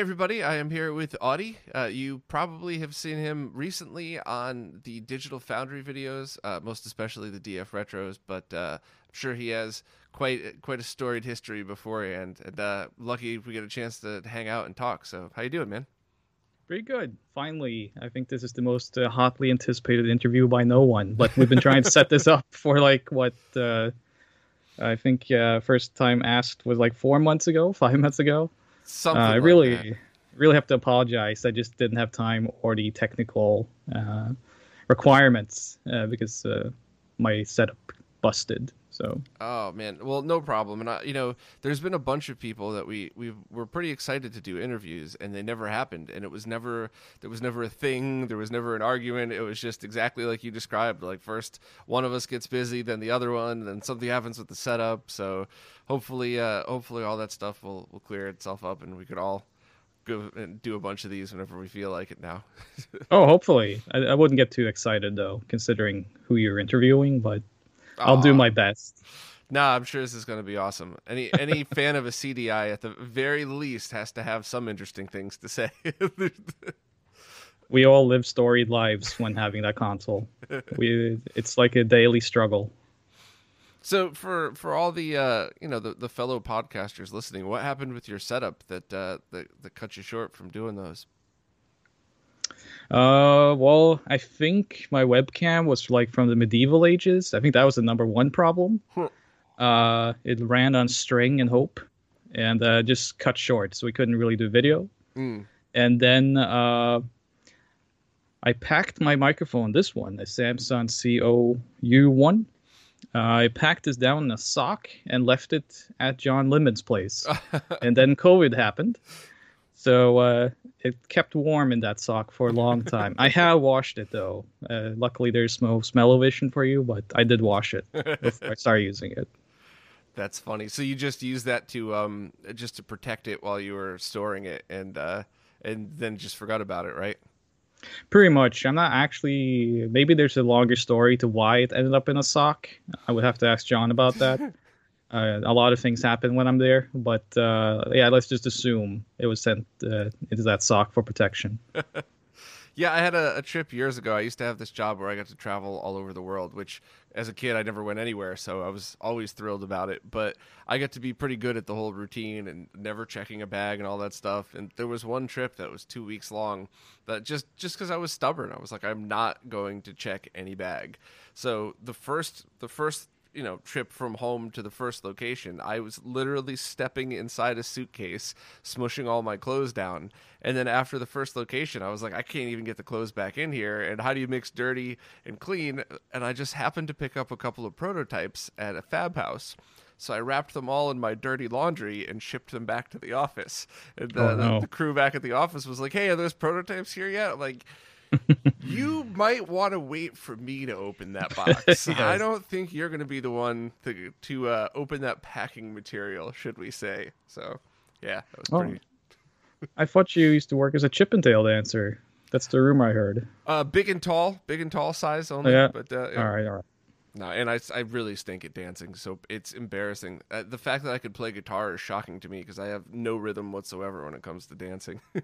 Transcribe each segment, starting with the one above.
Everybody. I am here with Audi. Uh, you probably have seen him recently on the Digital Foundry videos, uh, most especially the DF Retros, but uh, I'm sure he has quite quite a storied history beforehand. And uh, lucky we get a chance to hang out and talk. So, how you doing, man? Pretty good. Finally, I think this is the most uh, hotly anticipated interview by no one. But we've been trying to set this up for like what uh, I think first time asked was like four months ago, five months ago. Something. Uh, I really, really have to apologize. I just didn't have time or the technical uh, requirements uh, because uh, my setup busted. So Oh man, well, no problem. And I, you know, there's been a bunch of people that we we were pretty excited to do interviews, and they never happened. And it was never there was never a thing. There was never an argument. It was just exactly like you described. Like first one of us gets busy, then the other one, then something happens with the setup. So hopefully, uh, hopefully all that stuff will will clear itself up, and we could all go and do a bunch of these whenever we feel like it now. oh, hopefully, I, I wouldn't get too excited though, considering who you're interviewing. But I'll do my best. Nah, I'm sure this is going to be awesome. Any any fan of a CDI at the very least has to have some interesting things to say. We all live storied lives when having that console. We, it's like a daily struggle. so for for all the uh, you know the, the fellow podcasters listening, what happened with your setup that uh, that that cut you short from doing those? Uh, well, I think my webcam was like from the medieval ages. I think that was the number one problem. Huh. Uh, it ran on string and hope, and uh, just cut short, so we couldn't really do video. Mm. And then uh, I packed my microphone. This one, a Samsung COU1. Uh, I packed this down in a sock and left it at John Linneman's place. and then COVID happened. So uh, it kept warm in that sock for a long time. I have washed it though. Uh, luckily, there's no smell-o-vision for you, but I did wash it before I started using it. That's funny. So you just used that to um just to protect it while you were storing it, and uh, and then just forgot about it, right? Pretty much. I'm not actually. Maybe there's a longer story to why it ended up in a sock. I would have to ask John about that. uh, a lot of things happen when I'm there, but uh, yeah, let's just assume it was sent uh, into that sock for protection. Yeah, I had a, a trip years ago. I used to have this job where I got to travel all over the world, which as a kid I never went anywhere, so I was always thrilled about it. But I got to be pretty good at the whole routine and never checking a bag and all that stuff. And there was one trip that was two weeks long that just just because I was stubborn, I was like, I'm not going to check any bag. So the first the first you know trip from home to the first location i was literally stepping inside a suitcase smushing all my clothes down and then after the first location i was like i can't even get the clothes back in here and how do you mix dirty and clean and i just happened to pick up a couple of prototypes at a fab house so I wrapped them all in my dirty laundry and shipped them back to the office. And the, Oh, no. the, the crew back at the office was like, "Hey, are those prototypes here yet?" I'm like, you might want to wait for me to open that box. Yes. I don't think you're going to be the one to to uh, open that packing material, should we say? So, yeah, that was Oh. pretty I thought you used to work as a Chippendale dancer. That's the rumor I heard. uh, big and tall, big and tall size only. Yeah. But uh, All right, all right. no, and I, I really stink at dancing, so it's embarrassing. Uh, the fact that I could play guitar is shocking to me because I have no rhythm whatsoever when it comes to dancing.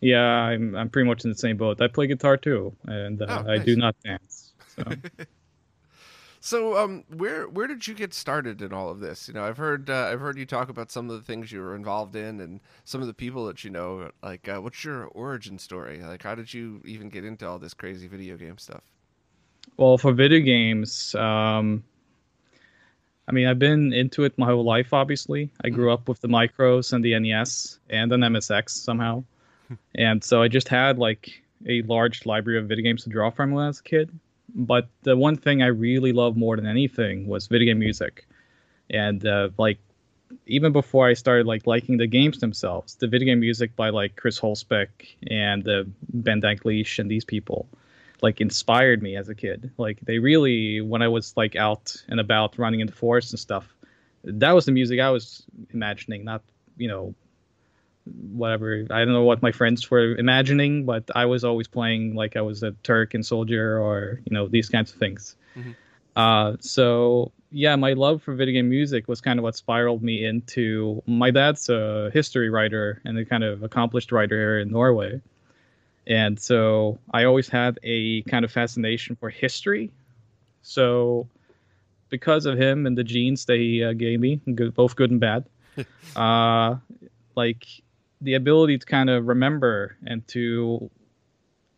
Yeah, I'm I'm pretty much in the same boat. I play guitar too, and uh, Oh, I do not dance. So. So, um, where where did you get started in all of this? You know, I've heard uh, I've heard you talk about some of the things you were involved in, and some of the people that you know. Like, uh, what's your origin story? Like, how did you even get into all this crazy video game stuff? Well, for video games, um, I mean, I've been into it my whole life. Obviously, I grew up with the micros and the NES and an MSX somehow, and so I just had like a large library of video games to draw from when I was a kid. But the one thing I really loved more than anything was video game music, and uh, like even before I started like liking the games themselves, the video game music by like Chris Hülsbeck and uh, Ben Daglish and these people like inspired me as a kid. Like they really, when I was like out and about running in the forest and stuff, that was the music I was imagining, not you know whatever. I don't know what my friends were imagining, but I was always playing like I was a Turrican soldier or you know these kinds of things. Mhm. Uh, so yeah, my love for video game music was kind of what spiraled me into. My dad's a history writer and a kind of accomplished writer here in Norway, and so I always had a kind of fascination for history. So, because of him and the genes that he uh, gave me, good, both good and bad, uh, like the ability to kind of remember and to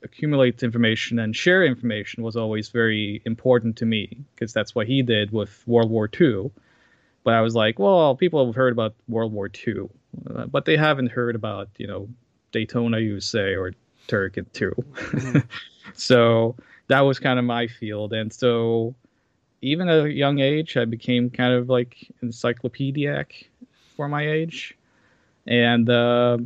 accumulate information and share information was always very important to me because that's what he did with World War II. But I was like, well, people have heard about World War II, uh, but they haven't heard about, you know, Daytona USA or Turrican 2. Mm-hmm. so that was kind of my field. And so even at a young age, I became kind of like encyclopedic for my age. And, uh,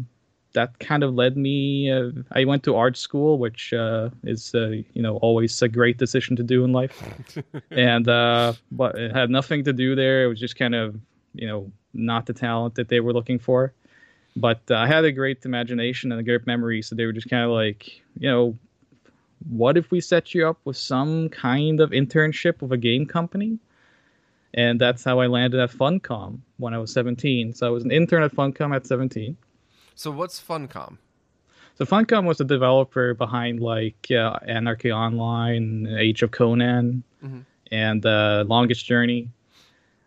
that kind of led me. Uh, I went to art school, which uh, is uh, you know always a great decision to do in life, and uh, but it had nothing to do there. It was just kind of you know not the talent that they were looking for. But uh, I had a great imagination and a great memory, so they were just kind of like you know, what if we set you up with some kind of internship with a game company? And that's how I landed at Funcom when I was 17. So I was an intern at Funcom at 17 so what's Funcom? So Funcom was the developer behind like uh, Anarchy Online, Age of Conan, mm-hmm. and uh, Longest Journey.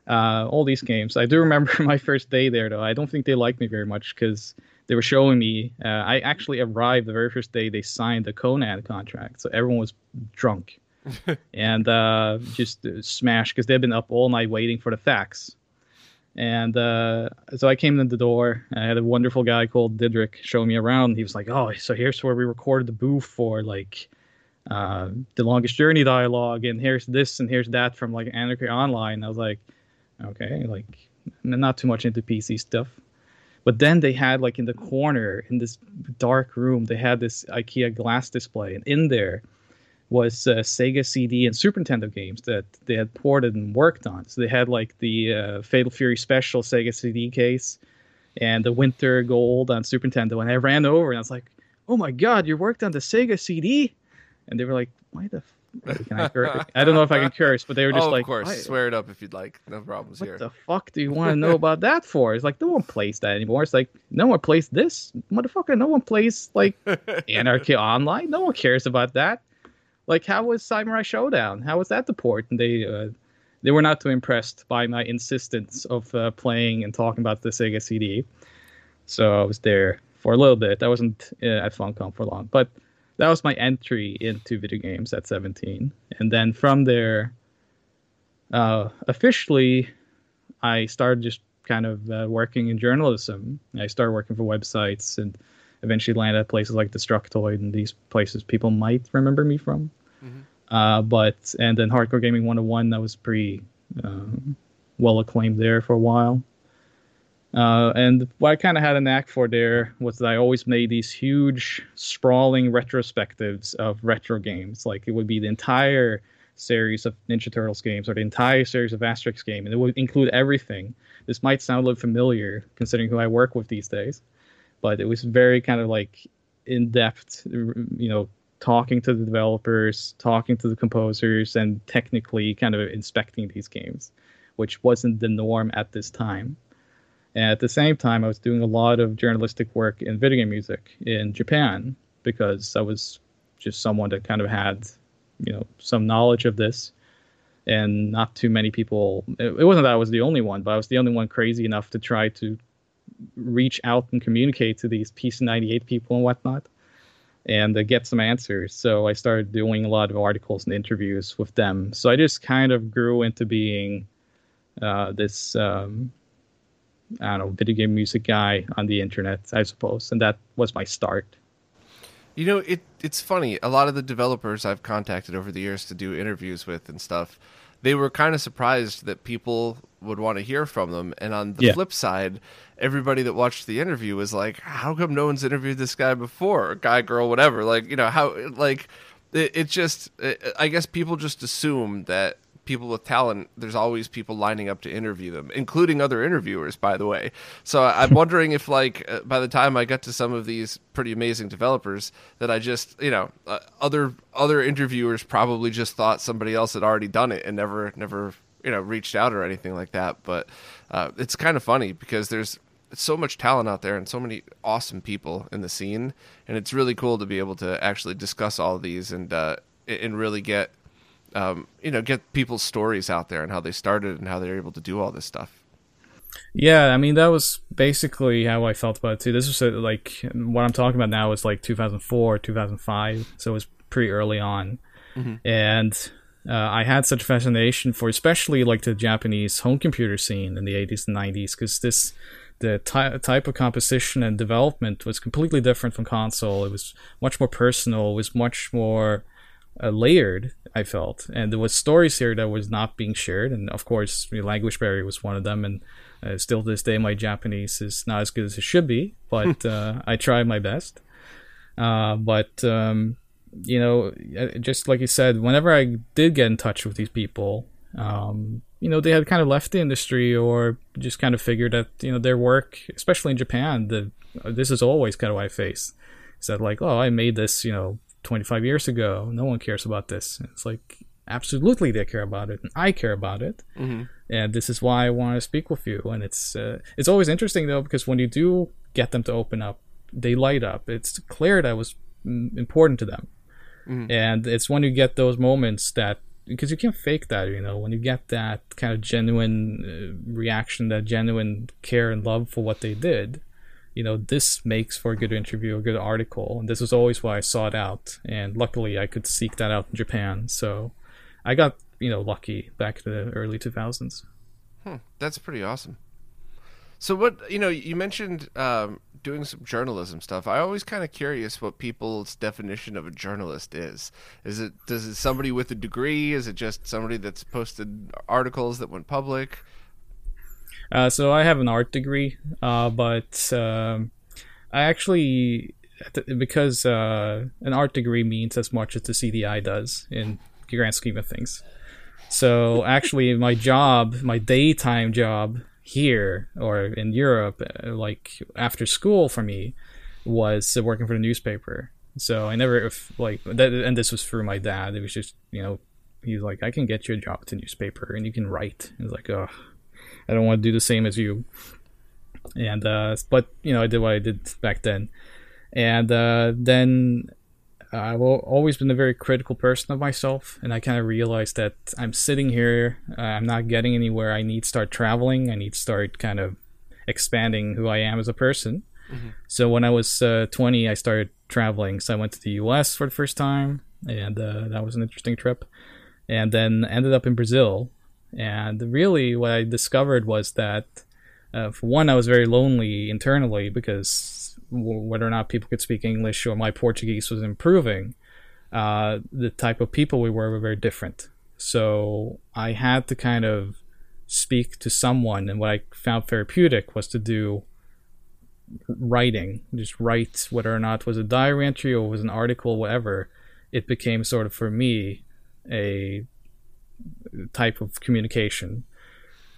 Uh, all these games. I do remember my first day there though. I don't think they liked me very much because they were showing me. Uh, I actually arrived the very first day they signed the Conan contract, so everyone was drunk and uh, just smashed because they've been up all night waiting for the fax. And uh, so I came in the door. I had a wonderful guy called Didrik showing me around. He was like, "Oh, so here's where we recorded the booth for like uh, the longest journey dialogue, and here's this and here's that from like Anarchy Online." I was like, "Okay, like not too much into PC stuff." But then they had like in the corner in this dark room, they had this IKEA glass display, and in there was uh, Sega CD and Super Nintendo games that they had ported and worked on. So they had like the uh, Fatal Fury Special Sega CD case and the Winter Gold on Super Nintendo. And I ran over and I was like, "Oh my God, you worked on the Sega CD!" And they were like, "Why the?" F- can I, curse? I don't know if I can curse, but they were just oh, like, "Of course, swear it up if you'd like. No problems what here." What the fuck do you want to know about that for? It's like no one plays that anymore. It's like no one plays this, motherfucker. No one plays like Anarchy Online. No one cares about that. Like, how was Samurai Shodown? How was that the port? And they uh, they were not too impressed by my insistence of uh, playing and talking about the Sega CD. So I was there for a little bit. I wasn't uh, at Funcom for long, but that was my entry into video games at 17. And then from there, uh, officially, I started just kind of uh, working in journalism. I started working for websites and eventually landed at places like Destructoid and these places people might remember me from. Mm-hmm. Uh, but and then Hardcore Gaming 101 that was pretty uh, well acclaimed there for a while. Uh, and what I kind of had a knack for there was that I always made these huge, sprawling retrospectives of retro games. Like it would be the entire series of Ninja Turtles games or the entire series of Asterix game, and it would include everything. This might sound a little familiar considering who I work with these days but it was very kind of like in depth, you know, talking to the developers, talking to the composers, and technically kind of inspecting these games, which wasn't the norm at this time. And at the same time, I was doing a lot of journalistic work in video game music in Japan because I was just someone that kind of had, you know, some knowledge of this. And not too many people. It wasn't that I was the only one, but I was the only one crazy enough to try to reach out and communicate to these PC98 people and whatnot and uh, get some answers. So I started doing a lot of articles and interviews with them. So I just kind of grew into being uh, this, um, I don't know, video game music guy on the internet, I suppose. And that was my start. You know, it it's funny. A lot of the developers I've contacted over the years to do interviews with and stuff, they were kind of surprised that people would want to hear from them. And on the yeah. flip side, everybody that watched the interview was like, "How come no one's interviewed this guy before? Guy, girl, whatever." Like, you know, how like it, it just. It, I guess people just assume that people with talent, there's always people lining up to interview them, including other interviewers, by the way. So I'm wondering if, like, uh, by the time I got to some of these pretty amazing developers, that I just, you know, uh, other other interviewers probably just thought somebody else had already done it and never never you know reached out or anything like that. But uh, it's kind of funny because there's so much talent out there and so many awesome people in the scene, and it's really cool to be able to actually discuss all these and uh, and really get um, you know get people's stories out there and how they started and how they're able to do all this stuff. Yeah, I mean that was basically how I felt about it too. This was uh, like what I'm talking about now is like 2004, 2005, so it was pretty early on, mm-hmm. and uh, I had such fascination for especially like the Japanese home computer scene in the 80s and 90s because this the ty- type of composition and development was completely different from console. It was much more personal. It was much more uh, layered. I felt, and there was stories here that was not being shared. And of course, the language barrier was one of them. And uh, still to this day, my Japanese is not as good as it should be, but uh, I try my best. Uh, but um, you know, uh, just like you said, whenever I did get in touch with these people, um, you know, they had kind of left the industry or just kind of figured that you know their work, especially in Japan, the this is always kind of what I face. Is that like, oh, I made this, you know, 25 years ago. No one cares about this. it's like absolutely they care about it and i care about it mm-hmm. and this is why i want to speak with you and it's uh, it's always interesting though because when you do get them to open up they light up it's clear that was mm, important to them mm-hmm. and it's when you get those moments that because you can't fake that you know when you get that kind of genuine uh, reaction that genuine care and love for what they did you know this makes for a good interview a good article and this is always why i sought out and luckily i could seek that out in japan so I got you know lucky back in the early 2000s. Hmm, that's pretty awesome. So what you know, you mentioned um, doing some journalism stuff. I always kind of curious what people's definition of a journalist is. Is it does it somebody with a degree? Is it just somebody that's posted articles that went public? Uh, so I have an art degree, uh, but um, I actually because uh, an art degree means as much as the CDI does in the grand scheme of things. So actually, my job, my daytime job here or in Europe, uh, like after school for me, was working for the newspaper. So I never if, like that, and this was through my dad. It was just you know he's like, I can get you a job at the newspaper and you can write. He's like, oh, I don't want to do the same as you. And uh, but you know I did what I did back then, and uh, then I've always been a very critical person of myself, and I kind of realized that I'm sitting here, uh, I'm not getting anywhere. I need to start traveling. I need to start kind of expanding who I am as a person. Mm-hmm. So when I was uh, 20, I started traveling. So I went to the U.S. for the first time, and uh, that was an interesting trip. And then ended up in Brazil. And really, what I discovered was that, uh, for one, I was very lonely internally because whether or not people could speak English or my Portuguese was improving, uh, the type of people we were were very different. So I had to kind of speak to someone, and what I found therapeutic was to do writing, just write whether or not it was a diary entry or was an article, whatever. It became sort of for me a type of communication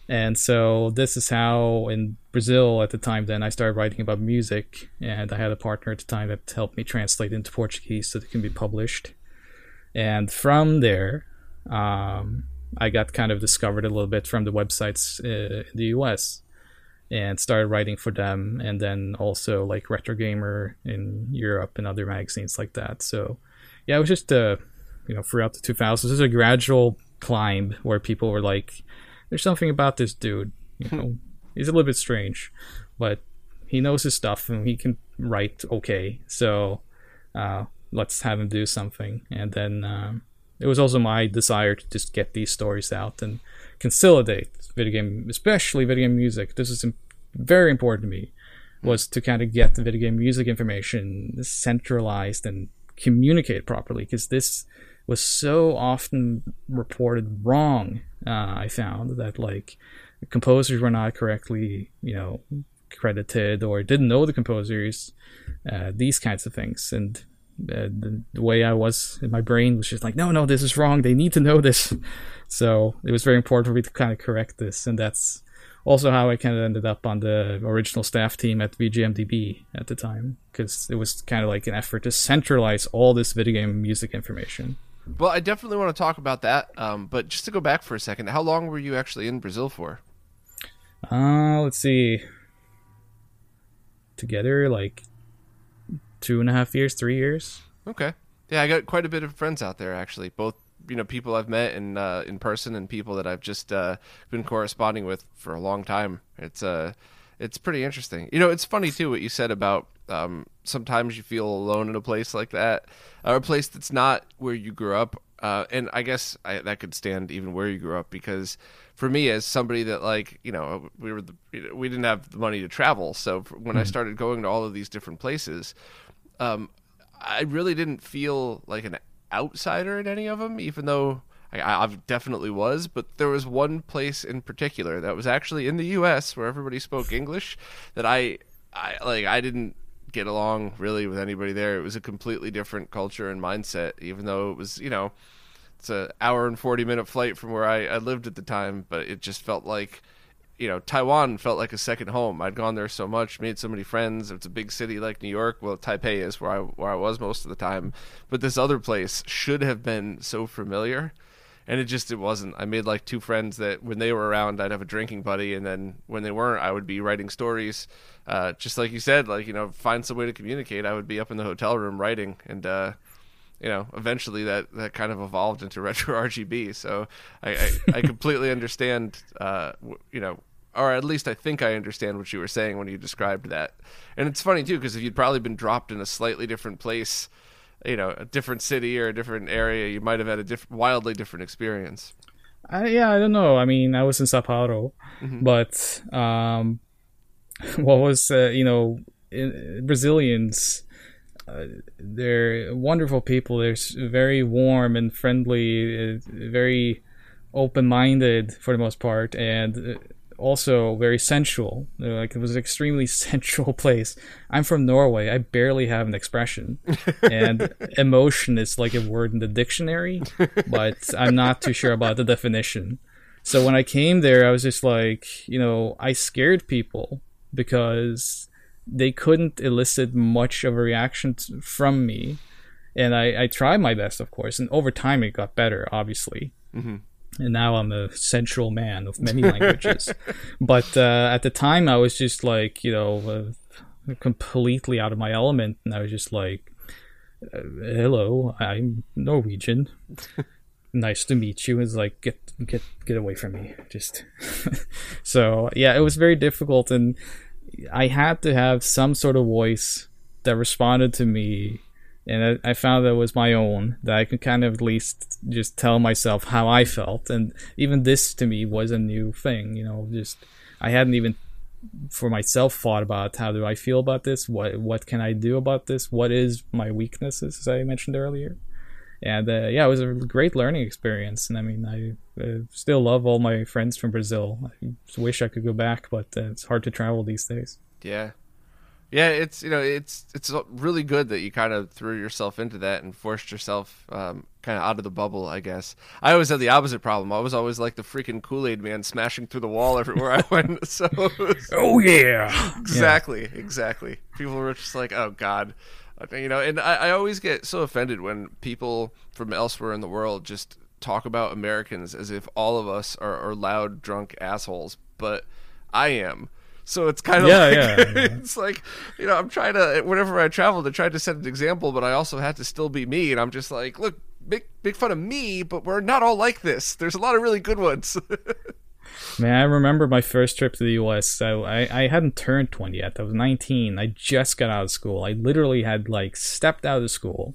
and so this is how in Brazil at the time then I started writing about music and I had a partner at the time that helped me translate into Portuguese so that it can be published. And from there, um, I got kind of discovered a little bit from the websites uh, in the US and started writing for them and then also like Retro Gamer in Europe and other magazines like that. So yeah, it was just uh, you know throughout the 2000s. It was a gradual climb where people were like there's something about this dude. You hmm. know, he's a little bit strange, but he knows his stuff and he can write okay. So uh, let's have him do something. And then um, it was also my desire to just get these stories out and consolidate video game, especially video game music. This is very important to me. Hmm. Was to kind of get the video game music information centralized and communicate properly because this was so often reported wrong. Uh, I found that like composers were not correctly, you know, credited or didn't know the composers, uh, these kinds of things. And uh, the, the, way I was in my brain was just like, no, no, this is wrong. They need to know this. So it was very important for me to kind of correct this, and that's also how I kind of ended up on the original staff team at VGMDB at the time because it was kind of like an effort to centralize all this video game music information. Well, I definitely want to talk about that. Um, but just to go back for a second, how long were you actually in Brazil for? Uh, let's see. Together, like two and a half years, three years. Okay. Yeah, I got quite a bit of friends out there actually. Both you know people I've met in uh, in person and people that I've just uh, been corresponding with for a long time. It's uh it's pretty interesting. You know, it's funny too what you said about um, sometimes you feel alone in a place like that, or a place that's not where you grew up. Uh, and I guess I, that could stand even where you grew up because for me, as somebody that like you know we were the, we didn't have the money to travel, so when mm-hmm. I started going to all of these different places, um, I really didn't feel like an outsider in any of them, even though I, I definitely was. But there was one place in particular that was actually in the U.S. where everybody spoke English that I, I like. I didn't get along really with anybody there. It was a completely different culture and mindset, even though it was you know it's an hour and 40 minute flight from where I, I lived at the time but it just felt like you know, Taiwan felt like a second home. I'd gone there so much, made so many friends. It's a big city like New York. Well, Taipei is where I where I was most of the time, but this other place should have been so familiar, and it just it wasn't. I made like two friends that when they were around, I'd have a drinking buddy, and then when they weren't, I would be writing stories. Uh, just like you said, like you know, find some way to communicate. I would be up in the hotel room writing, and uh, you know, eventually that, that kind of evolved into retro RGB. So I, I, I completely understand, uh, you know, or at least I think I understand what you were saying when you described that. And it's funny too because if you'd probably been dropped in a slightly different place, you know, a different city or a different area, you might have had a diff- wildly different experience. I, yeah, I don't know. I mean, I was in Sao Paulo, mm-hmm. but um, what was uh, you know in, Brazilians. Uh, they're wonderful people. They're very warm and friendly, uh, very open-minded for the most part, and uh, also very sensual. Like it was an extremely sensual place. I'm from Norway. I barely have an expression, and emotion is like a word in the dictionary, but I'm not too sure about the definition. So when I came there, I was just like, you know, I scared people because they couldn't elicit much of a reaction from me, and I, I tried my best, of course, and over time it got better, obviously. Mm-hmm and now I'm a central man of many languages. but uh, at the time, I was just like, you know, uh, completely out of my element, and I was just like, uh, "Hello, I'm Norwegian. nice to meet you." It's like, get get get away from me, just. so yeah, it was very difficult, and I had to have some sort of voice that responded to me and I, I, found that was my own that I could kind of at least just tell myself how I felt, and even this to me was a new thing. You know, just I hadn't even for myself thought about how do I feel about this, what what can I do about this, what is my weaknesses, as I mentioned earlier, and uh, yeah, it was a great learning experience. And I mean, I uh, still love all my friends from Brazil. I wish I could go back, but uh, it's hard to travel these days. Yeah, yeah, it's you know it's it's really good that you kind of threw yourself into that and forced yourself um, kind of out of the bubble. I guess I always had the opposite problem. I was always like the freaking Kool Aid man, smashing through the wall everywhere I went. So oh yeah, exactly, yeah. exactly. People were just like, oh god, you know. And I, I always get so offended when people from elsewhere in the world just talk about Americans as if all of us are, are loud, drunk assholes. But I am. So it's kind of yeah, like, yeah, yeah. it's like you know I'm trying to whenever I travel to try to set an example, but I also have to still be me, and I'm just like, look, make make fun of me, but we're not all like this. There's a lot of really good ones. Man, I remember my first trip to the U.S. So I, I hadn't turned 20 yet. I was 19. I just got out of school. I literally had like stepped out of school,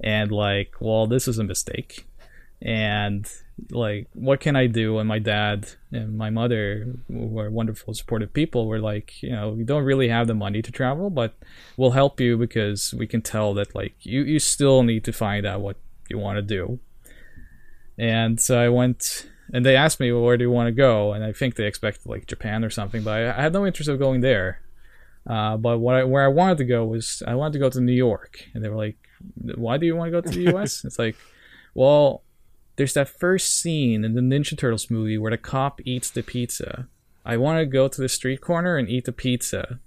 and like, well, this is a mistake and like what can i do? And my dad and my mother who were wonderful supportive people were like you know we don't really have the money to travel but we'll help you because we can tell that like you you still need to find out what you want to do. And so i went and they asked me well, where do you want to go? And i think they expected like japan or something but i, I had no interest of going there. Uh, but what I, where i wanted to go was i wanted to go to new york. And they were like why do you want to go to the us it's like well there's that first scene in the Ninja Turtles movie where the cop eats the pizza. I want to go to the street corner and eat the pizza.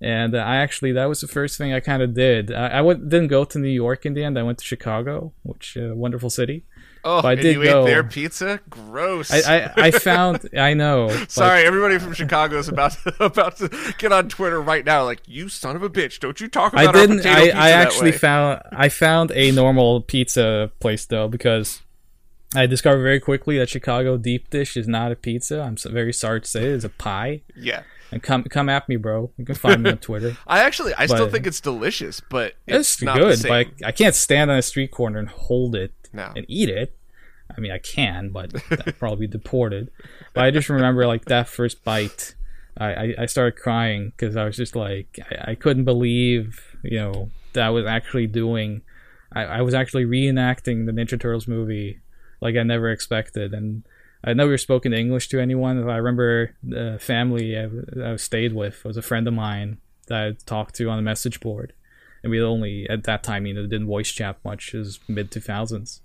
and uh, I actually that was the first thing I kind of did. I, I went, didn't go to New York in the end. I went to Chicago, which uh, wonderful city. Oh, But I did you go- ate their pizza? Gross. I, I, I found I know. but- Sorry, everybody from Chicago is about to, about to get on Twitter right now. Like, you son of a bitch! Don't you talk about I didn't. I, I actually found I found a normal pizza place though because I discovered very quickly that Chicago deep dish is not a pizza. I'm so, very sorry to say it is a pie. yeah. And come come at me, bro. You can find me on Twitter. I actually, I still think it's delicious, but it's, It's, not good, but I, I can't stand on a street corner and hold it No. and eat it. I mean, I can, but I'd probably be deported. But I just remember like that first bite. I, I, I started crying because I was just like I, I couldn't believe you know that I was actually doing I, I was actually reenacting the Ninja Turtles movie like I never expected and I never spoken English to anyone. I remember the family I, I stayed with was a friend of mine that I talked to on a message board. And we only at that time you know didn't voice chat much. It was mid 2000s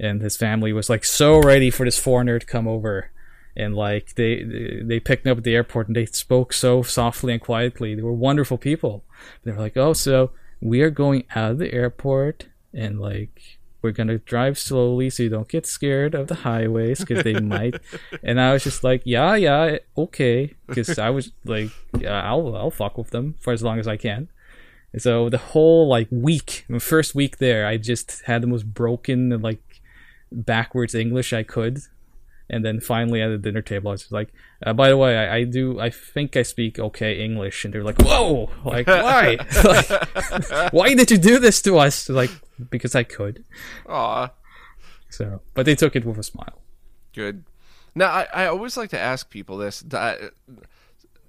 and his family was like so ready for this foreigner to come over. And like they they picked me up at the airport and they spoke so softly and quietly. They were wonderful people. They were like oh so we are going out of the airport and like we're gonna drive slowly so you don't get scared of the highways because they might. And i was just like yeah yeah okay. Because i was like yeah, i'll i'll fuck with them for as long as i can. And so the whole like week the first week there i just had the most broken and like backwards english i could. And then finally at the dinner table i was like uh, by the way I, I do i think i speak okay english. And they're like whoa like why? Like, why did you do this to us? Like because i could Aw, so but they took it with a smile good. Now, I, I always like to ask people this. That,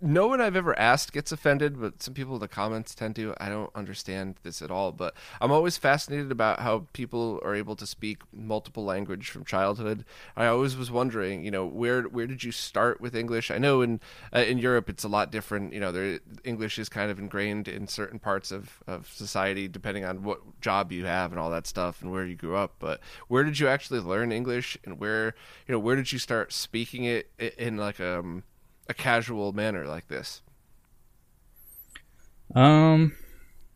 no one I've ever asked gets offended, but some people in the comments tend to. I don't understand this at all, but I'm always fascinated about how people are able to speak multiple language from childhood. I always was wondering, you know, where where did you start with English? I know in uh, in Europe it's a lot different. You know, there English is kind of ingrained in certain parts of of society depending on what job you have and all that stuff and where you grew up. But where did you actually learn English, and where you know where did you start speaking it in like um a casual manner like this? Um,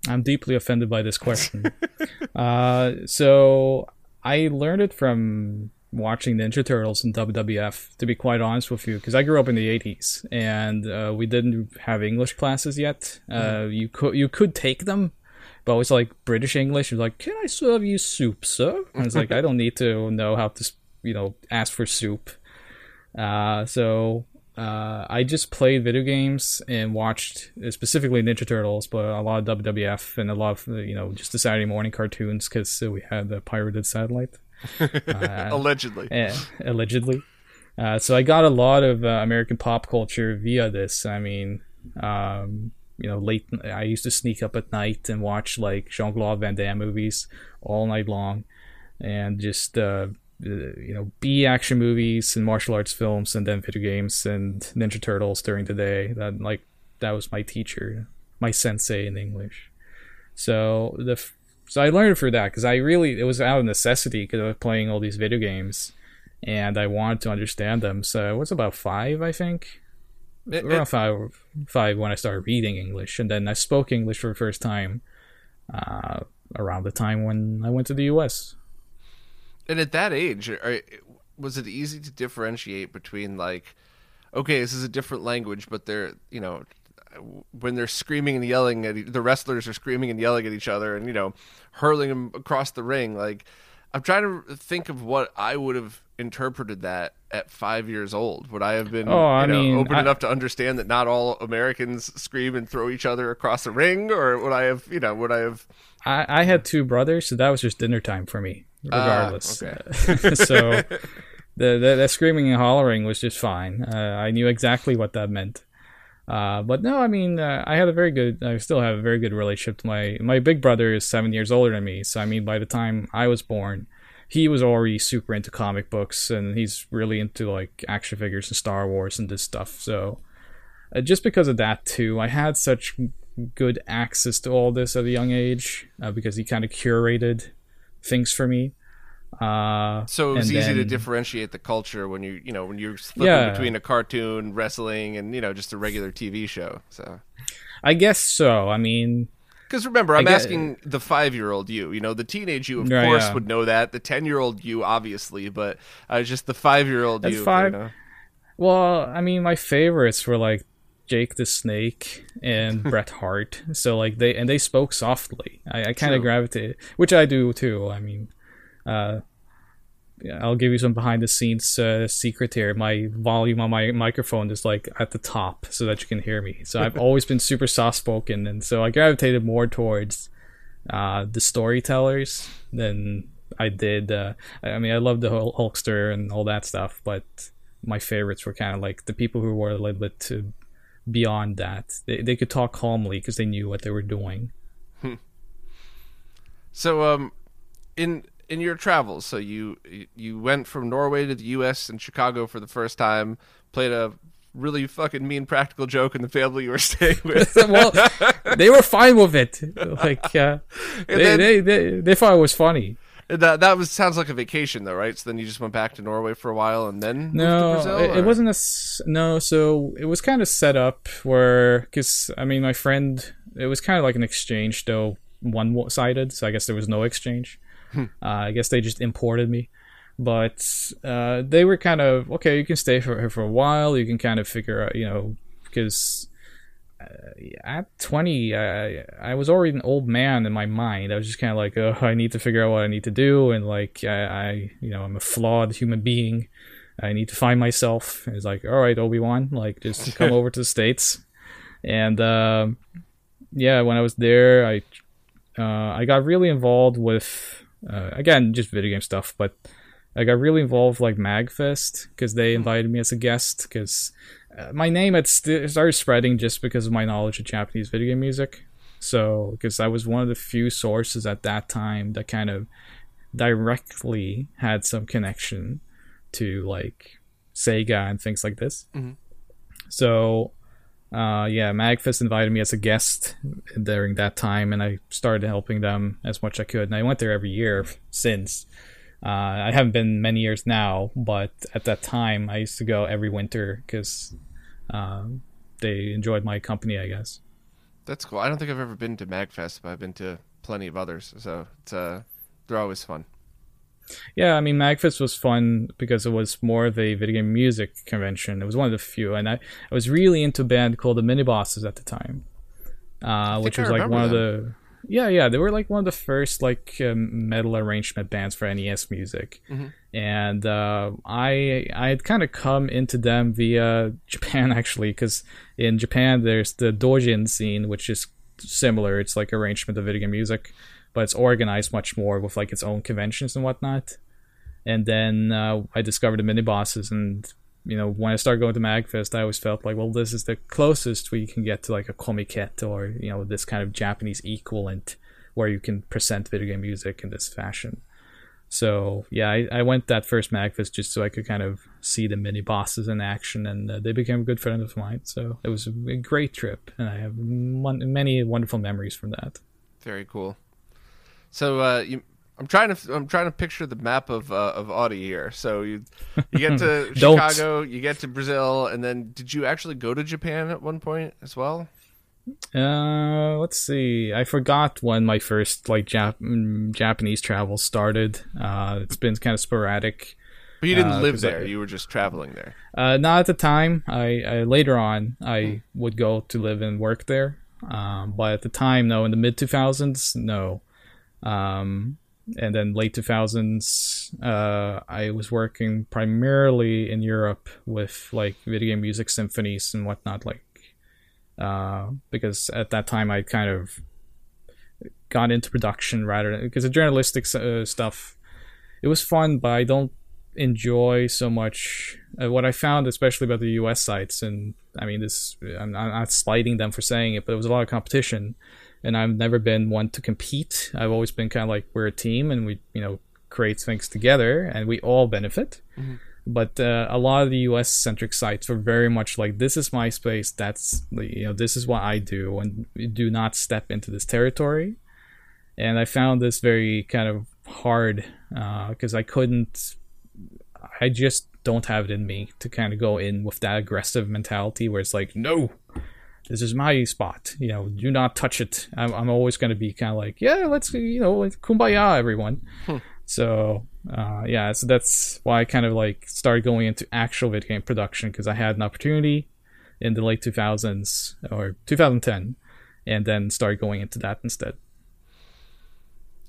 I'm deeply offended by this question. uh, so I learned it from watching Ninja Turtles and WWF. To be quite honest with you, because I grew up in the '80s and uh, we didn't have English classes yet. Uh, you could you could take them. But it was like British English. You're like, "Can I serve you soup, sir?" And it's like, I don't need to know how to, you know, ask for soup. Uh, so uh, I just played video games and watched uh, specifically Ninja Turtles, but a lot of WWF and a lot of you know just the Saturday morning cartoons because we had the pirated satellite, uh, Allegedly. eh, allegedly. Uh, so I got a lot of uh, American pop culture via this. I mean, um, you know, late. I used to sneak up at night and watch like Jean Claude Van Damme movies all night long, and just uh, you know, B action movies and martial arts films, and then video games and Ninja Turtles during the day. That like that was my teacher, my sensei in English. So the f- so I learned for that because I really it was out of necessity because I was playing all these video games, and I wanted to understand them. So I was about five, I think It- around it- five, five when I started reading English, and then I spoke English for the first time uh, around the time when I went to the U.S. and at that age, are, was it easy to differentiate between like, okay, this is a different language, but they're you know, when they're screaming and yelling at e- the wrestlers are screaming and yelling at each other, and you know, hurling them across the ring. Like, I'm trying to think of what I would have interpreted that at five years old. Would I have been, Oh, I you know, mean, open I- enough to understand that not all Americans scream and throw each other across the ring, or would I have, you know, would I have? I, I had two brothers, so that was just dinner time for me, Ah, regardless. okay. so the, the the screaming and hollering was just fine. Uh, I knew exactly what that meant. Uh, but no, I mean, uh, I had a very good. I still have a very good relationship to my my big brother is seven years older than me. So I mean, by the time I was born, he was already super into comic books, and he's really into like action figures and Star Wars and this stuff. So uh, just because of that too, I had such good access to all this at a young age uh, because he kind of curated things for me. Uh, So it was easy to differentiate the culture when you you know when you're flipping Yeah. between a cartoon, wrestling, and you know just a regular TV show. So I guess so. I mean, Because remember, I'm guess- asking the five year old you. You know, the teenage you, of Right, course, yeah. would know that. The 10 year old you, obviously, but uh, just the five year old you. five. You know? well, I mean, my favorites were like Jake the Snake and Bret Hart. So like they and they spoke softly. I, I kind of gravitated, which I do too. I mean, uh, I'll give you some behind the scenes uh, secret here. My volume on my microphone is like at the top so that you can hear me. So I've always been super soft spoken, and so I gravitated more towards uh, the storytellers than I did. Uh, I mean, I love the Hul- Hulkster and all that stuff, but my favorites were kind of like the people who were a little bit to beyond that. They they could talk calmly because they knew what they were doing. So, um, in in your travels, so you you went from Norway to the U.S. and Chicago for the first time, played a really fucking mean practical joke in the family you were staying with. well, they were fine with it. Like uh, they, then- they they they thought it was funny. That that was sounds like a vacation though, right? So then you just went back to Norway for a while and then moved to No, Brazil. it, it wasn't a no. So it was kind of set up where, because I mean, my friend, it was kind of like an exchange, though one sided. So I guess there was no exchange. uh, I guess they just imported me, but uh, they were kind of okay. You can stay for for a while. You can kind of figure out, you know, because at 20 I, I was already an old man in my mind. I was just kind of like oh i need to figure out what i need to do and like I, I you know i'm a flawed human being. I need to find myself. And it's like all right obi-wan like just come over to the states. And um, yeah when i was there i uh, i got really involved with uh, again just video game stuff but i got really involved like magfest because they invited me as a guest because uh, my name had st- started spreading just because of my knowledge of Japanese video game music. So, because I was one of the few sources at that time that kind of directly had some connection to like Sega and things like this. Mhm. So, uh, yeah, Magfest invited me as a guest during that time, and I started helping them as much as I could. And I went there every year since. Uh, I haven't been many years now, but at that time I used to go every winter because um, they enjoyed my company, I guess. That's cool. I don't think I've ever been to Magfest, but I've been to plenty of others. So it's uh, they're always fun. Yeah, I mean Magfest was fun because it was more of a video game music convention. It was one of the few, and I, I was really into a band called the Mini Bosses at the time, uh, which was like one of the yeah yeah they were like one of the first like um, metal arrangement bands for NES music, Mhm. and uh, I I had kind of come into them via Japan actually because in Japan there's the Dojin scene which is similar. It's like arrangement of video game music but it's organized much more with like its own conventions and whatnot. And then uh, I discovered the mini bosses, and you know when I started going to Magfest, I always felt like, well, this is the closest we can get to like a comiket or you know this kind of Japanese equivalent where you can present video game music in this fashion. So yeah, I, I went that first Magfest just so I could kind of see the mini bosses in action, and uh, they became a good friend of mine. So it was a great trip, and I have mon- many wonderful memories from that. Very cool. So uh, you, I'm trying to I'm trying to picture the map of uh, of Audi here. So you you get to Chicago, you get to Brazil, and then did you actually go to Japan at one point as well? Uh, let's see. I forgot when my first like Jap- mm, Japanese travel started. Uh, it's been kind of sporadic. But you didn't Uh, live 'cause I- there. You were just traveling there. Uh, not at the time. I, I later on I would go to live and work there. Um, but at the time, no. In the mid two thousands, no. Um, and then late two thousands, uh, I was working primarily in Europe with like video game music symphonies and whatnot. Like, uh, because at that time I kind of got into production rather than because the journalistic uh, stuff. It was fun, but I don't enjoy so much uh, what I found, especially about the U.S. sites, and I mean this. I'm, not slighting them for saying it, but there was a lot of competition, and I've never been one to compete. I've always been kind of like we're a team, and we you know create things together, and we all benefit. But uh, a lot of the U.S. centric sites were very much like this is my space. That's you know this is what I do, and do not step into this territory. And I found this very kind of hard because I couldn't I just don't have it in me to kind of go in with that aggressive mentality where it's like, no, this is my spot. You know, do not touch it. I'm, I'm always going to be kind of like, yeah, let's, you know, kumbaya, everyone. Hmm. So, uh, yeah, so that's why I kind of like started going into actual video game production because I had an opportunity in the late 2000s or 2010 and then started going into that instead.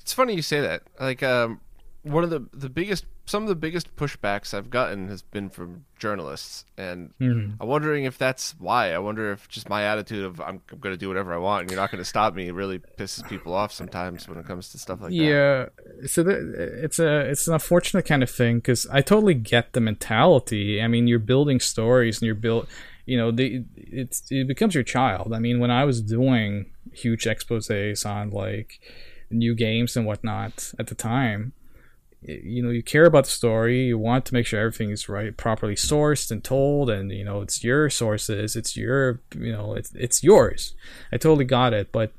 It's funny you say that. Like, um, one of the the biggest some of the biggest pushbacks I've gotten has been from journalists, and mm-hmm. I'm wondering if that's why. I wonder if just my attitude of I'm, I'm going to do whatever I want and you're not going to stop me really pisses people off sometimes when it comes to stuff like yeah, that. Yeah, so the, it's a it's an unfortunate kind of thing because I totally get the mentality. I mean, you're building stories and you're built. You know, the it's it becomes your child. I mean, when I was doing huge exposés on like new games and whatnot at the time you know you care about the story you want to make sure everything is right properly sourced and told and you know it's your sources it's your you know it's, it's yours. I totally got it but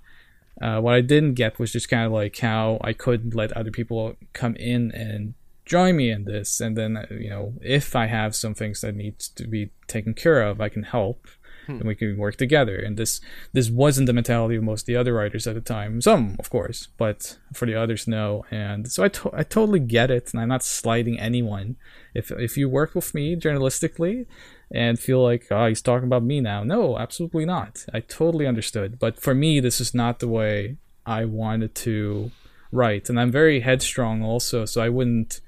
uh, what i didn't get was just kind of like how i could let other people come in and join me in this and then you know if i have some things that needs to be taken care of i can help hmm. and we can work together. And this this wasn't the mentality of most of the other writers at the time. Some, of course, but for the others, no. And so I, to- I totally get it, and I'm not slighting anyone. If if you work with me journalistically and feel like oh he's talking about me now, no, absolutely not. I totally understood. But for me, this is not the way I wanted to write, and I'm very headstrong also, so I wouldn't.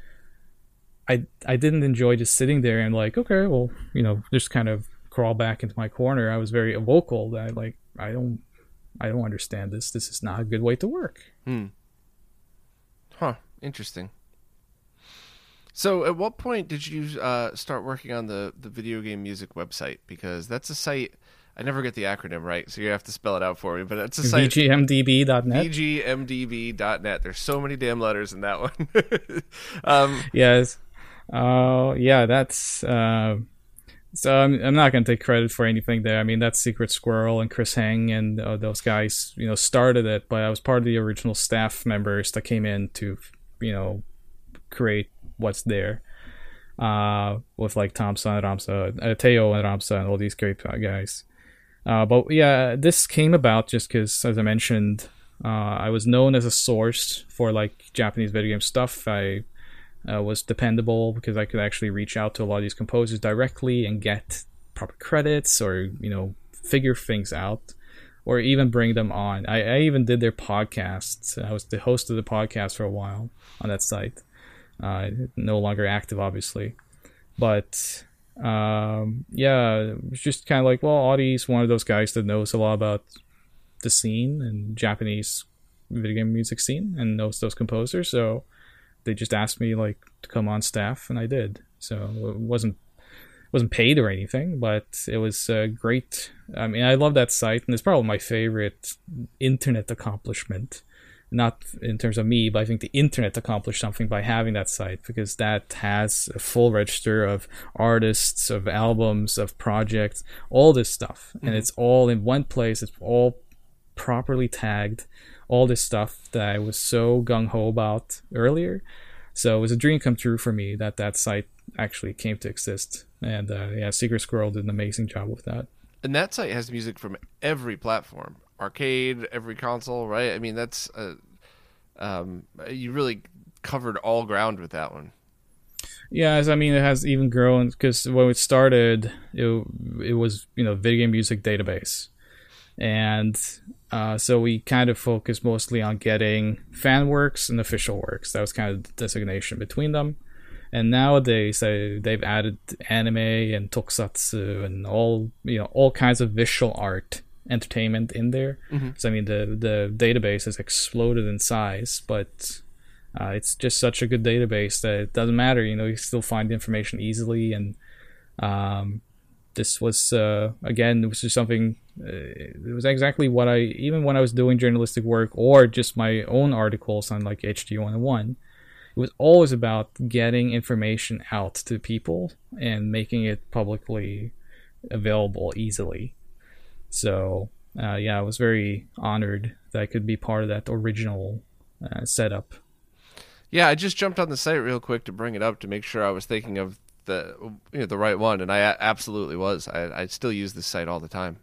I, I didn't enjoy just sitting there and like okay well you know just kind of crawl back into my corner. I was very vocal that like I don't I don't understand this. This is not a good way to work. Hmm. Huh. Interesting. So, at what point did you uh, start working on the the video game music website? Because that's a site. I never get the acronym right, so you have to spell it out for me. But it's a site. VGMDB.net. VGMDB.net. There's so many damn letters in that one. um, yes. Uh, yeah, that's. Uh, so I'm, I'm not going to take credit for anything there. I mean, that's Secret Squirrel and Chris Heng and uh, those guys, you know, started it, but I was part of the original staff members that came in to, you know, create what's there. Uh, with like Thompson and Ramsa, uh, Teo and Ramsa, and all these great guys. Uh, but yeah, this came about just because, as I mentioned, uh, I was known as a source for like Japanese video game stuff. I uh, was dependable because I could actually reach out to a lot of these composers directly and get proper credits or you know figure things out or even bring them on. I, I even did their podcasts. I was the host of the podcast for a while on that site. Uh, no longer active, obviously, but um, yeah, it was just kind of like, well, Audi's one of those guys that knows a lot about the scene and Japanese video game music scene and knows those composers. So they just asked me like to come on staff, and I did. So it wasn't wasn't paid or anything, but it was uh, great. I mean, I love that site, and it's probably my favorite internet accomplishment. Not in terms of me, but I think the internet accomplished something by having that site because that has a full register of artists, of albums, of projects, all this stuff, mm-hmm. and it's all in one place. It's all properly tagged all this stuff that I was so gung ho about earlier. So it was a dream come true for me that that site actually came to exist. And uh, yeah, Secret Squirrel did an amazing job with that. And that site has music from every platform, arcade, every console, right? I mean, that's uh, um, you really covered all ground with that one. Yeah, I mean, it has even grown because when it started, it it was you know video game music database, and uh, so we kind of focused mostly on getting fan works and official works. That was kind of the designation between them. And nowadays, uh, they've added anime and tokusatsu and all you know all kinds of visual art entertainment in there. Mm-hmm. So I mean, the the database has exploded in size, but uh, it's just such a good database that it doesn't matter. You know, you still find information easily, and um, this was uh, again, it was just something uh, it was exactly what I even when I was doing journalistic work or just my own articles on like HG 101 it was always about getting information out to people and making it publicly available easily. So uh, yeah I was very honored that I could be part of that original uh, setup. Yeah I just jumped on the site real quick to bring it up to make sure I was thinking of the you know the right one and I absolutely was I, I still use this site all the time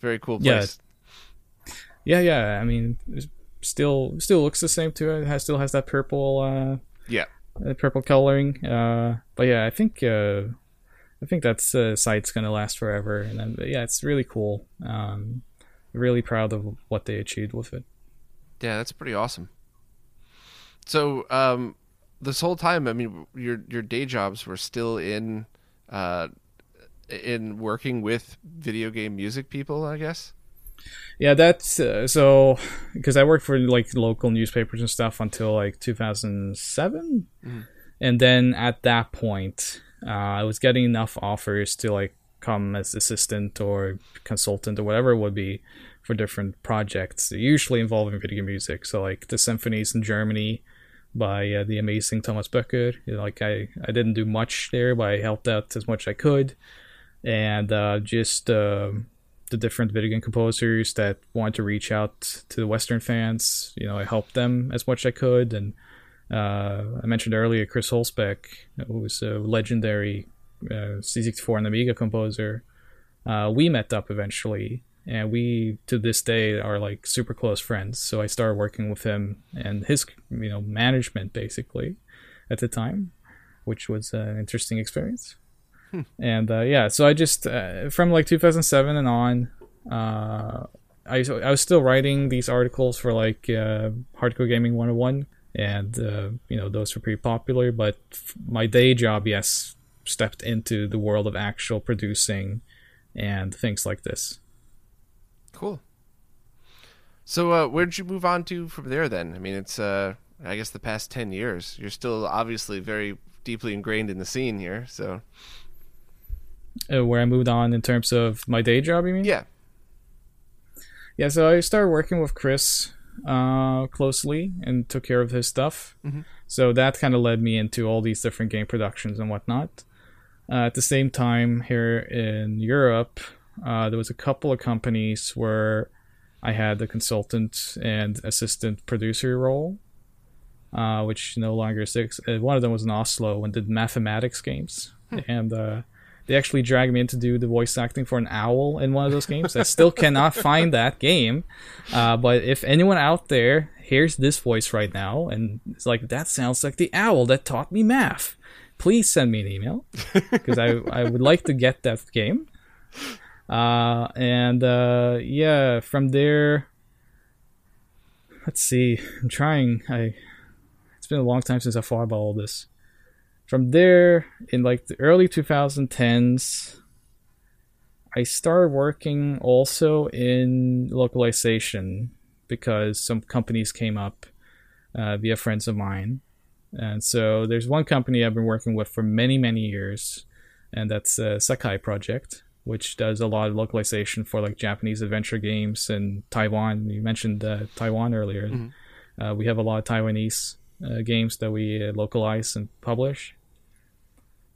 Very cool place. Yeah, yeah. I mean, still still looks the same too. It has still has that purple uh, Yeah. uh, purple coloring. Uh, but yeah, I think uh, I think that's uh, site's gonna last forever. And then, but yeah, it's really cool. Um, really proud of what they achieved with it. Yeah, that's pretty awesome. So, um, this whole time, I mean, your your day jobs were still in, uh, in working with video game music people, I guess. Yeah, that's uh, so because I worked for like local newspapers and stuff until like 2007, Mhm. and then at that point, uh, I was getting enough offers to like come as assistant or consultant or whatever it would be for different projects, usually involving video music. So like the symphonies in Germany by uh, the amazing Thomas Böcker. You know, like I I didn't do much there, but I helped out as much as I could, and uh, just. um the different video game composers that wanted to reach out to the Western fans. You know, I helped them as much as I could, and uh, I mentioned earlier Chris Hülsbeck, who was a legendary uh, C64 and Amiga composer. Uh, we met up eventually, and we to this day are like super close friends. So I started working with him and his you know management basically at the time, which was an interesting experience and uh, yeah so i just uh, from like 2007 and on uh, I, I was still writing these articles for like uh, hardcore gaming 101 and uh, you know those were pretty popular but f- my day job yes stepped into the world of actual producing and things like this. So, uh, where did you move on to from there? Then, I mean, it's uh, I guess the past ten years. You're still obviously very deeply ingrained in the scene here. So, uh, where i moved on in terms of my day job you mean yeah, Yeah, so I started working with Chris uh, closely and took care of his stuff. Mhm. So that kind of led me into all these different game productions and whatnot. Uh, at the same time, here in Europe, uh, there was a couple of companies where I had the consultant and assistant producer role, uh, which no longer exists. Uh, one of them was in Oslo and did mathematics games, and uh, they actually dragged me in to do the voice acting for an owl in one of those games. I still cannot find that game. Uh, but if anyone out there hears this voice right now and it's like, that sounds like the owl that taught me math, please send me an email because I, I would like to get that game. Uh, and uh, yeah, from there, let's see. I'm trying. I it's been a long time since I thought about all this from there in like the early 2010s i started working also in localization because some companies came up uh, via friends of mine and so there's one company i've been working with for many many years and that's uh, Sekai Project which does a lot of localization for like japanese adventure games and taiwan you mentioned uh, taiwan earlier Mhm. uh, we have a lot of taiwanese uh, games that we uh, localize and publish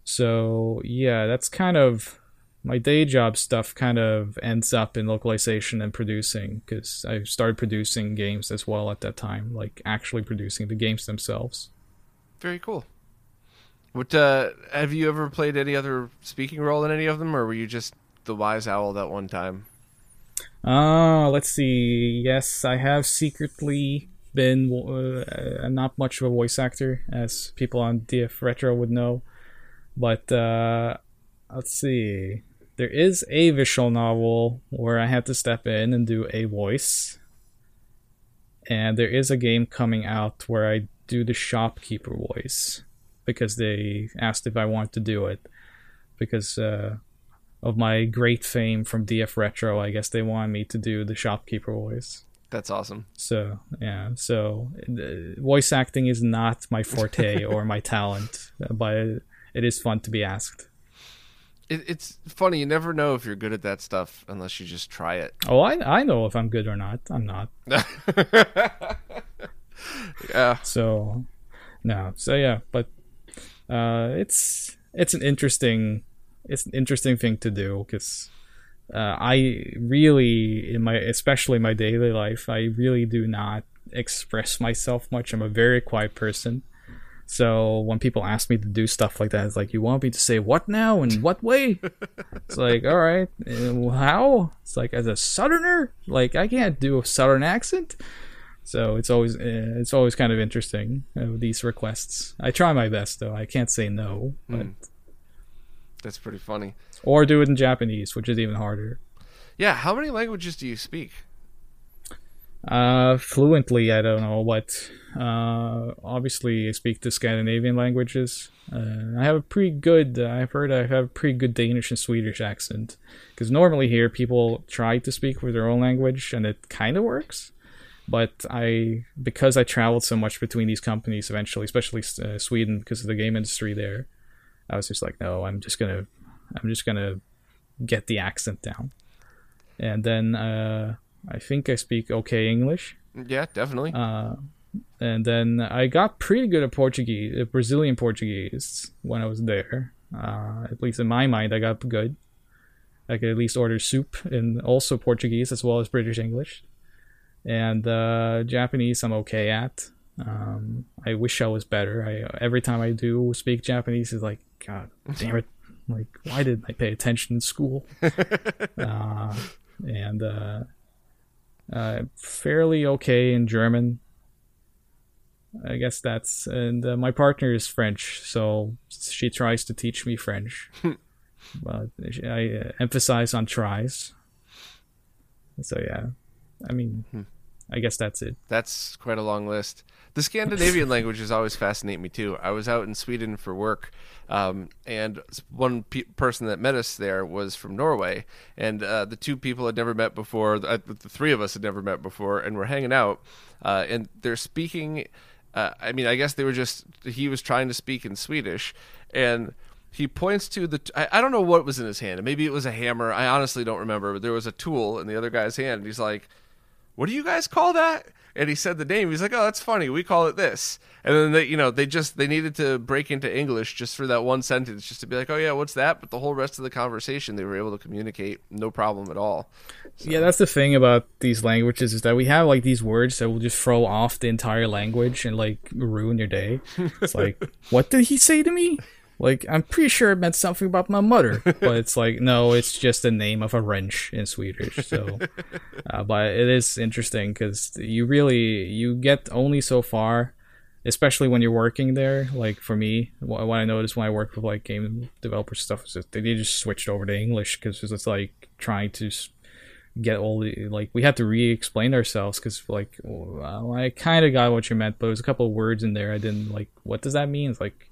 so yeah, that's kind of my day job stuff. Kind of ends up in localization and producing because I started producing games as well at that time, like actually producing the games themselves. very cool. What uh, have you ever played any other speaking role in any of them, or were you just the wise owl that one time? Uh, let's see. Yes, I have secretly been uh, not much of a voice actor, as people on DF Retro would know. But uh, let's see. There is a visual novel where I had to step in and do a voice. And there is a game coming out where I do the shopkeeper voice because they asked if I wanted to do it. Because uh, of my great fame from DF Retro, I guess they wanted me to do the shopkeeper voice. That's awesome. So yeah, so uh, voice acting is not my forte or my talent, but it is fun to be asked. It, it's funny. You never know if you're good at that stuff unless you just try it. Oh, I I know if I'm good or not. I'm not. yeah. So no. So yeah, but uh, it's it's an interesting it's an interesting thing to do because uh, I really in my especially my daily life I really do not express myself much. I'm a very quiet person. So when people ask me to do stuff like that, it's like, you want me to say what now and what way? it's like, all right, uh, how? It's like as a southerner, like I can't do a southern accent. So it's always uh, it's always kind of interesting uh, these requests. I try my best though. I can't say no, but Mm. That's pretty funny. or do it in Japanese, which is even harder. Yeah, how many languages do you speak? Uh, fluently, I don't know, what. uh, obviously I speak the Scandinavian languages. Uh, I have a pretty good. Uh, I've heard I have a pretty good Danish and Swedish accent. Because normally here people try to speak with their own language, and it kind of works. But I, because I traveled so much between these companies, eventually, especially uh, Sweden, because of the game industry there, I was just like, no, I'm just gonna, I'm just gonna get the accent down. And then uh, I think I speak okay English. Yeah, definitely. Uh, and then I got pretty good at Portuguese, uh, Brazilian Portuguese, when I was there. Uh, at least in my mind, I got good. I could at least order soup in also Portuguese as well as British English. And uh, Japanese, I'm okay at. Um, I wish I was better. I every time I do speak Japanese, is like, God damn it! Like, why didn't I pay attention in school? uh, and uh, uh, fairly okay in German. I guess that's and uh, my partner is French, so she tries to teach me French. but I uh, emphasize on tries. So yeah, I mean, I guess that's it. That's quite a long list. The Scandinavian languages always fascinate me too. I was out in Sweden for work, um, and one pe- person that met us there was from Norway, and uh, the two people had never met before. The, the three of us had never met before, and we're hanging out, uh, and they're speaking. Uh, I mean, I guess they were just. He was trying to speak in Swedish, and he points to the I, I don't know what was in his hand maybe it was a hammer i honestly don't remember but there was a tool in the other guy's hand and he's like what do you guys call that? And he said the name. He's like oh that's funny. We call it this. And then they you know they just they needed to break into english just for that one sentence just to be like oh yeah what's that? But the whole rest of the conversation they were able to communicate no problem at all. Yeah, that's the thing about these languages is that we have like these words that will just throw off the entire language and like ruin your day. It's like, what did he say to me? Like, I'm pretty sure it meant something about my mother, but it's like, no, it's just the name of a wrench in Swedish. So, uh, but it is interesting because you really you get only so far, especially when you're working there. Like for me, what what I noticed when I worked with like game developers stuff is that they just switched over to English because it's like trying to get all the like we had to re-explain ourselves because like well, I kind of got what you meant, but there was a couple of words in there I didn't like. What does that mean? It's like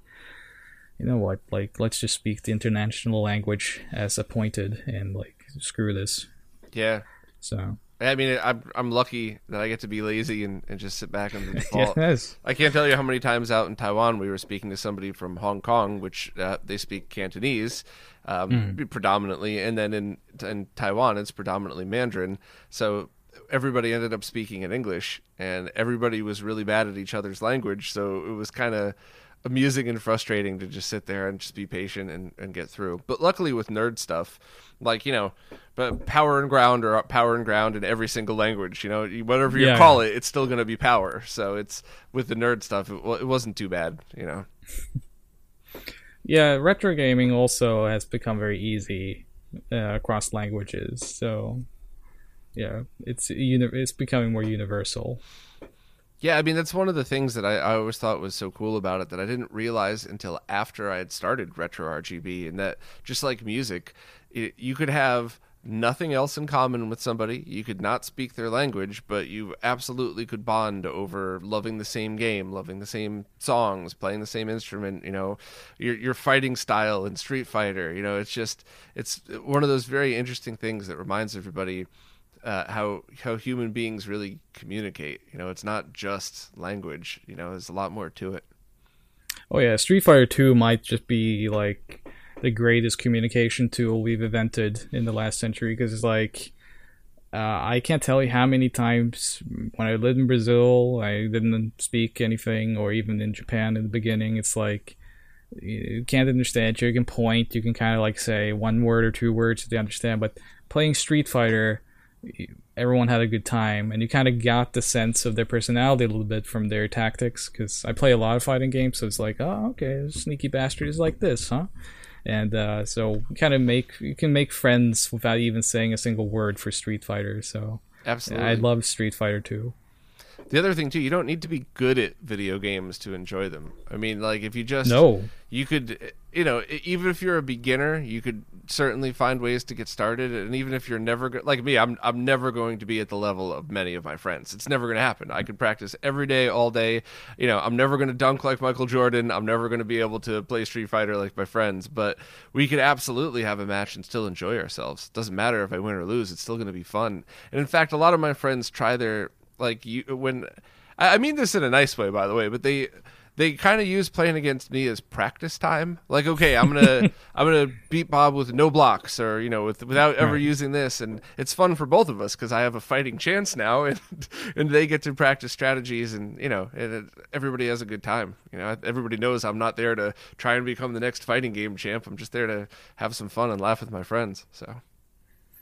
you know what? Like let's just speak the international language as appointed and like screw this. yeah So i mean i'm, I'm lucky that i get to be lazy and, and just sit back and default yes, I can't tell you how many times out in Taiwan we were speaking to somebody from Hong Kong, which uh, they speak Cantonese um, predominantly, and then in in Taiwan it's predominantly Mandarin. So everybody ended up speaking in English, and everybody was really bad at each other's language. So it was kind of amusing and frustrating to just sit there and just be patient and, and get through. But luckily with nerd stuff, like you know, but power and ground or power and ground in every single language. You know, whatever you Yeah. call it, it's still going to be power. So it's with the nerd stuff, it, it wasn't too bad. You know. yeah. Retro gaming also has become very easy uh, across languages. So yeah, it's uni- it's becoming more universal. Yeah, I mean that's one of the things that I, I always thought was so cool about it that I didn't realize until after I had started retro RGB, and that just like music, it, you could have nothing else in common with somebody. You could not speak their language, but you absolutely could bond over loving the same game, loving the same songs, playing the same instrument. You know, your your fighting style in Street Fighter. You know, it's just it's one of those very interesting things that reminds everybody uh, how how human beings really communicate. You know, it's not just language. You know, there's a lot more to it. Oh yeah, Street Fighter 2 might just be like the greatest communication tool we've invented in the last century because it's like uh, I can't tell you how many times when I lived in Brazil, I didn't speak anything, or even in Japan in the beginning. It's like you can't understand. You can point, you can kind of like say one word or two words to understand, but playing Street Fighter, everyone had a good time, and you kind of got the sense of their personality a little bit from their tactics. Because I play a lot of fighting games, so it's like, oh, okay, sneaky bastard is like this, huh? And uh, so kind of make you can make friends without even saying a single word for Street Fighter. So Absolutely. I love Street Fighter 2. The other thing too, you don't need to be good at video games to enjoy them. I mean, like if you just No. you could, you know, even if you're a beginner, you could certainly find ways to get started. And even if you're never go- like me, I'm I'm never going to be at the level of many of my friends. It's never going to happen. I could practice every day, all day. You know, I'm never going to dunk like Michael Jordan. I'm never going to be able to play Street Fighter like my friends. But we could absolutely have a match and still enjoy ourselves. Doesn't matter if I win or lose. It's still going to be fun. And in fact, a lot of my friends try their like you when I mean this in a nice way, by the way, but they they kind of use playing against me as practice time. Like, okay, I'm gonna I'm gonna beat Bob with no blocks, or you know, with without ever Right. using this, and it's fun for both of us because I have a fighting chance now, and and they get to practice strategies, and you know, and it, everybody has a good time. You know, everybody knows I'm not there to try and become the next fighting game champ. I'm just there to have some fun and laugh with my friends. So.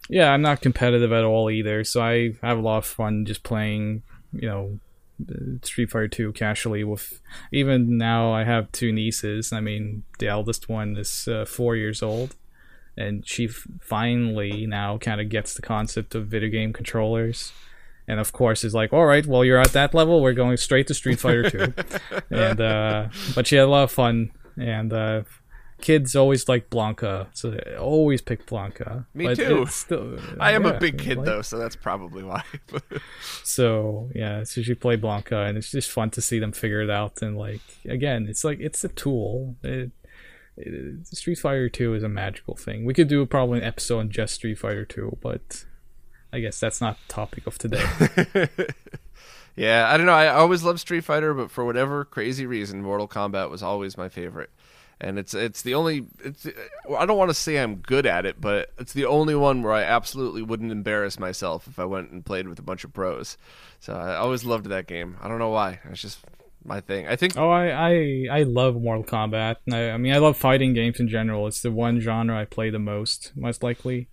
Yeah, I'm not competitive at all either, so I have a lot of fun just playing, you know, Street Fighter 2 casually with even now I have two nieces. I mean, the eldest one is uh, 4 years old and she f- finally now kind of gets the concept of video game controllers. And of course is like, "All right, well you're at that level, we're going straight to Street Fighter 2." and uh but she had a lot of fun and uh kids always like Blanka, so they always pick Blanka. Me But too. Still, I am a big kid like- though, so that's probably why. So yeah, so she play Blanka, and it's just fun to see them figure it out. And like again, it's like it's a tool. It, it, Street Fighter Two is a magical thing. We could do probably an episode on just Street Fighter Two, but I guess that's not the topic of today. yeah, I don't know. I always loved Street Fighter, but for whatever crazy reason, Mortal Kombat was always my favorite. And it's it's the only it's I don't want to say I'm good at it, but it's the only one where I absolutely wouldn't embarrass myself if I went and played with a bunch of pros. So I always loved that game. I don't know why. It's just my thing. I think oh, I, I I love Mortal Kombat. I, I mean, I love fighting games in general. It's the one genre I play the most, most likely.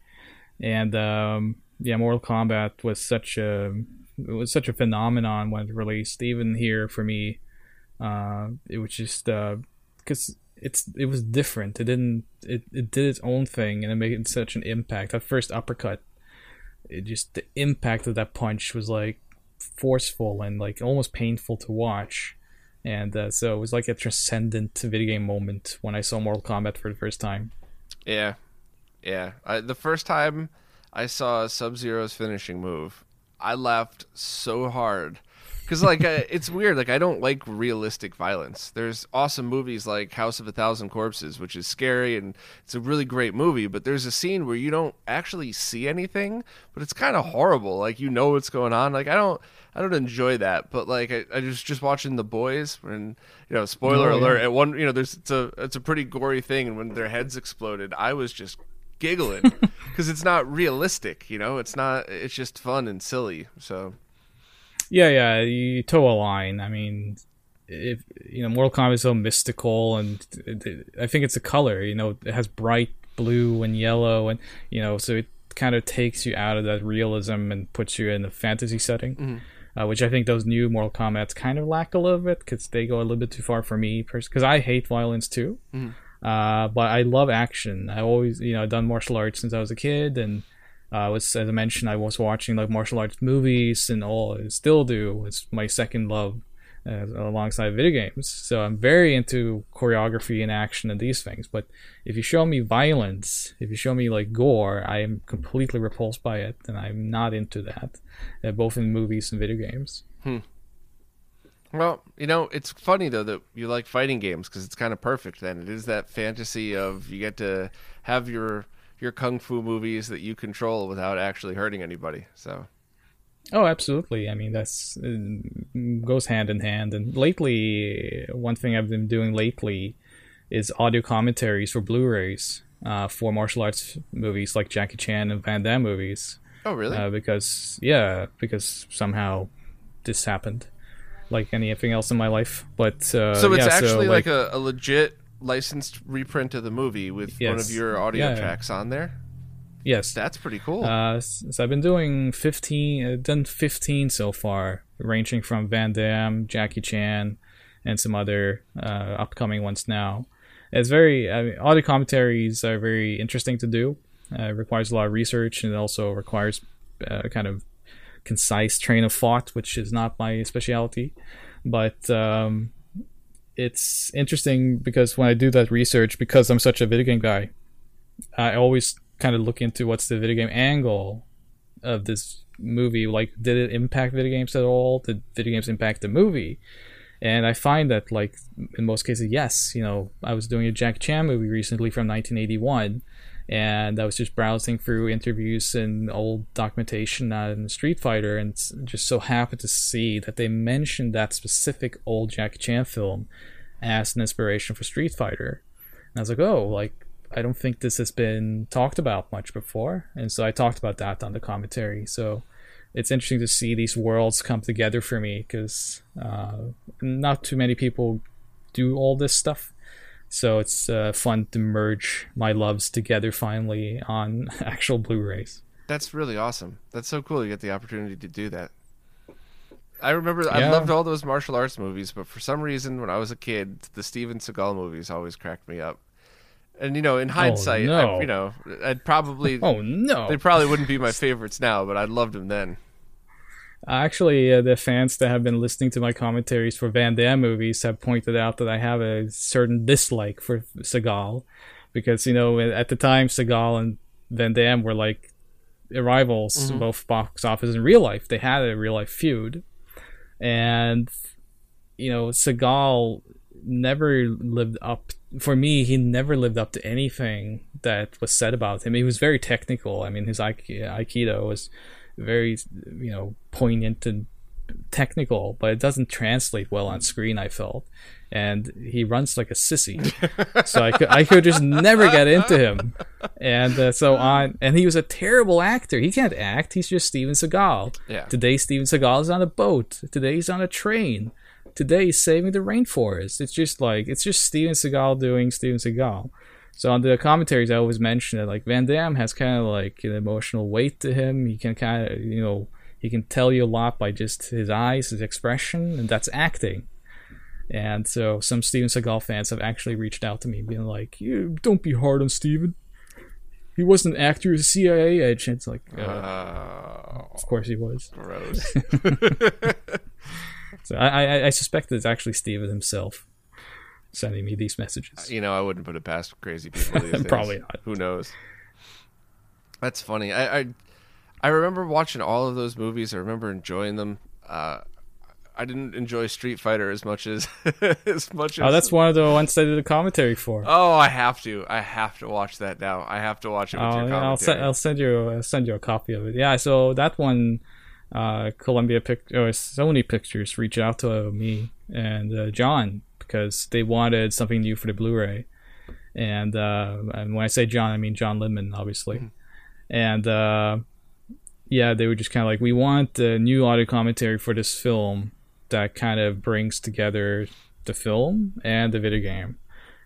And um, yeah, Mortal Kombat was such a it was such a phenomenon when it released. Even here for me, uh, it was just because it's it was different. It didn't it, it did its own thing and it made such an impact. That first uppercut, it just the impact of that punch was like forceful and like almost painful to watch. And uh, so it was like a transcendent video game moment when I saw Mortal Kombat for the first time. Yeah, yeah. I, the first time I saw Sub Zero's finishing move, I laughed so hard because like I, it's weird. Like I don't like realistic violence. There's awesome movies like House of a Thousand Corpses, which is scary and it's a really great movie. But there's a scene where you don't actually see anything, but it's kind of horrible. Like you know what's going on. Like I don't. I don't enjoy that, but like I, I was just watching The Boys, and you know, spoiler Oh, yeah. alert. At one, you know, there's it's a it's a pretty gory thing, and when their heads exploded, I was just giggling because it's not realistic. You know, it's not. It's just fun and silly. So Yeah, yeah, you toe a line. I mean, if you know, Mortal Kombat is so mystical, and it, it- I think it's a color. You know, it has bright blue and yellow, and you know, so it kind of takes you out of that realism and puts you in a fantasy setting. Uh, which I think those new Mortal Kombat's kind of lack a little bit because they go a little bit too far for me. Because I hate violence too, uh, but I love action. I always, you know, done martial arts since I was a kid, and uh, was as I mentioned, I was watching like martial arts movies and all. I still do. It's my second love uh, alongside video games. So I'm very into choreography and action and these things. But if you show me violence, if you show me like gore, I am completely repulsed by it, and I'm not into that, uh, both in movies and video games. Hmm. Well, you know, it's funny though that you like fighting games because it's kind of perfect. Then it is that fantasy of you get to have your your kung fu movies that you control without actually hurting anybody. So Oh, absolutely. I mean, that's uh, goes hand in hand. And lately, one thing I've been doing lately is audio commentaries for Blu-rays uh, for martial arts movies like Jackie Chan and Van Damme movies. oh really? Uh, because yeah, because somehow this happened, like anything else in my life. But uh, so it's yeah, actually so, like, a, a legit licensed reprint of the movie with one of your audio Yeah, tracks on there. Yes. That's pretty cool. Uh, so I've been doing 15, uh, done 15 so far, ranging from Van Damme, Jackie Chan, and some other uh, upcoming ones now. It's very, I mean, audio commentaries are very interesting to do. Uh, it requires a lot of research and it also requires uh, kind of concise train of thought, which is not my specialty. But um, it's interesting because when I do that research, because I'm such a video game guy, I always kind of look into what's the video game angle of this movie. Like, did it impact video games at all? Did video games impact the movie? And I find that, like, in most cases, yes. You know, I was doing a Jack Chan movie recently from 1981, and I was just browsing through interviews and old documentation on Street Fighter, and just so happened to see that they mentioned that specific old Jack Chan film as an inspiration for Street Fighter. And I was like, oh, like I don't think this has been talked about much before, and so I talked about that on the commentary. So it's interesting to see these worlds come together for me because uh, not too many people do all this stuff. So it's uh, fun to merge my loves together finally on actual Blu-rays. That's really awesome. That's so cool. You get the opportunity to do that. I remember Yeah. I loved all those martial arts movies, but for some reason, when I was a kid, the Steven Seagal movies always cracked me up. And you know, in hindsight, Oh, no. I, you know, I'd probably Oh no! they probably wouldn't be my favorites now, but I loved them then. Actually, uh, the fans that have been listening to my commentaries for Van Damme movies have pointed out that I have a certain dislike for Seagal, because you know at the time Seagal and Van Damme were like rivals, both box office and real life. They had a real life feud, and you know Seagal never lived up. For me, he never lived up to anything that was said about him. He was very technical. I mean, his aik- aikido was very you know poignant and technical but it doesn't translate well on screen i felt. And he runs like a sissy. So i could i could just never get into him. And uh, so on and he was a terrible actor. He can't act. He's just steven seagal. Yeah. today steven seagal is on a boat. Today he's on a train. Today he's saving the rainforest. It's just like it's just steven seagal doing steven seagal so on the commentaries, I always mention that like Van Damme has kind of like an emotional weight to him. He can kind of you know he can tell you a lot by just his eyes, his expression, and that's acting. And so some Steven Seagal fans have actually reached out to me, being like, "You don't be hard on Steven. He wasn't an actor, he was a CIA agent." It's like, uh, Oh, of course he was. gross. So I, I, I suspect that it's actually Steven himself sending me these messages. you know, I wouldn't put it past crazy people these days. Probably not. Who knows? That's funny. I, I I remember watching all of those movies. I remember enjoying them. Uh, I didn't enjoy Street Fighter as much as as much as. Oh, that's one of the ones I did a commentary for. Oh, I have to. I have to watch that now. I have to watch it with Oh, yeah, I'll, commentary. send, I'll send you I'll send you a copy of it. Yeah, so that one, uh, Columbia Pic or Sony Pictures reached out to me and uh, John because they wanted something new for the Blu-ray, and uh, and when I say John, I mean John Linneman, obviously, and uh, yeah, they were just kind of like, we want a new audio commentary for this film that kind of brings together the film and the video game,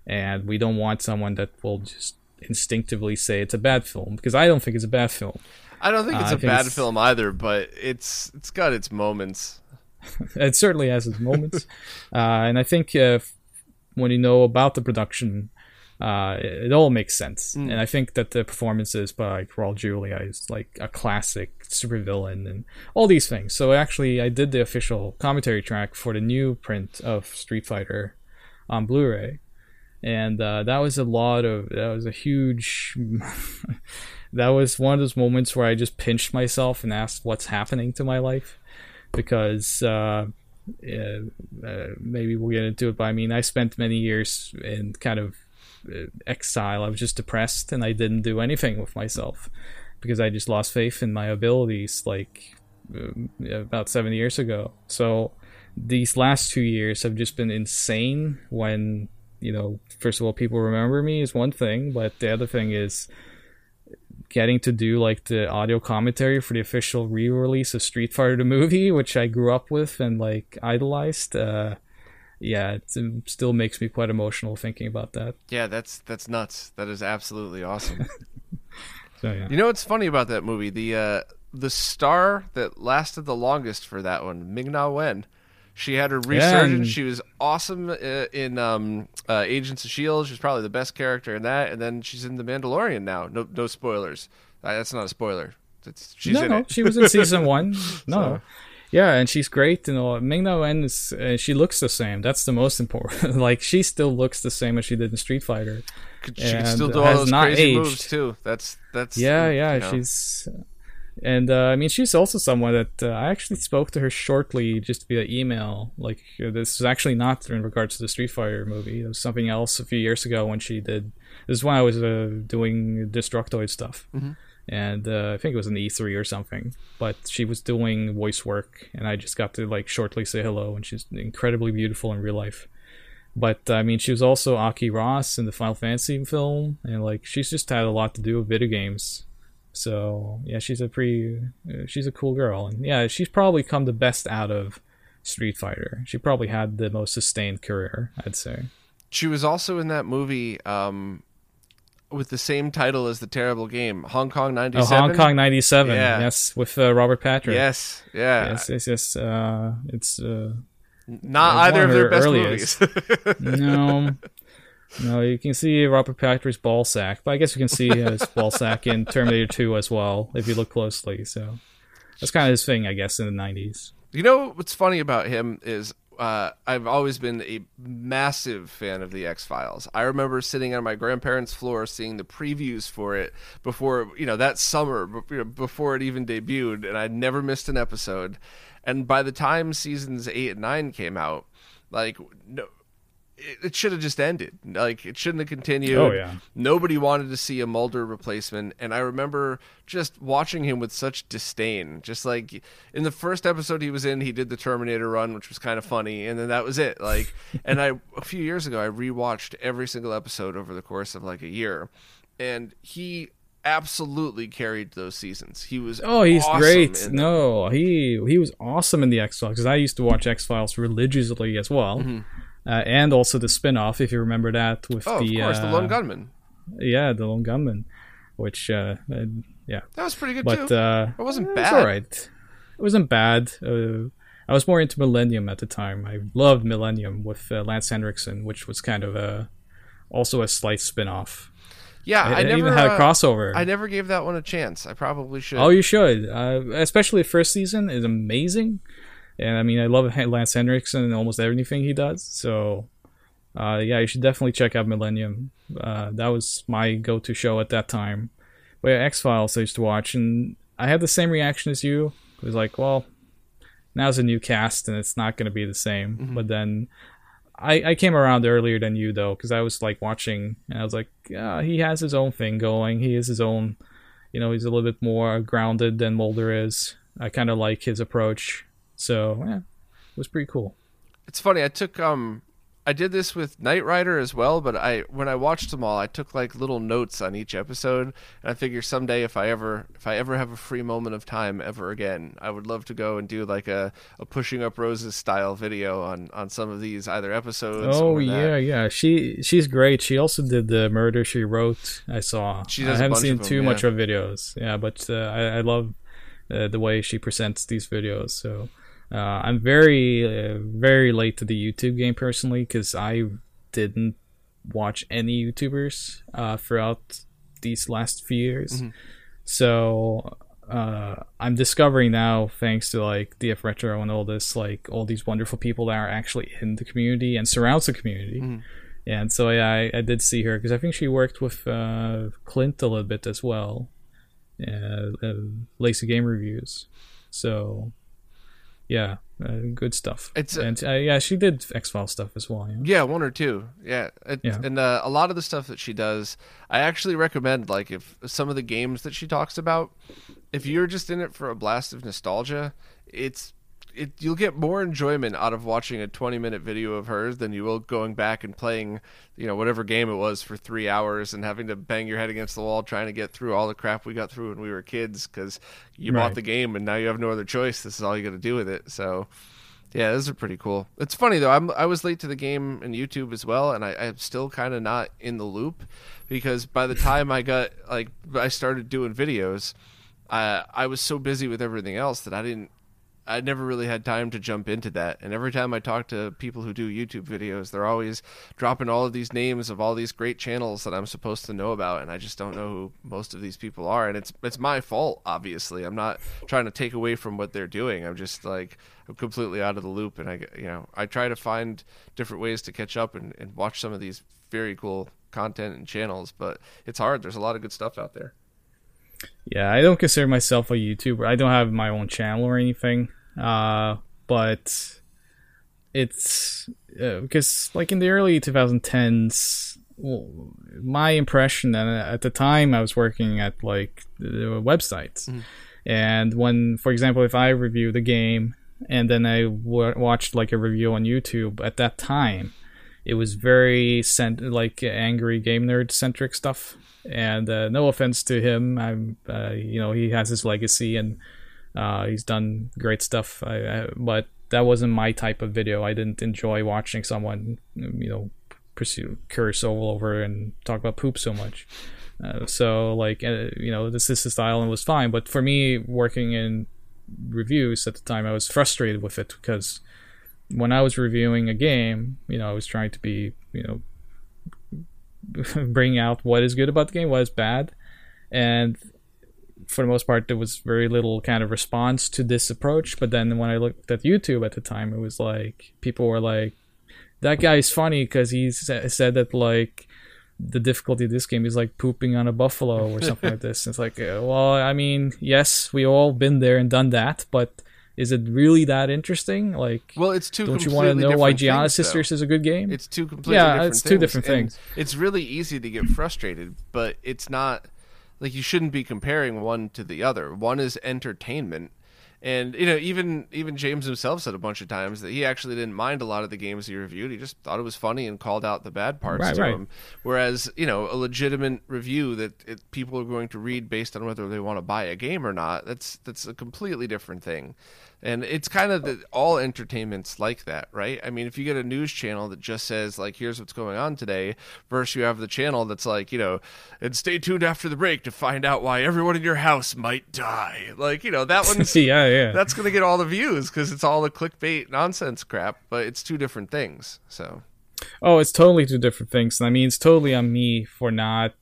and we don't want someone that will just instinctively say it's a bad film because I don't think it's a bad film. I don't think it's a think bad it's- film either, but it's it's got its moments. It certainly has its moments, uh, and I think uh, f- when you know about the production, uh, it, it all makes sense. And I think that the performances by Raul Julia is like a classic supervillain and all these things. So actually, I did the official commentary track for the new print of Street Fighter on Blu-ray, and uh, that was a lot of that was a huge. that was one of those moments where I just pinched myself and asked, "What's happening to my life?" Because uh, uh, uh, maybe we'll get into it. But I mean, I spent many years in kind of uh, exile. I was just depressed, and I didn't do anything with myself because I just lost faith in my abilities. Like um, about seven years ago. So these last two years have just been insane. When you know, first of all, people remember me is one thing, but the other thing is getting to do like the audio commentary for the official re-release of Street Fighter the movie, which I grew up with and like idolized. Uh, yeah, it still makes me quite emotional thinking about that. Yeah, that's that's nuts. That is absolutely awesome. So yeah. You know what's funny about that movie? The uh, the star that lasted the longest for that one, Ming Na Wen. She had her resurgence. and- She was awesome uh, in um, uh, Agents of Shield. She's probably the best character in that. And then she's in The Mandalorian now. No, no spoilers. Uh, that's not a spoiler. It's, she's no, in no, it. she was in season one. No, So- yeah, and she's great. And all. Ming Na Wen is uh, she looks the same. That's the most important. like she still looks the same as she did in Street Fighter. She can still do all those crazy aged. moves too. That's that's Yeah, you yeah, know. she's. And uh, I mean, she's also someone that uh, I actually spoke to her shortly, just via email. Like uh, this is actually not in regards to the Street Fighter movie. It was something else a few years ago when she did. This is when I was uh, doing Destructoid stuff, Mhm. and uh, I think it was an E3 or something. But she was doing voice work, and I just got to like shortly say hello. And she's incredibly beautiful in real life. But I mean, she was also Aki Ross in the Final Fantasy film, and like she's just had a lot to do with video games. So yeah, she's a pretty, uh, she's a cool girl, and yeah, she's probably come the best out of Street Fighter. She probably had the most sustained career, I'd say. She was also in that movie um, with the same title as the terrible game, Hong Kong Oh, Hong Kong '97, Yeah. yes, with uh, Robert Patrick. Yes, yeah. yes, yes, yes. Uh, it's uh, Not either of their best earliest. movies. no. No, you can see Robert Patrick's ball sack, but I guess you can see his ball sack in Terminator 2 as well if you look closely. So that's kind of his thing, I guess, in the 90s. You know what's funny about him is uh, I've always been a massive fan of the X Files. I remember sitting on my grandparents' floor seeing the previews for it before you know that summer be- you know, before it even debuted, and I never missed an episode. And by the time seasons eight and nine came out, like no. It, it should have just ended. Like it shouldn't have continued. Oh, yeah. Nobody wanted to see a Mulder replacement, and I remember just watching him with such disdain. Just like in the first episode he was in, he did the Terminator run, which was kind of funny, and then that was it. Like, and I a few years ago I rewatched every single episode over the course of like a year, and he absolutely carried those seasons. He was Oh, he's awesome great. No, he he was awesome in the X Files because I used to watch X Files religiously as well, uh, and also the spin off if you remember that with. Oh, the of course, the uh, Lone Gunmen. yeah the lone gunmen, which uh, uh, yeah, That was pretty good but too. uh, it wasn't it bad. was all right. It wasn't bad. Uh, I was more into Millennium at the time. I loved Millennium with uh, Lance Henriksen, which was kind of a also a slight spin off. Yeah, I it never even had a uh, crossover. I never gave that one a chance. I probably should. Oh, you should. Uh, especially first season is amazing, and I mean, I love Lance Henriksen and almost everything he does. So, uh, yeah, you should definitely check out Millennium. Uh, that was my go-to show at that time. But yeah, X Files I used to watch, and I had the same reaction as you. It was like, well, now's a new cast, and it's not going to be the same. But then. I, I came around earlier than you though because I was like watching and I was like yeah, he has his own thing going he is his own you know he's a little bit more grounded than Mulder is. I kind of like his approach, so yeah, it was pretty cool. it's funny i took um i did this with knight rider as well but i when i watched them all i took like little notes on each episode and i figure someday if i ever if i ever have a free moment of time ever again i would love to go and do like a, a pushing up roses style video on on some of these either episodes Oh or that. yeah, yeah. She she's great. She also did the murder she wrote. I saw. She does I haven't seen of 'em, too yeah. much of videos. Yeah, but uh, I, I love uh, the way she presents these videos. So uh, I'm very uh, very late to the YouTube game personally because I didn't watch any YouTubers uh, throughout these last few years. Mhm. So uh, I'm discovering now, thanks to like DF Retro and all this, like all these wonderful people that are actually in the community and surrounds the community. Mhm. And so yeah, I, I did see her because I think she worked with uh, Clint a little bit as well, uh, uh, Lazy Game Reviews. So yeah, uh, good stuff. It's a- and uh, yeah, she did X File stuff as well. Yeah. Yeah, one or two. Yeah, it, Yeah. and uh, a lot of the stuff that she does, I actually recommend. Like, if some of the games that she talks about, if you're just in it for a blast of nostalgia, it's it you'll get more enjoyment out of watching a 20 minute video of hers than you will going back and playing, you know, whatever game it was for three hours and having to bang your head against the wall trying to get through all the crap we got through when we were kids because you bought the game and now you have no other choice. This is all you got to do with it. So. Yeah, those are pretty cool. It's funny though. I'm I was late to the game in YouTube as well, and I, I'm still kind of not in the loop because by the time I got like I started doing videos, I I was so busy with everything else that I didn't I never really had time to jump into that. And every time I talk to people who do YouTube videos, they're always dropping all of these names of all these great channels that I'm supposed to know about, and I just don't know who most of these people are. And it's it's my fault, obviously. I'm not trying to take away from what they're doing. I'm just like I'm completely out of the loop, and I you know I try to find different ways to catch up and, and watch some of these very cool content and channels, but it's hard. There's a lot of good stuff out there. Yeah, I don't consider myself a YouTuber. I don't have my own channel or anything. Uh, but it's uh, because like in the early 2010s, well, my impression and at the time I was working at like the websites, mm. and when, for example, if I review the game and then I w- watched like a review on YouTube at that time, it was very like angry game nerd centric stuff and uh, no offense to him, I'm uh, you know he has his legacy and uh, he's done great stuff. I, I, but that wasn't my type of video. I didn't enjoy watching someone you know pursue curse all over and talk about poop so much. Uh, so like uh, you know this is the style and was fine. But for me, working in reviews at the time, I was frustrated with it because when I was reviewing a game, you know, I was trying to be you know bring out what is good about the game, what is bad, and for the most part, there was very little kind of response to this approach. But then when I looked at YouTube at the time, it was like people were like, "That guy is funny because he said that like." the difficulty of this game is like pooping on a buffalo or something like this. It's like, uh, well, I mean, yes, we all been there and done that, but is it really that interesting? Like, well, it's two. Don't you want to know why Giana Sisters is a good game? It's two completely. Yeah, different it's things. two different things. And it's really easy to get frustrated, but it's not like you shouldn't be comparing one to the other. One is entertainment. And you know, even even James himself said a bunch of times that he actually didn't mind a lot of the games he reviewed. He just thought it was funny and called out the bad parts right, to right. him. Whereas you know, a legitimate review that it, people are going to read based on whether they want to buy a game or not, that's that's a completely different thing and it's kind of the, all entertainment's like that right? I mean if you get a news channel that just says like here's what's going on today versus you have the channel that's like you know and stay tuned after the break to find out why everyone in your house might die. Like you know that one's yeah yeah. that's gonna get all the views because it's all the clickbait nonsense crap but it's two different things so. Oh it's totally two different things i mean it's totally on me for not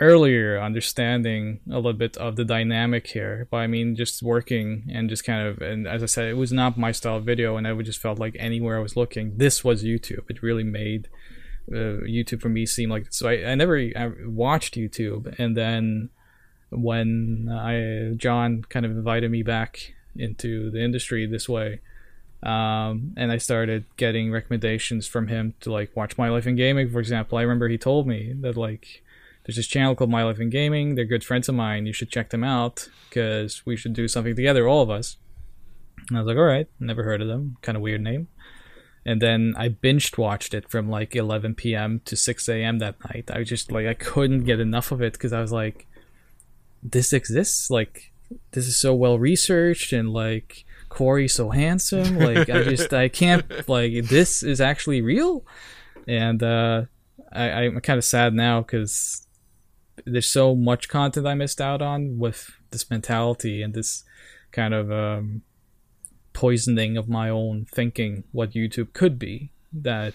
earlier understanding a little bit of the dynamic here but i mean just working and just kind of and as i said it was not my style of video and i just felt like anywhere i was looking this was youtube it really made uh, youtube for me seem like so I, I never I watched youtube and then when i john kind of invited me back into the industry this way um, and I started getting recommendations from him to like watch My Life in Gaming, for example. I remember he told me that like there's this channel called My Life in Gaming. They're good friends of mine. You should check them out because we should do something together, all of us. And I was like, all right, never heard of them. Kind of weird name. And then I binged watched it from like 11 p.m. to 6 a.m. that night. I was just like, I couldn't get enough of it because I was like, this exists. Like, this is so well researched and like Corey's so handsome. Like, I just, I can't, like, this is actually real. And, uh, I, I'm kind of sad now because there's so much content I missed out on with this mentality and this kind of um, poisoning of my own thinking what YouTube could be. That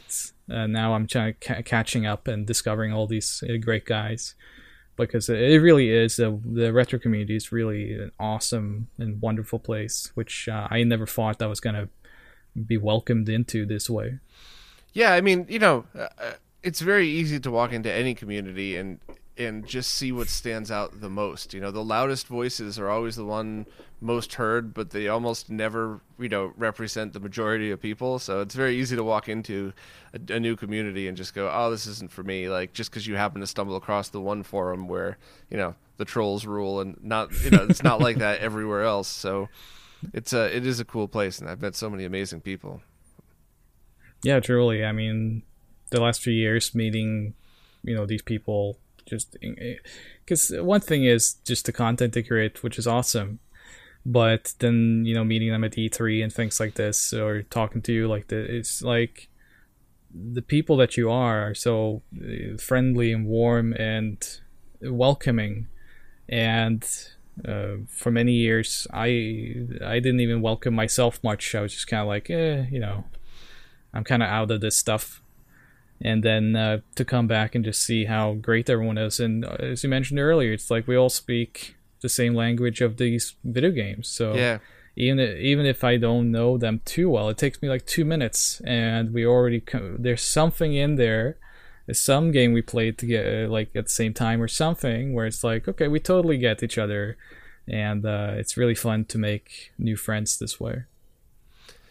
uh, now I'm trying ca- catching up and discovering all these uh, great guys because it really is uh, the retro community is really an awesome and wonderful place, which uh, I never thought I was gonna be welcomed into this way. Yeah, I mean, you know, uh, it's very easy to walk into any community and and just see what stands out the most. You know, the loudest voices are always the one most heard, but they almost never, you know, represent the majority of people. So it's very easy to walk into a, a new community and just go, "Oh, this isn't for me." Like just because you happen to stumble across the one forum where you know the trolls rule, and not, you know, it's not like that everywhere else. So it's a, it is a cool place, and I've met so many amazing people. Yeah, truly. I mean, the last few years meeting, you know, these people just because one thing is just the content they create, which is awesome, but then you know meeting them at E3 and things like this, or talking to you like this, it's like the people that you are are so uh, friendly and warm and welcoming, and uh, for many years I I didn't even welcome myself much. I was just kind of like, eh, you know, I'm kind of out of this stuff. And then uh, to come back and just see how great everyone is, and uh, as you mentioned earlier, it's like we all speak the same language of these video games. So Yeah. even even if I don't know them too well, it takes me like two minutes, and we already co- there's something in there, some game we played together like at the same time or something where it's like okay, we totally get each other, and uh, it's really fun to make new friends this way.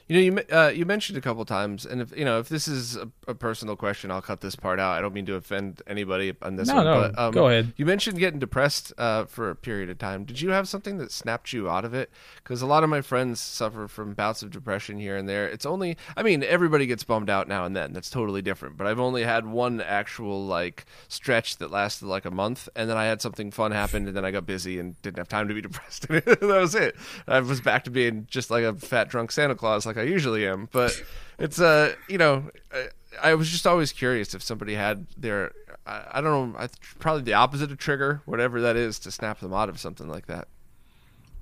You know, you uh, you mentioned a couple times, and if you know if this is a, a personal question, I'll cut this part out. I don't mean to offend anybody on this No, one. no, but, um, go ahead. You mentioned getting depressed uh, for a period of time. Did you have something that snapped you out of it? Because a lot of my friends suffer from bouts of depression here and there. It's only, I mean, everybody gets bummed out now and then. That's totally different. But I've only had one actual like stretch that lasted like a month, and then I had something fun happen, and then I got busy and didn't have time to be depressed. that was it. I was back to being just like a fat drunk Santa Claus, like I usually am. But it's uh, you know, I, I was just always curious if somebody had their, I, I don't know, I, probably the opposite of trigger, whatever that is, to snap them out of something like that.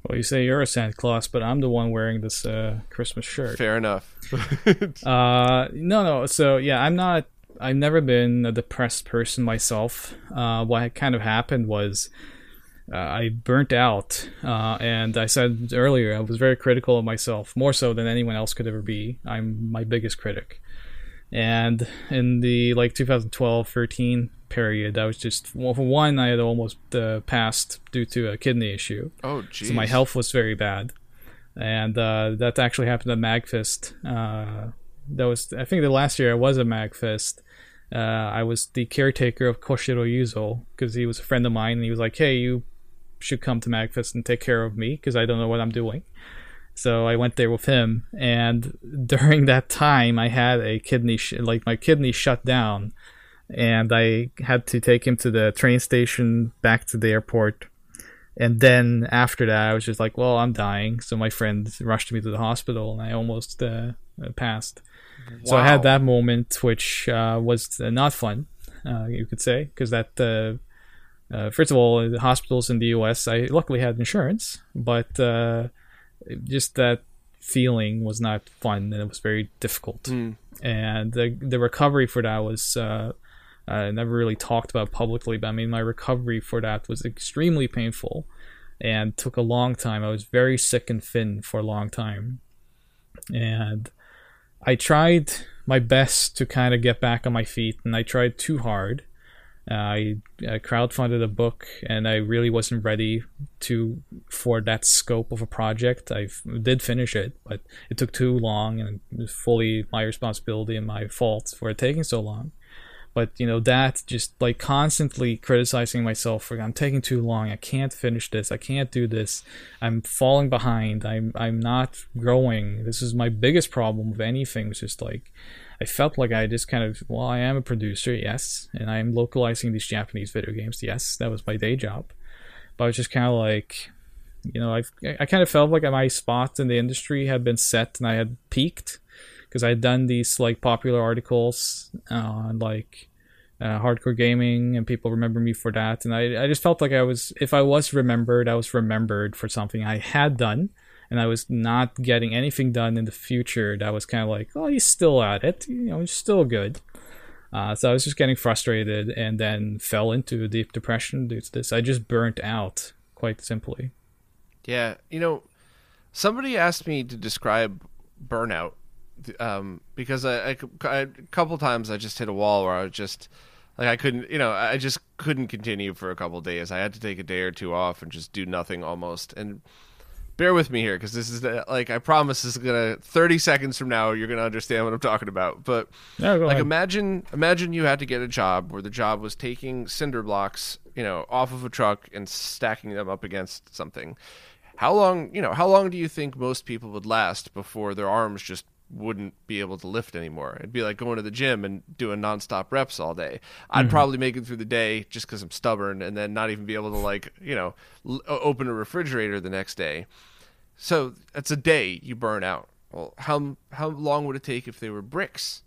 Well, you say you're a Santa Claus, but I'm the one wearing this uh, Christmas shirt. Fair enough. Uh, no, no. So yeah, I'm not. I've never been a depressed person myself. Uh, what kind of happened was uh, I burnt out, uh, and I said earlier I was very critical of myself, more so than anyone else could ever be. I'm my biggest critic, and in the like 2012-13 period, I was just well, for one, I had almost uh, passed due to a kidney issue. oh, geez. So my health was very bad, and uh, that actually happened at Magfest. Uh, that was I think the last year I was at Magfest. Uh, I was the caretaker of Koshiro Yuzo because he was a friend of mine, and he was like, "Hey, you should come to Magfest and take care of me because I don't know what I'm doing." So I went there with him, and during that time, I had a kidney sh- like my kidney shut down, and I had to take him to the train station back to the airport and then after that, I was just like, well, I'm dying. So my friend rushed me to the hospital and I almost uh, uh, passed. So I had that moment, which uh, was uh, not fun, uh, you could say, because that, uh, first of all, the hospitals in the US, I luckily had insurance, but uh, just that feeling was not fun and it was very difficult. Mm. And the, the recovery for that was uh, uh, never really talked about publicly, but I mean, my recovery for that was extremely painful and took a long time. I was very sick and thin for a long time. And I tried my best to kind of get back on my feet, and I tried too hard. Uh, I, crowdfunded a book, and I really wasn't ready to for that scope of a project. I f- did finish it, but it took too long, and it was fully my responsibility and my fault for it taking so long. But you know that just like constantly criticizing myself for i'm taking too long. I can't finish this. I can't do this. I'm falling behind. I'm i'm not growing. This is my biggest problem with anything was just like i felt like i just kind of well i am a producer yes and i'm localizing these japanese video games yes that was my day job but i was just kind of like you know I've, i kind of felt like my spot in the industry had been set and i had peaked because I had done these like popular articles on like uh, hardcore gaming, and people remember me for that. And I, I just felt like I was, if I was remembered, I was remembered for something I had done, and I was not getting anything done in the future. That was kind of like, oh, he's still at it, you know, he's still good. Uh, so I was just getting frustrated, and then fell into a deep depression due to this. I just burnt out, quite simply. Yeah, you know, somebody asked me to describe burnout um, because I, I, I- a couple times I just hit a wall where I was just like I couldn't, you know, I just couldn't continue for a couple days. I had to take a day or two off and just do nothing almost. And bear with me here because this is the, like I promise this is gonna thirty seconds from now you're gonna understand what I'm talking about. But No, like ahead. imagine imagine you had to get a job where the job was taking cinder blocks you know off of a truck and stacking them up against something. How long you know how long do you think most people would last before their arms just wouldn't be able to lift anymore? It'd be like going to the gym and doing nonstop reps all day. I'd mm-hmm. probably make it through the day just because i'm stubborn and then not even be able to like you know l- open a refrigerator the next day so it's a day you burn out. Well, how how long would it take if they were bricks?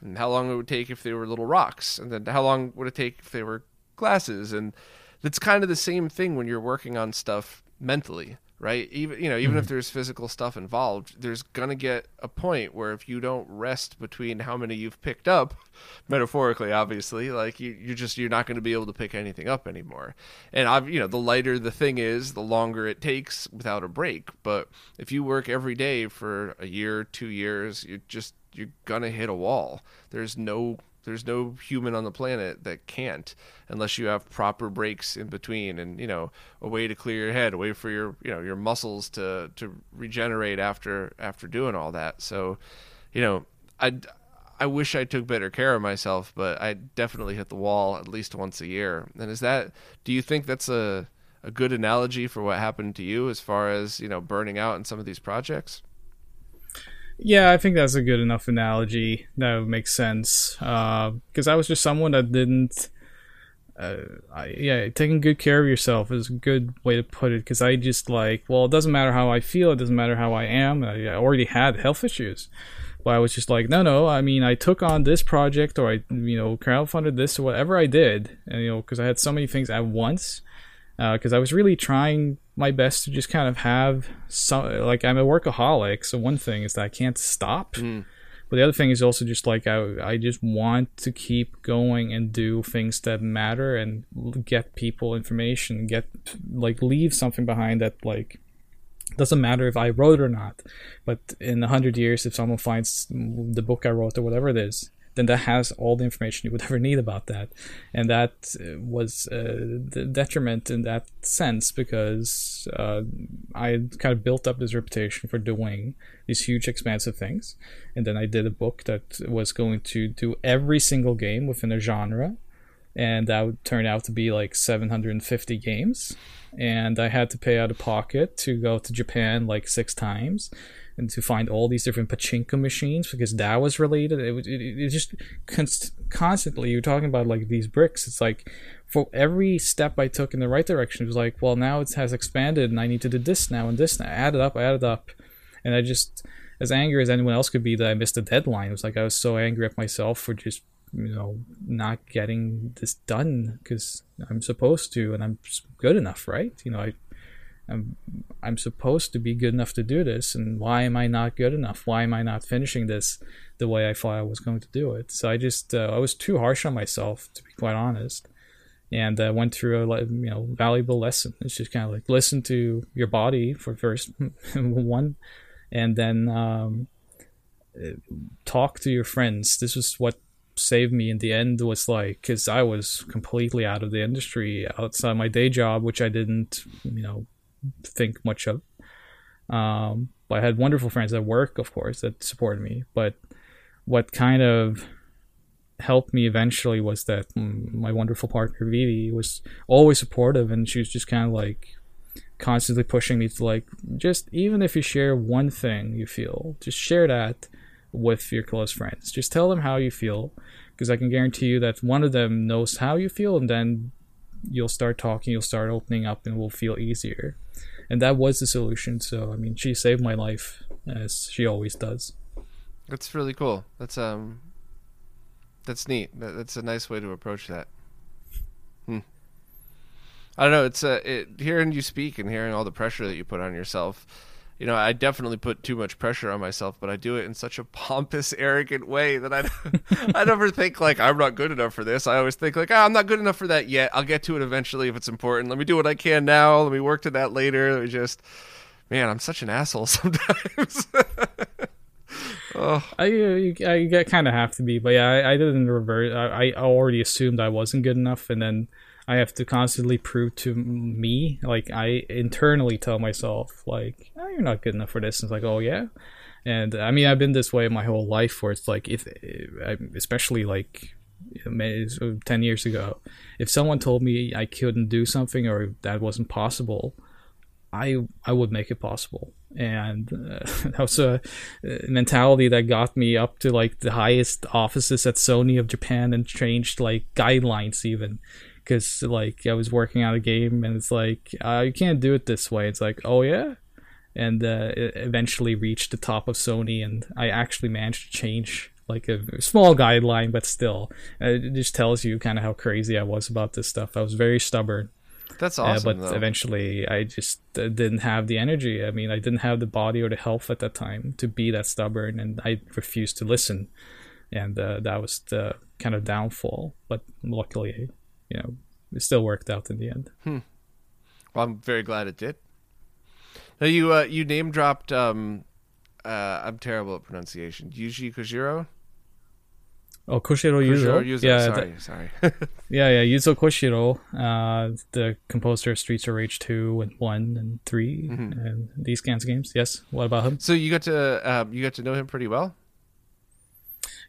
And how long it would take if they were little rocks? And then how long would it take if they were glasses? And it's kind of the same thing when you're working on stuff mentally right? Even you know even mm-hmm. if there's physical stuff involved there's going to get a point where if you don't rest between how many you've picked up metaphorically obviously like you you're just you're not going to be able to pick anything up anymore. And I've you know the lighter the thing is the longer it takes without a break. But if you work every day for a year 2 years you just you're going to hit a wall. There's no there's no human on the planet that can't unless you have proper breaks in between and you know a way to clear your head, a way for your you know your muscles to to regenerate after after doing all that. So, you know, I I wish I took better care of myself, but I definitely hit the wall at least once a year. And is that do you think that's a a good analogy for what happened to you as far as, you know, burning out in some of these projects? Yeah, I think that's a good enough analogy. That would make sense. Because uh, I was just someone that didn't. Uh, I, yeah, taking good care of yourself is a good way to put it. Because I just like, well, it doesn't matter how I feel. It doesn't matter how I am. I, I already had health issues. But I was just like, no, no. I mean, I took on this project, or I, you know, crowdfunded this, or whatever I did, and you know, because I had so many things at once because uh, I was really trying my best to just kind of have some like I'm a workaholic. So one thing is that I can't stop, mm. but the other thing is also just like I I just want to keep going and do things that matter and get people information, get like leave something behind that like doesn't matter if I wrote or not, but in a hundred years, if someone finds the book I wrote or whatever it is, then that has all the information you would ever need about that. And that uh, was uh, the detriment in that sense because uh, I kind of built up this reputation for doing these huge, expansive things. And then I did a book that was going to do every single game within a genre. And that would turn out to be like 750 games. And I had to pay out of pocket to go to Japan like six times and to find all these different pachinko machines because that was related. It was it, it just const- constantly you're talking about like these bricks. It's like for every step I took in the right direction, it was like, well, now it has expanded and I need to do this now and this now. I added up, I added up, and I just as angry as anyone else could be that I missed a deadline. It was like I was so angry at myself for just you know not getting this done because I'm supposed to and I'm good enough, right? You know, I I'm, I'm supposed to be good enough to do this, and why am I not good enough? Why am I not finishing this the way I thought I was going to do it? So I just uh, I was too harsh on myself, to be quite honest, and uh, went through a you know valuable lesson. It's just kind of like listen to your body for first one, and then um, talk to your friends. This was what saved me in the end was like because I was completely out of the industry outside my day job, which I didn't you know think much of. Um, but I had wonderful friends at work, of course, that supported me. But what kind of helped me eventually was that my wonderful partner Vivi was always supportive, and she was just kind of like constantly pushing me to like just even if you share one thing you feel, just share that with your close friends. Just tell them how you feel, because I can guarantee you that one of them knows how you feel, and then you'll start talking, you'll start opening up, and it will feel easier and that was the solution. So I mean, she saved my life as she always does. That's really cool. That's um, that's neat. That's a nice way to approach that. Hmm. I don't know. It's uh, it, hearing you speak and hearing all the pressure that you put on yourself you know, I definitely put too much pressure on myself, but I do it in such a pompous, arrogant way that I, I never think like I'm not good enough for this. I always think like, oh, I'm not good enough for that yet. I'll get to it eventually if it's important. Let me do what I can now. Let me work to that later. Let me just, man, I'm such an asshole sometimes. oh. I, I, I kind of have to be, but yeah, I, I didn't revert. I, I already assumed I wasn't good enough, and then I have to constantly prove to me, like I internally tell myself, like, oh, you're not good enough for this. And it's like, oh yeah, and I mean, I've been this way my whole life, where it's like, if, especially like ten years ago, if someone told me I couldn't do something or that wasn't possible, I I would make it possible. And uh, that was a mentality that got me up to like the highest offices at Sony of Japan and changed like guidelines even because like I was working on a game and it's like uh, you can't do it this way. It's like oh yeah, and uh, it eventually reached the top of Sony. And I actually managed to change like a small guideline, but still, uh, it just tells you kind of how crazy I was about this stuff. I was very stubborn. That's awesome. Uh, but though. eventually, I just uh, didn't have the energy. I mean, I didn't have the body or the health at that time to be that stubborn, and I refused to listen. And uh, that was the kind of downfall. But luckily, you know, it still worked out in the end. Hmm. Well, I'm very glad it did. Now you uh, you name dropped. Um, uh, I'm terrible at pronunciation. Yuji Koshiro. Oh, Koshiro Yuzo. Yuzo. Yeah, sorry, the- sorry. yeah, yeah. Yuzo Koshiro, uh, the composer of Streets of Rage two and one and 3 Mhm. and these kinds of games. Yes. What about him? so you got to um, you got to know him pretty well.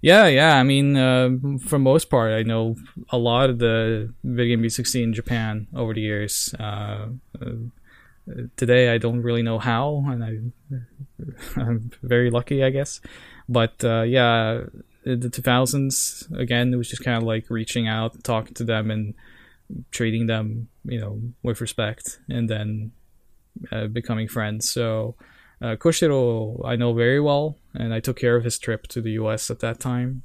Yeah, yeah. I mean, uh, for most part, I know a lot of the video game music scene in Japan over the years. Uh, uh, today, I don't really know how, and I, I'm very lucky, I guess. But uh, yeah, the 2000s, again, it was just kind of like reaching out, talking to them, and treating them, you know, with respect, and then uh, becoming friends. So uh, Koshiro, I know very well, and I took care of his trip to the U.S. at that time.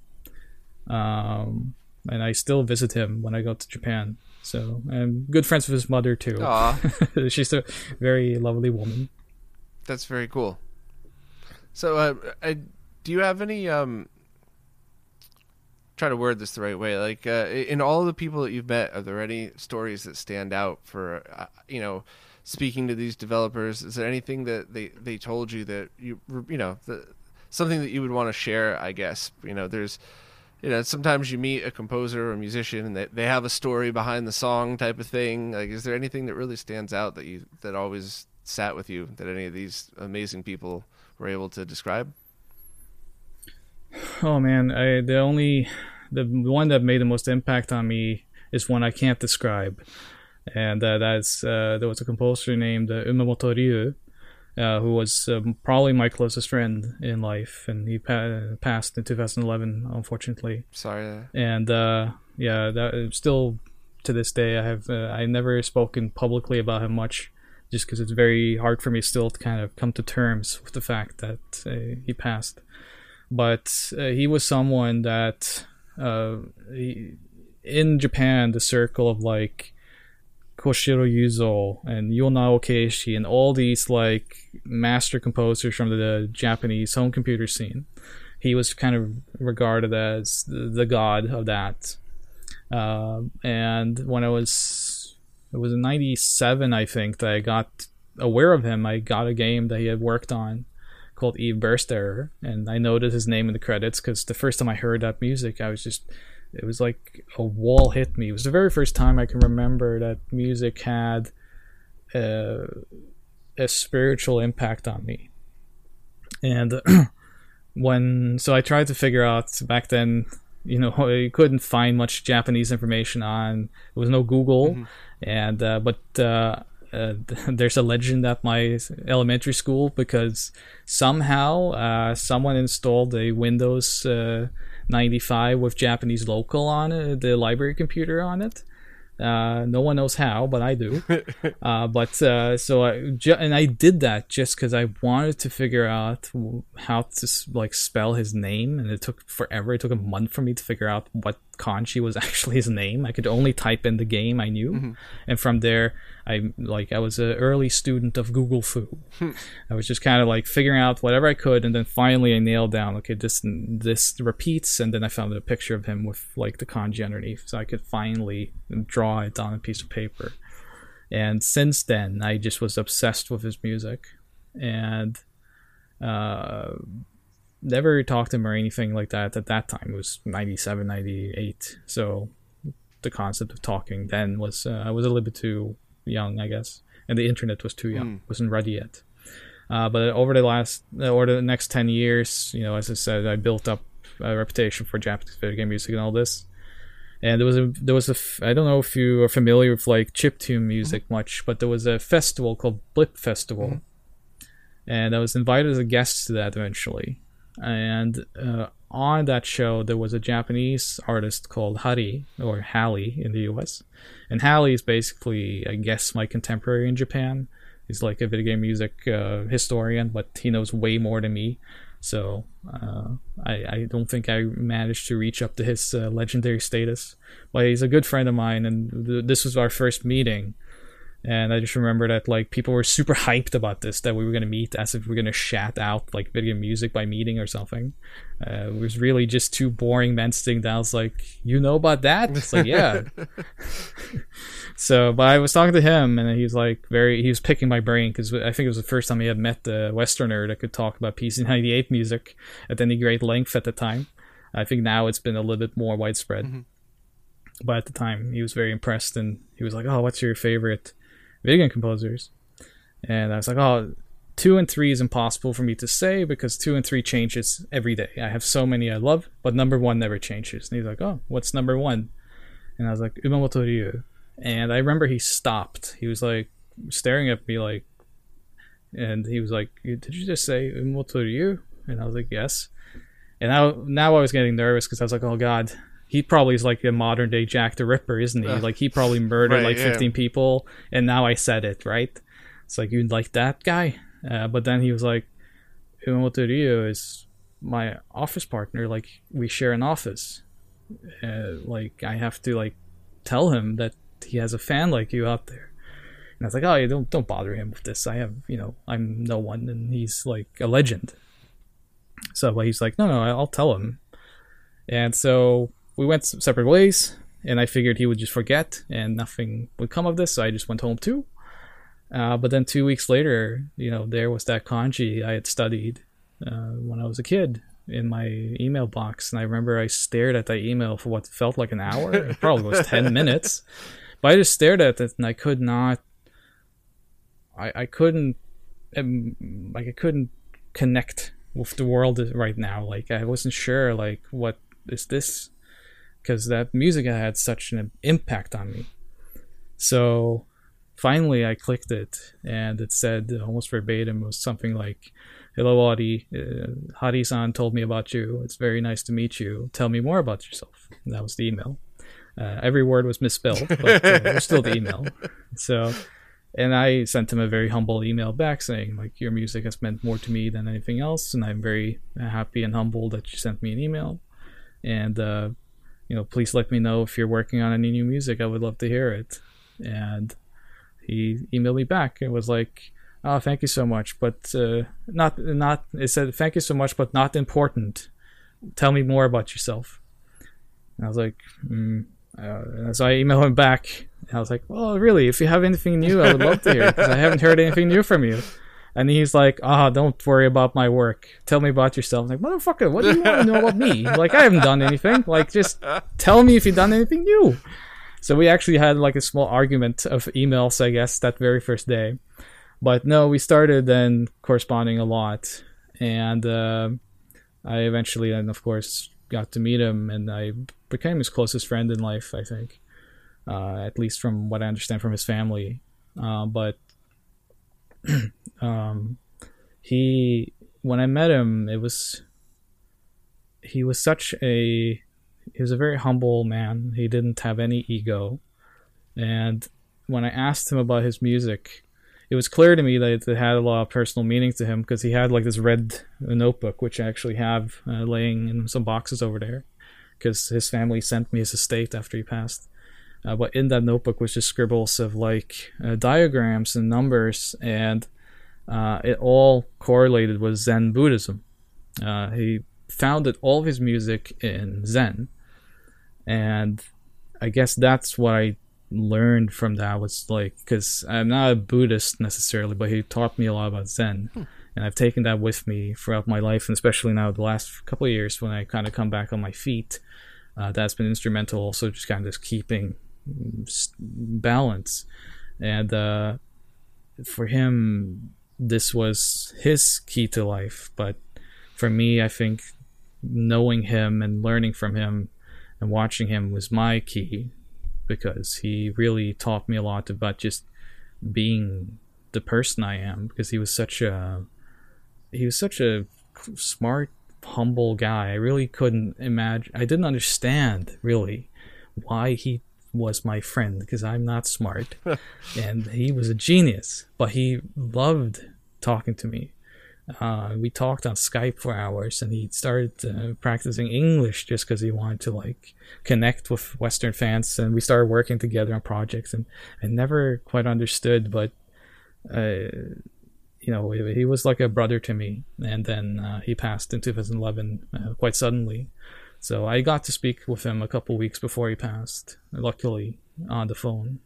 Um, and I still visit him when I go to Japan. So I'm good friends with his mother too. She's a very lovely woman. that's very cool. So, uh, I, do you have any um? Try to word this the right way. Like, uh, in all the people that you've met, are there any stories that stand out for uh, you know? Speaking to these developers, is there anything that they, they told you that you you know the, something that you would want to share? I guess? You know there's you know sometimes you meet a composer or a musician and they, they have a story behind the song type of thing. Like is there anything that really stands out that you that always sat with you that any of these amazing people were able to describe? Oh man, I the only the one that made the most impact on me is one I can't describe, and uh, that's uh, there was a composer named uh, Umemoto Ryu, uh, who was um, probably my closest friend in life, and he pa- passed in 2011, unfortunately. sorry uh, And uh, yeah, that still to this day I have uh, I never spoken publicly about him much, just because it's very hard for me still to kind of come to terms with the fact that uh, he passed. But uh, he was someone that uh, he, in Japan, the circle of like Koshiro Yuzo and Yonao Keishi and all these like master composers from the Japanese home computer scene. He was kind of regarded as the, the god of that. Uh, and when I was, it was in '97, I think, that I got aware of him. I got a game that he had worked on called Eve Burst Error, and I noted his name in the credits because the first time I heard that music, I was just it was like a wall hit me. It was the very first time I can remember that music had uh, a spiritual impact on me. And when so I tried to figure out back then, you know, I couldn't find much Japanese information on. There was no Google, Mhm. and uh, but. Uh, uh, there's a legend at my elementary school because somehow uh, someone installed a Windows uh, 95 with Japanese local on it, the library computer on it. Uh, no one knows how, but I do. uh, but uh, so I ju- and I did that just because I wanted to figure out w- how to s- like spell his name, and it took forever. It took a month for me to figure out what kanji was actually his name. I could only type in the game I knew, Mhm. and from there, I like I was an early student of Google fu. I was just kind of like figuring out whatever I could, and then finally I nailed down okay this this repeats, and then I found a picture of him with like the kanji underneath, so I could finally draw it on a piece of paper. And since then, I just was obsessed with his music, and uh, never talked to him or anything like that at that time. It was 97, 98, so the concept of talking then was uh, I was a little bit too young, I guess, and the internet was too young, Mm. wasn't ready yet. Uh, but over the last, uh, over the next ten years, you know, as I said, I built up a reputation for Japanese video game music and all this. And there was a, there was a I don't know if you are familiar with like chiptune music much, but there was a festival called Blip Festival, and I was invited as a guest to that eventually. And uh, on that show, there was a Japanese artist called Hari or Hally in the U.S. And Hally is basically, I guess, my contemporary in Japan. He's like a video game music uh, historian, but he knows way more than me. So uh, I, I don't think I managed to reach up to his uh, legendary status. But he's a good friend of mine, and th- this was our first meeting. And I just remember that like people were super hyped about this that we were gonna meet as if we are gonna shat out like video music by meeting or something. Uh, it was really just two boring men sitting down. It's like you know about that? It's like yeah. so, but I was talking to him, and he was like very he was picking my brain because I think it was the first time he had met a Westerner that could talk about PC ninety eight music at any great length at the time. I think now it's been a little bit more widespread. Mm-hmm. But at the time, he was very impressed, and he was like, "Oh, what's your favorite?" Game composers. And I was like, oh, two and three is impossible for me to say because two and three changes every day. I have so many I love, but number one never changes. And he's like, oh, what's number one? And I was like, Umemoto Ryu. And I remember he stopped. He was like staring at me like, and he was like, did you just say Umemoto Ryu? And I was like, yes. And now, now I was getting nervous because I was like, oh god, he probably is like a modern day Jack the Ripper, isn't he? Uh, like he probably murdered right, like 15 yeah. people, and now I said it, right? It's like you like that guy, uh, but then he was like, Umemoto Ryu is my office partner. Like we share an office. Uh, like I have to like tell him that he has a fan like you out there. And I was like, oh, yeah, don't don't bother him with this. I have, you know, I'm no one, and he's like a legend. So but he's like, no, no, I'll tell him. And so we went separate ways, and I figured he would just forget and nothing would come of this. So I just went home too. Uh, but then two weeks later, you know, there was that kanji I had studied uh, when I was a kid in my email box, and I remember I stared at that email for what felt like an hour. it probably was ten minutes, but I just stared at it and I could not. I I couldn't, um, like I couldn't connect with the world right now. Like I wasn't sure, like what is this? Because that music had such an impact on me. So finally, I clicked it, and it said almost verbatim was something like, "Hello, Audi. Uh, Hari-san told me about you. It's very nice to meet you. Tell me more about yourself." And that was the email. Uh, every word was misspelled, but uh, it was still the email. So, and I sent him a very humble email back saying, like, your music has meant more to me than anything else, and I'm very happy and humbled that you sent me an email. And uh, you know, please let me know if you're working on any new music. I would love to hear it. And he emailed me back. It was like, oh, thank you so much, but uh, not not. It said thank you so much, but not important. Tell me more about yourself. And I was like, mm. uh, so I emailed him back. And I was like, well, really, if you have anything new, I would love to hear because I haven't heard anything new from you. And he's like, ah, oh, don't worry about my work. Tell me about yourself. I'm like, motherfucker, what do you want to know about me? Like, I haven't done anything. Like, just tell me if you've done anything new. So we actually had like a small argument of emails, I guess, that very first day. But no, we started then corresponding a lot. And uh, I eventually, and of course, got to meet him, and I became his closest friend in life, I think. Uh, at least from what I understand from his family. Uh, but um, he when I met him, it was he was such a he was a very humble man. He didn't have any ego, and when I asked him about his music, it was clear to me that it had a lot of personal meaning to him because he had like this red notebook, which I actually have uh, laying in some boxes over there, because his family sent me his estate after he passed. Uh, but in that notebook was just scribbles of like uh, diagrams and numbers, and uh, it all correlated with Zen Buddhism. Uh, he founded all of his music in Zen, and I guess that's what I learned from that was like because I'm not a Buddhist necessarily, but he taught me a lot about Zen. Hmm. And I've taken that with me throughout my life, and especially now the last couple of years when I kind of come back on my feet. Uh, that's been instrumental also just kind of just keeping balance and uh, for him this was his key to life but for me i think knowing him and learning from him and watching him was my key because he really taught me a lot about just being the person i am because he was such a he was such a smart humble guy i really couldn't imagine i didn't understand really why he was my friend because I'm not smart, and he was a genius. But he loved talking to me. Uh, we talked on Skype for hours, and he started uh, practicing English just because he wanted to like connect with Western fans. And we started working together on projects, and I never quite understood, but uh, you know, he was like a brother to me. And then uh, he passed in 2011 uh, quite suddenly. So I got to speak with him a couple weeks before he passed, luckily on the phone.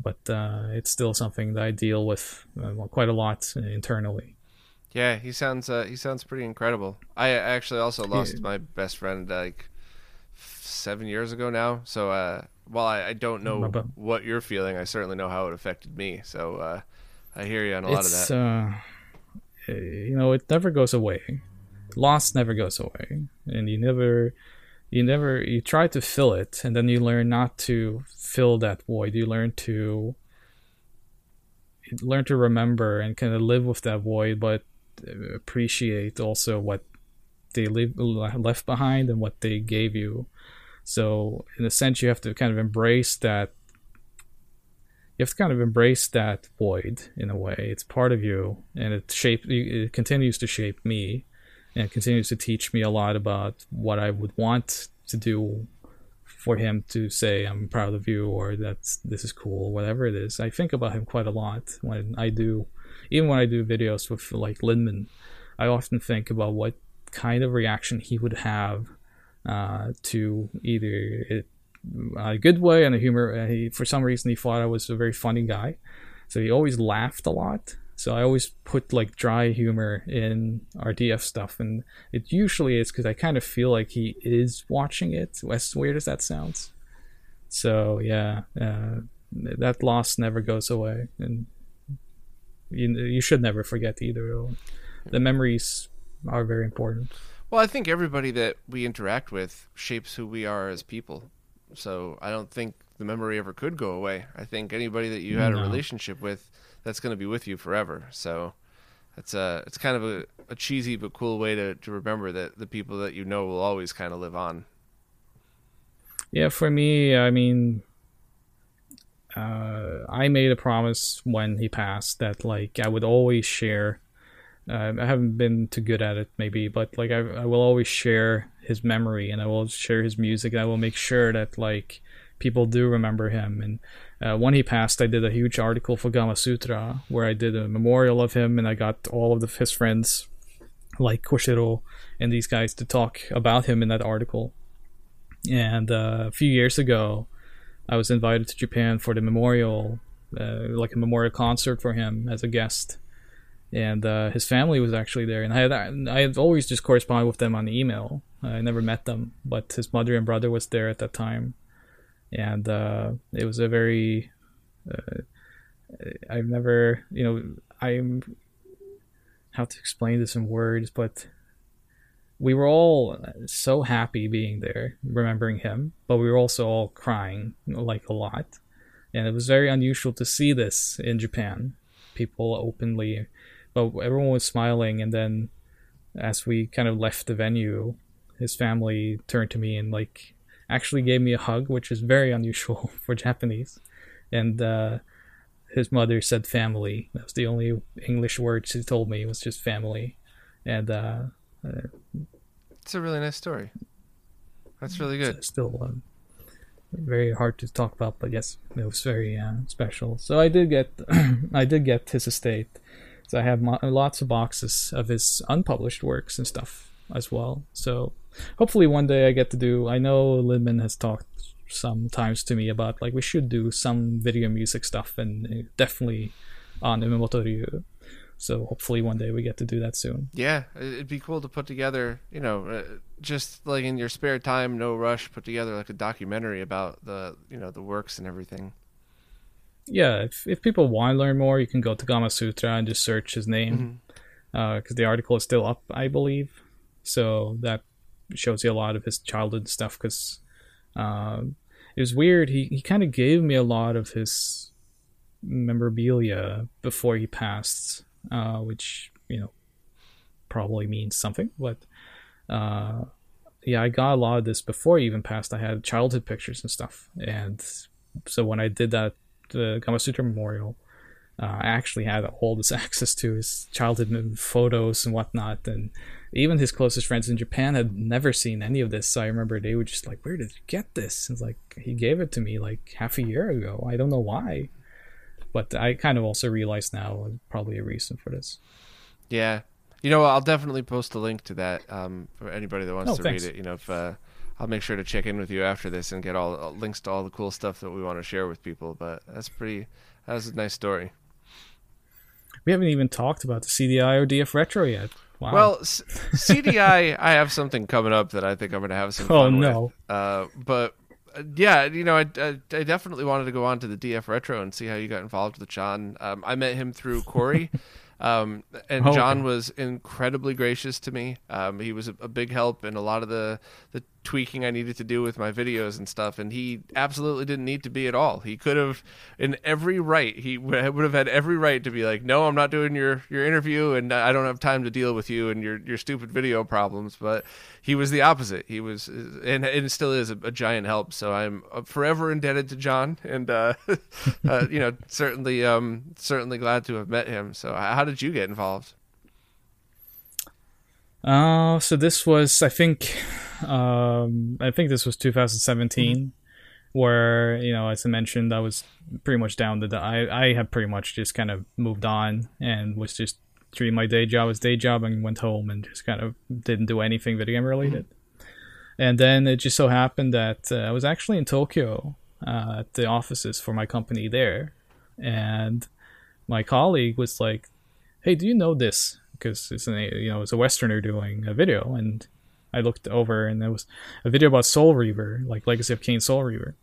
But uh, it's still something that I deal with uh, quite a lot internally. Yeah, he sounds uh, he sounds pretty incredible. I actually also lost yeah. my best friend like seven years ago now. So uh, while I, I, don't know what you're feeling, I certainly know how it affected me. So uh, I hear you on a lot of that. Uh, you know, it never goes away. Loss never goes away, and you never, you never, you try to fill it, and then you learn not to fill that void. You learn to learn to remember and kind of live with that void, but uh, appreciate also what they leave, left behind and what they gave you. So, in a sense, you have to kind of embrace that you have to kind of embrace that void in a way. It's part of you, and it shape it continues to shape me, and continues to teach me a lot about what I would want to do for him to say I'm proud of you or that this is cool, whatever it is. I think about him quite a lot when I do, even when I do videos with like Linneman. I often think about what kind of reaction he would have uh, to either it a good way and a humor. Uh, he, for some reason, he thought I was a very funny guy, so he always laughed a lot. So I always put like dry humor in our DF stuff, and it usually is because I kind of feel like he is watching it. As weird as that sounds. So yeah, uh, that loss never goes away, and you you should never forget either. The memories are very important. Well, I think everybody that we interact with shapes who we are as people. So I don't think the memory ever could go away. I think anybody that you had no. a relationship with, that's going to be with you forever. So it's a it's kind of a, a cheesy but cool way to, to remember that the people that you know will always kind of live on. Yeah, for me, I mean, uh, I made a promise when he passed that like I would always share. Uh, I haven't been too good at it, maybe, but like I, I will always share his memory and I will share his music and I will make sure that like people do remember him. And uh, when he passed, I did a huge article for Gamasutra where I did a memorial of him and I got all of the, his friends like Koshiro and these guys to talk about him in that article. And uh, a few years ago, I was invited to Japan for the memorial, uh, like a memorial concert for him as a guest and uh, his family was actually there. And I had I had always just corresponded with them on email. I never met them, but his mother and brother was there at that time, and uh, it was a very. Uh, I've never, you know, I'm. How to explain this in words, but we were all so happy being there, remembering him, but we were also all crying like a lot, and it was very unusual to see this in Japan. People openly but everyone was smiling and then as we kind of left the venue his family turned to me and like actually gave me a hug which is very unusual for japanese. And uh, his mother said family. That was the only english word she told me it was just family. And uh, uh, it's a really nice story. That's really good. Still um, very hard to talk about but yes it was very uh, special. So i did get i did get his estate. So I have mo- lots of boxes of his unpublished works and stuff as well. So hopefully one day I get to do. I know Linneman has talked sometimes to me about like we should do some video music stuff and uh, definitely on Umemoto Ryu. So hopefully one day we get to do that soon. Yeah, it'd be cool to put together, you know, uh, just like in your spare time, no rush, put together like a documentary about the, you know, the works and everything yeah, if, if people want to learn more, you can go to Gamasutra and just search his name because mm-hmm. uh, the article is still up, I believe. So that shows you a lot of his childhood stuff. Because uh, it was weird. He he kind of gave me a lot of his memorabilia before he passed, uh, which you know probably means something. But uh, yeah, I got a lot of this before he even passed. I had childhood pictures and stuff, and so when I did that the Gamasutra Memorial, uh, I actually had all this access to his childhood photos and whatnot, and even his closest friends in Japan had never seen any of this. So I remember they were just like, "Where did you get this?" It's like he gave it to me like half a year ago. I don't know why, but I kind of also realized now probably a reason for this. Yeah, you know, I'll definitely post a link to that um, for anybody that wants Oh, to thanks. read it. You know, if uh, I'll make sure to check in with you after this and get all uh, links to all the cool stuff that we want to share with people. But that's pretty. That was a nice story. We haven't even talked about the CDI or DF Retro yet. Wow. Well, CDI, I have something coming up that I think I'm going to have some Oh, fun no. with. Uh, but uh, yeah, you know, I, I, I definitely wanted to go on to the DF Retro and see how you got involved with John. Um, I met him through Corey. Um, and Oh, John was incredibly gracious to me. Um, he was a, a big help in a lot of the, the tweaking I needed to do with my videos and stuff. And he absolutely didn't need to be at all. He could have, in every right, he would have had every right to be like, "No, I'm not doing your, your interview, and I don't have time to deal with you and your your stupid video problems." But he was the opposite. He was, and and still is a, a giant help. So I'm forever indebted to John, and uh, uh, you know, certainly, um, certainly glad to have met him. So, how did you get involved? Uh, so this was, I think, um, I think this was 2017, where you know, as I mentioned, I was pretty much down to the. I I had pretty much just kind of moved on and was just treating my day job as day job and went home and just kind of didn't do anything video game related. And then it just so happened that uh, I was actually in Tokyo uh, at the offices for my company there, and my colleague was like, "Hey, do you know this?" Because it's an you know it's a Westerner doing a video, and I looked over and there was a video about Soul Reaver, like Legacy of Kain Soul Reaver,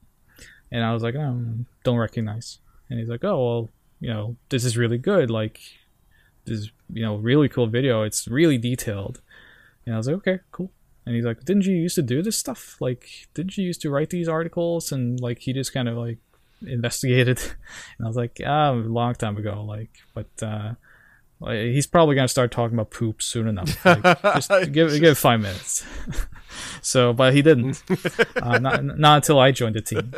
and I was like, "Oh, don't recognize." And he's like, "Oh, well, you know, this is really good. Like, this is you know really cool video. It's really detailed." And I was like, "Okay, cool." And he's like, "Didn't you used to do this stuff? Like, didn't you used to write these articles?" And like, he just kind of like investigated, and I was like, "Ah, long time ago." Like, but uh, he's probably gonna start talking about poop soon enough. Like, just give give it five minutes. so, but he didn't. uh, not not until I joined the team.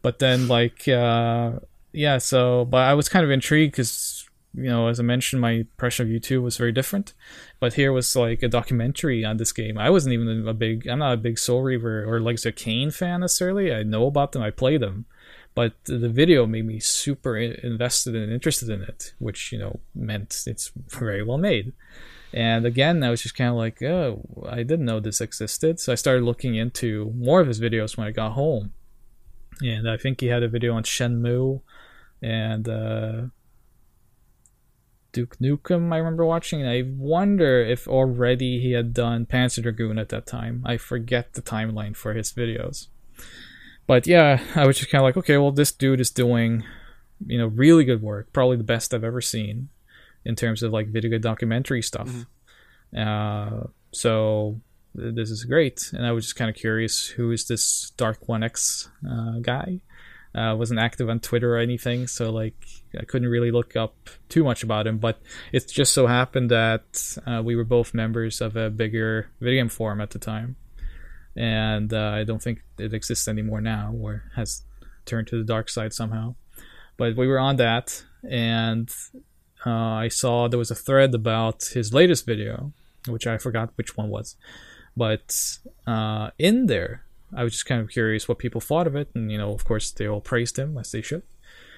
But then, like, uh, yeah. So, but I was kind of intrigued because you know, as I mentioned, my impression of YouTube was very different. But here was like a documentary on this game. I wasn't even a big. I'm not a big Soul Reaver or Legacy of Kain fan necessarily. I know about them. I play them. But the video made me super invested and interested in it, which you know meant it's very well made. And again, I was just kind of like, oh, I didn't know this existed. So I started looking into more of his videos when I got home. And I think he had a video on Shenmue and uh, Duke Nukem, I remember watching. And I wonder if already he had done Panzer Dragoon at that time. I forget the timeline for his videos. But yeah, I was just kind of like, okay, well, this dude is doing, you know, really good work. Probably the best I've ever seen in terms of like video documentary stuff. Uh, so th- this is great, and I was just kind of curious who is this Dark One X uh, guy. Uh, wasn't active on Twitter or anything, so like I couldn't really look up too much about him. But it just so happened that uh, we were both members of a bigger video game forum at the time, and uh, I don't think it exists anymore now, or has turned to the dark side somehow. But we were on that, and uh, I saw there was a thread about his latest video, which I forgot which one was. But uh, in there, I was just kind of curious what people thought of it, and you know, of course, they all praised him as they should.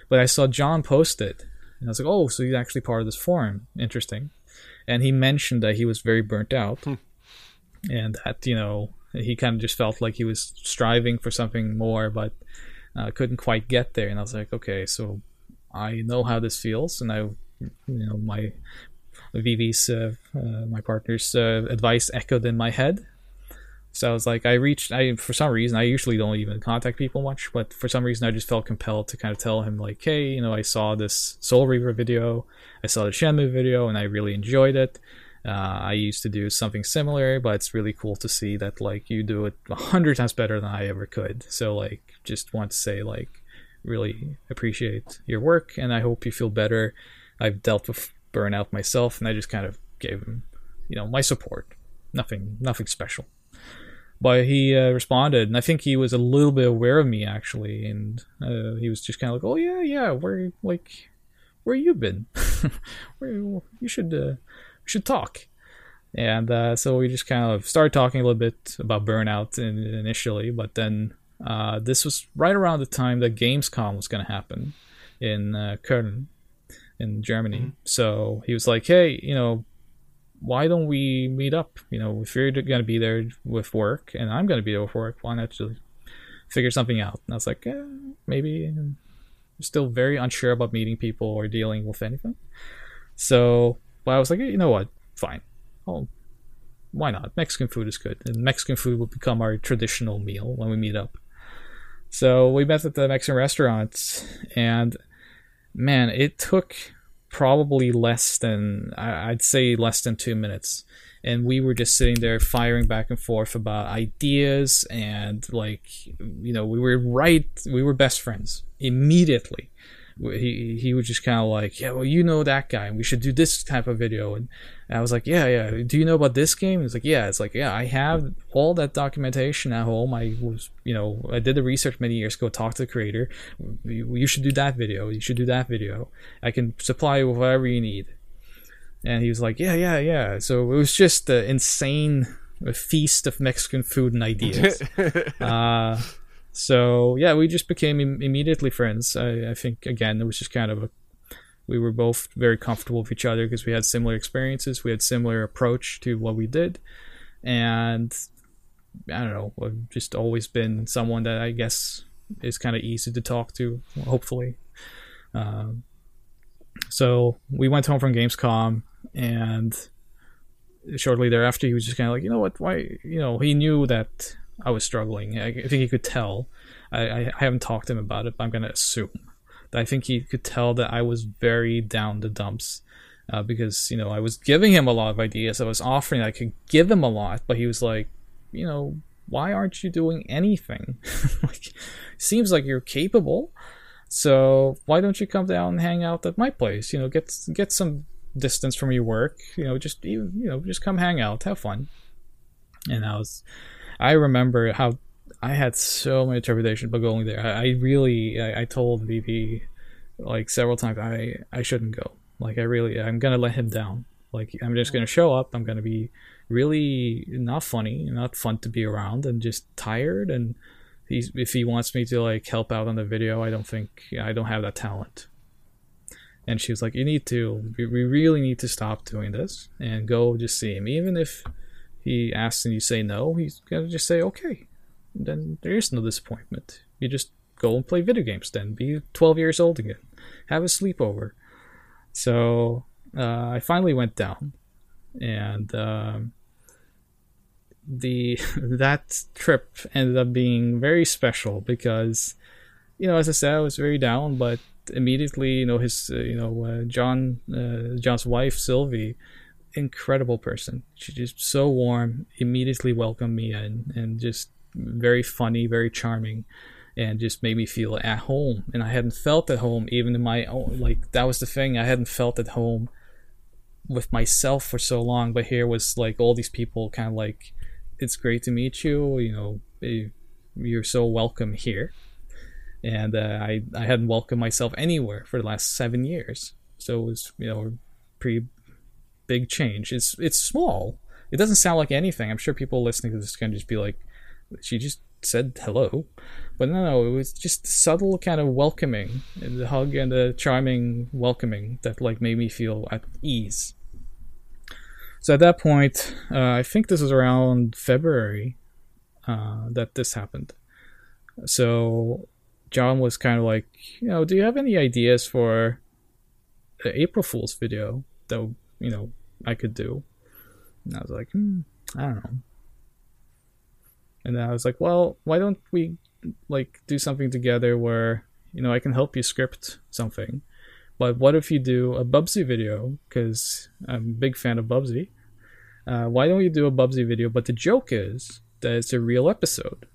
But I saw John post it, and I was like, "Oh, so he's actually part of this forum? Interesting." And he mentioned that he was very burnt out, and that you know he kind of just felt like he was striving for something more, but uh, couldn't quite get there. And I was like, "Okay, so I know how this feels, and I, you know, my VV's, uh, uh, my partner's uh, advice echoed in my head. So I was like, I reached, I for some reason, I usually don't even contact people much, but for some reason, I just felt compelled to kind of tell him like, hey, you know, I saw this Soul Reaver video, I saw the Shenmue video, and I really enjoyed it. Uh, I used to do something similar, but it's really cool to see that like you do it a hundred times better than I ever could. So like, just want to say like, really appreciate your work, and I hope you feel better. I've dealt with burnout myself, and I just kind of gave him, you know, my support. Nothing, nothing special. but he uh, responded, and I think he was a little bit aware of me actually, and uh, he was just kind of like, "Oh yeah, yeah, where like where you been? where you should uh, should talk." And uh, so we just kind of started talking a little bit about burnout in, initially, but then uh, this was right around the time that Gamescom was going to happen in uh, Köln in Germany. Mm-hmm. So he was like, "Hey, you know, why don't we meet up? You know, if you're going to be there with work and I'm going to be there with work, why not just figure something out?" And I was like, eh, "Maybe." I'm still very unsure about meeting people or dealing with anything. So, but I was like, hey, you know what? Fine. Oh, why not? Mexican food is good, and Mexican food will become our traditional meal when we meet up. So we met at the Mexican restaurant, and man, it took probably less than I'd say less than two minutes, and we were just sitting there firing back and forth about ideas and like you know we were right, we were best friends immediately he he was just kind of like, yeah, well, you know that guy, and we should do this type of video. And, I was like, yeah, yeah. Do you know about this game? He's like, yeah. It's like, yeah, I have all that documentation at home. I was, you know, I did the research many years ago. Talk to the creator. You should do that video. You should do that video. I can supply you with whatever you need. And he was like, yeah, yeah, yeah. So it was just an insane feast of Mexican food and ideas. uh, so yeah, we just became Im- immediately friends. I, I think again it was just kind of a we were both very comfortable with each other because we had similar experiences, we had similar approach to what we did, and I don't know, I've just always been someone that I guess is kind of easy to talk to. Hopefully, um, so we went home from Gamescom and shortly thereafter he was just kind of like you know what why you know he knew that I was struggling. I, I think he could tell. I, I, haven't talked to him about it, but I'm gonna assume that I think he could tell that I was very down the dumps. Uh, because you know I was giving him a lot of ideas. I was offering I could give him a lot, but he was like, you know, why aren't you doing anything? like, seems like you're capable. So why don't you come down and hang out at my place? You know, get get some distance from your work. You know, just you know, just come hang out, have fun. And I was I remember how I had so many trepidation about going there. I, I really, I, I, told VP like several times I I shouldn't go. Like I really, I'm gonna let him down. Like I'm just gonna show up. I'm gonna be really not funny, not fun to be around, and just tired. And he's if he wants me to like help out on the video, I don't think I don't have that talent. And she was like, "You need to. We really need to stop doing this and go just see him, even if." He asks and you say no, he's gonna just say okay. Then there is no disappointment. You just go and play video games. Then be 12 years old again. Have a sleepover. So uh, I finally went down, and um, the that trip ended up being very special because, you know, as I said, I was very down, but immediately, you know, his, uh, you know, uh, John, uh, John's wife Sylvie incredible person. She's just so warm, immediately welcomed me in, and just very funny, very charming, and just made me feel at home. And I hadn't felt at home even in my own, like, that was the thing. I hadn't felt at home with myself for so long, but here was like all these people kind of like, it's great to meet you, you know, eh, you're so welcome here. And uh, I, I hadn't welcomed myself anywhere for the last seven years. So it was, you know, pretty big change. It's it's small. It doesn't sound like anything. I'm sure people listening to this can just be like, she just said hello, but no, no, it was just subtle kind of welcoming, and the hug and the charming welcoming that like made me feel at ease. So at that point, uh, I think this was around February uh, that this happened. So John was kind of like, you know, do you have any ideas for the April Fool's video that you know I could do. And I was like, hmm, I don't know. And then I was like, well, why don't we like do something together where you know I can help you script something, but what if you do a Bubsy video? Because I'm a big fan of Bubsy. Uh, why don't you do a Bubsy video? But the joke is that it's a real episode.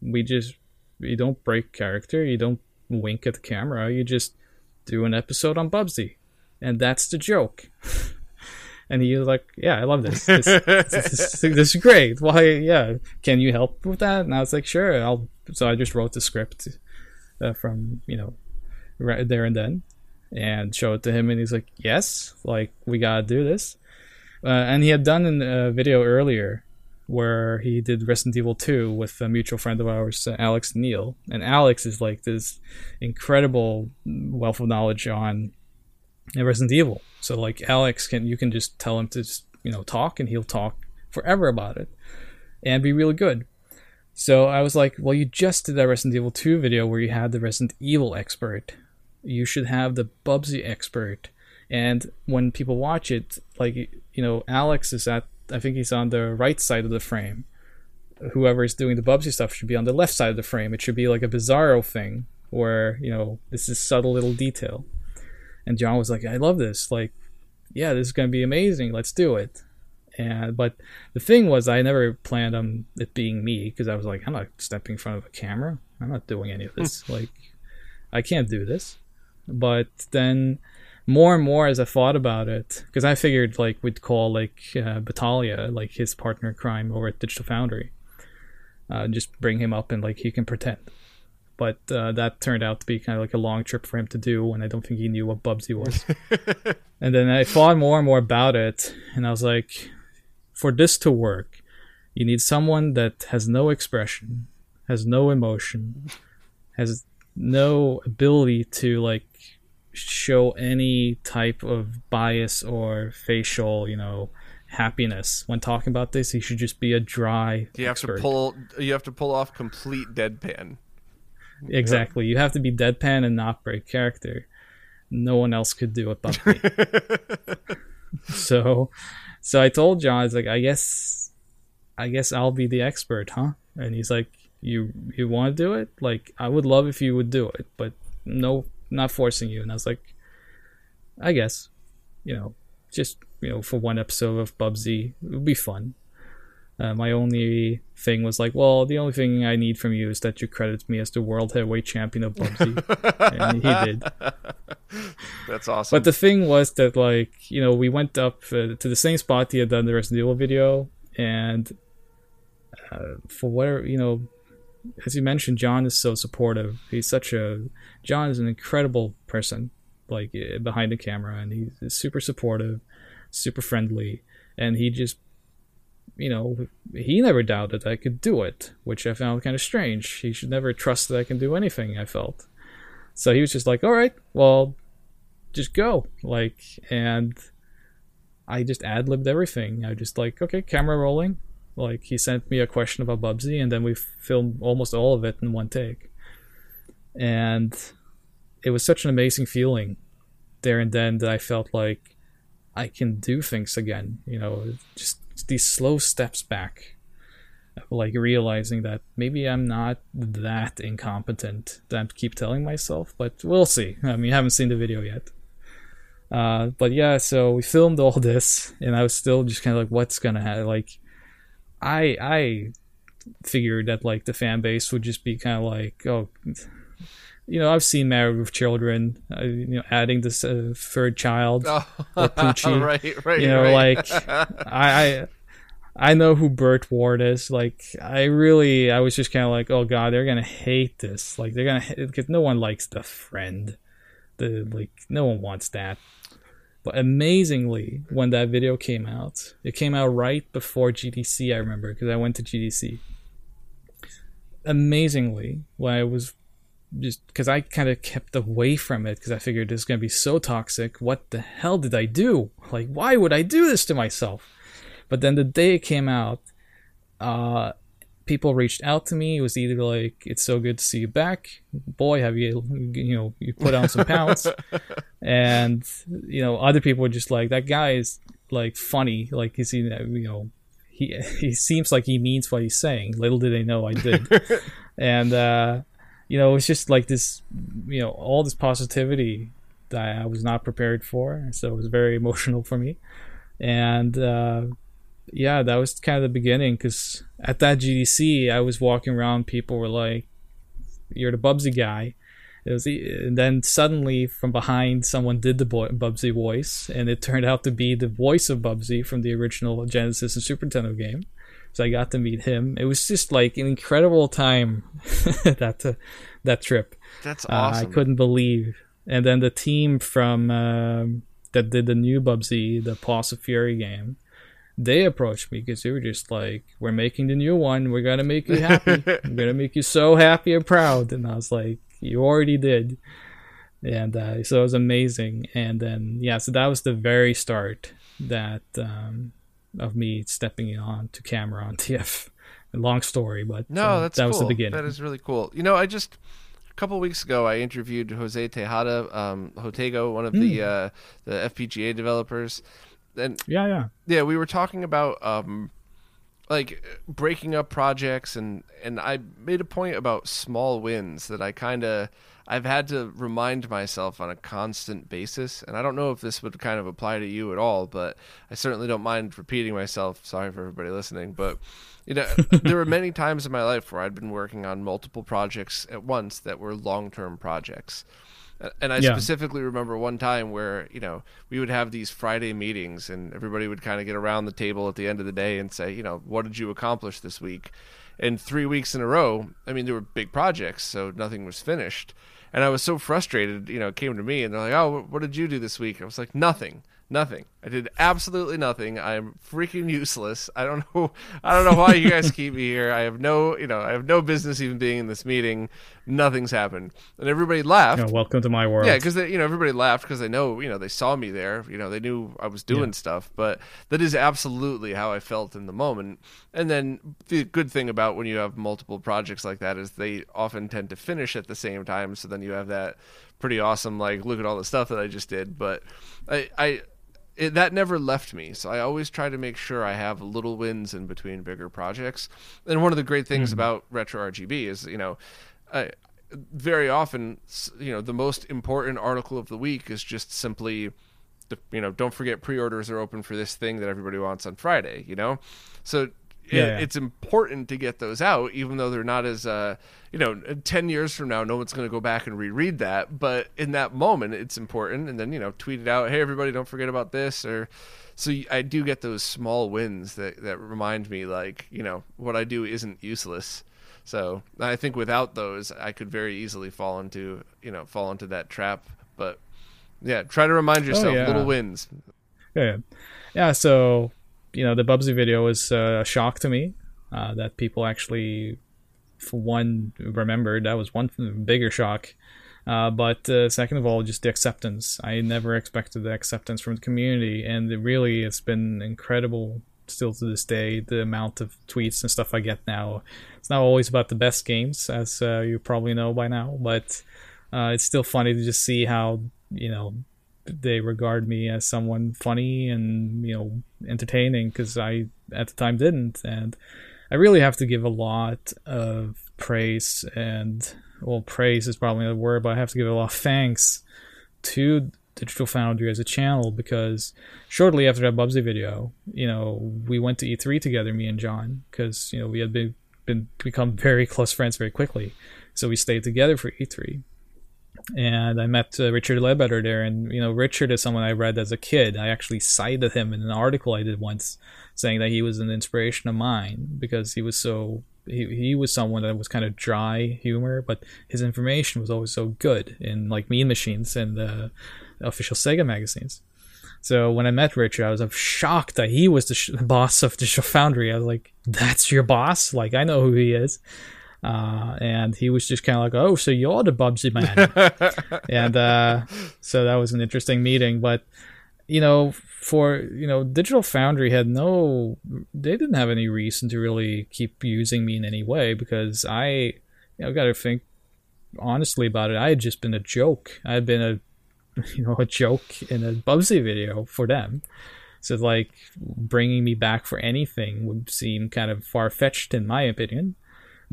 We just you don't break character, you don't wink at the camera, you just do an episode on Bubsy and that's the joke. And he was like, "Yeah, I love this. This, this, this, this is great. Why? Yeah, can you help with that?" And I was like, "Sure, I'll." So I just wrote the script uh, from you know right there and then, and show it to him, and he's like, "Yes, like we gotta do this." Uh, and he had done a video earlier where he did Resident Evil 2 with a mutual friend of ours, uh, Alex Neal. And Alex is like this incredible wealth of knowledge on Resident Evil. So like Alex can you can just tell him to just, you know talk and he'll talk forever about it and be really good. So I was like, well, you just did that Resident Evil 2 video where you had the Resident Evil expert. You should have the Bubsy expert. And when people watch it, like you know, Alex is at I think he's on the right side of the frame. Whoever is doing the Bubsy stuff should be on the left side of the frame. It should be like a bizarro thing where, you know, this is subtle little detail. And John was like, I love this. Like, yeah, this is going to be amazing. Let's do it. And but the thing was, I never planned on it being me because I was like, I'm not stepping in front of a camera. I'm not doing any of this. like, I can't do this. But then more and more as I thought about it, because I figured like we'd call like uh, Battaglia, like his partner crime over at Digital Foundry, uh, just bring him up and like he can pretend. But uh, that turned out to be kind of like a long trip for him to do, and I don't think he knew what Bubsy was. and then I thought more and more about it, and I was like, for this to work, you need someone that has no expression, has no emotion, has no ability to like show any type of bias or facial, you know, happiness when talking about this. He should just be a dry. You have expert. to pull. You have to pull off complete deadpan. Exactly. You have to be deadpan and not break character. No one else could do it but me. so, so I told John, I was like, I guess, I guess I'll be the expert, huh? And he's like, you you want to do it? Like, I would love if you would do it, but no not forcing you. And I was like, I guess, you know, just you know, for one episode of Bubsy, it would be fun. Uh, my only thing was like, well, the only thing I need from you is that you credit me as the world heavyweight champion of Bubsy, and he did. That's awesome. But the thing was that, like, you know, we went up uh, to the same spot he had done the Resident Evil video, and uh, for whatever, you know, as you mentioned, John is so supportive. He's such a John is an incredible person, like eh, behind the camera, and he's super supportive, super friendly, and he just, you know, he never doubted I could do it, which I found kind of strange. He should never trust that I can do anything. I felt, so he was just like, all right, well, just go, like, and I just ad libbed everything. I just like, okay, camera rolling. Like he sent me a question about Bubsy, and then we filmed almost all of it in one take and it was such an amazing feeling there and then that I felt like I can do things again. You know, just these slow steps back, like realizing that maybe I'm not that incompetent that I keep telling myself, but we'll see. I mean, I haven't seen the video yet. Uh, but yeah, so we filmed all this, and I was still just kind of like, what's gonna happen? Like, I I figured that like the fan base would just be kind of like, oh, you know, I've seen Married with Children, uh, you know, adding this uh, third child oh, or Poochie. right, right. you know, right. like I, I, I know who Burt Ward is. Like, I really, I was just kind of like, oh god, they're gonna hate this. Like, they're gonna because no one likes the friend. The like, no one wants that. But amazingly, when that video came out, it came out right before GDC. I remember because I went to GDC. Amazingly, when I was just because I kind of kept away from it because I figured this is going to be so toxic. What the hell did I do? Like, why would I do this to myself? But then the day it came out, uh, people reached out to me. It was either like, "It's so good to see you back, boy. Have you, you know, you put on some pounds?" and you know, other people were just like, "That guy is like funny. Like, is he, you know." He, he seems like he means what he's saying. Little did they know I did. and uh, you know, it's just like this, you know, all this positivity that I was not prepared for. So it was very emotional for me. And uh, yeah, that was kind of the beginning because at that GDC, I was walking around, people were like, You're the Bubsy guy. It was, and then suddenly from behind, someone did the Bubsy voice, and it turned out to be the voice of Bubsy from the original Genesis and Super Nintendo game. So I got to meet him. It was just like an incredible time that uh, that trip. That's awesome. Uh, I couldn't believe. And then the team from um, that did the new Bubsy, the Paws of Fury game, they approached me because they were just like, "We're making the new one. We're gonna make you happy. We're gonna make you so happy and proud." And I was like, "You already did." And uh, so it was amazing. And then yeah, so that was the very start that um, of me stepping on to camera on DF. Long story, but no, uh, that's that cool. was the beginning. That is really cool. You know, I just a couple weeks ago I interviewed Jose Tejada, um, Jotego, one of the Hmm. uh, the FPGA developers, and yeah, yeah. yeah, we were talking about um, like breaking up projects, and and I made a point about small wins that I kind of I've had to remind myself on a constant basis, and I don't know if this would kind of apply to you at all, but I certainly don't mind repeating myself. Sorry for everybody listening, but you know, there were many times in my life where I'd been working on multiple projects at once that were long-term projects. And I Yeah. specifically remember one time where, you know, we would have these Friday meetings and everybody would kind of get around the table at the end of the day and say, you know, what did you accomplish this week? And three weeks in a row, I mean, there were big projects, so nothing was finished. And I was so frustrated, you know, it came to me and they're like, oh, what did you do this week? I was like, nothing. Nothing. I did absolutely nothing. I'm freaking useless. I don't know. I don't know why you guys keep me here. I have no, you know, I have no business even being in this meeting. Nothing's happened, and everybody laughed. You know, welcome to my world. Yeah, because you know everybody laughed because they know you know they saw me there. You know they knew I was doing Yeah. stuff. But that is absolutely how I felt in the moment. And then the good thing about when you have multiple projects like that is they often tend to finish at the same time. So then you have that pretty awesome like look at all the stuff that I just did. But I I. It, that never left me, so I always try to make sure I have little wins in between bigger projects. And one of the great things hmm. about retro RGB is, you know, I, very often, you know, the most important article of the week is just simply, the, you know, don't forget pre-orders are open for this thing that everybody wants on Friday. You know, so. It, Yeah, yeah. It's important to get those out, even though they're not as, uh, you know, ten years from now, no one's going to go back and reread that. But in that moment, it's important, and then you know, tweet it out. Hey, everybody, don't forget about this. Or so I do get those small wins that that remind me, like, you know, what I do isn't useless. So I think without those, I could very easily fall into you know fall into that trap. But yeah, try to remind yourself yeah. little wins. Yeah, yeah. So you know, the Bubsy video was uh, a shock to me uh, that people actually, for one, remembered. That was one bigger shock. Uh, but uh, second of all, just the acceptance. I never expected the acceptance from the community, and it really it's been incredible. Still to this day, the amount of tweets and stuff I get now. It's not always about the best games, as uh, you probably know by now, but uh, it's still funny to just see how you know they regard me as someone funny and you know entertaining because I at the time didn't, and I really have to give a lot of praise and well, praise is probably a word, but I have to give a lot of thanks to Digital Foundry as a channel because shortly after that Bubsy video, you know, we went to E3 together, me and John, because you know we had been been become very close friends very quickly, so we stayed together for E3 and I met uh, Richard Leadbetter there. And you know, Richard is someone I read as a kid. I actually cited him in an article I did once, saying that he was an inspiration of mine because he was so he he was someone that was kind of dry humor, but his information was always so good in like Mean Machines and the official Sega magazines. So when I met Richard, I was shocked that he was the sh- boss of Digital Foundry. I was like, "That's your boss? Like I know who he is." Uh, and he was just kind of like, "Oh, so you're the Bubsy man?" and uh, so that was an interesting meeting. But you know, for you know, Digital Foundry had no, they didn't have any reason to really keep using me in any way because I, you know, got to think honestly about it. I had just been a joke. I had been a, you know, a joke in a Bubsy video for them. So like bringing me back for anything would seem kind of far fetched in my opinion.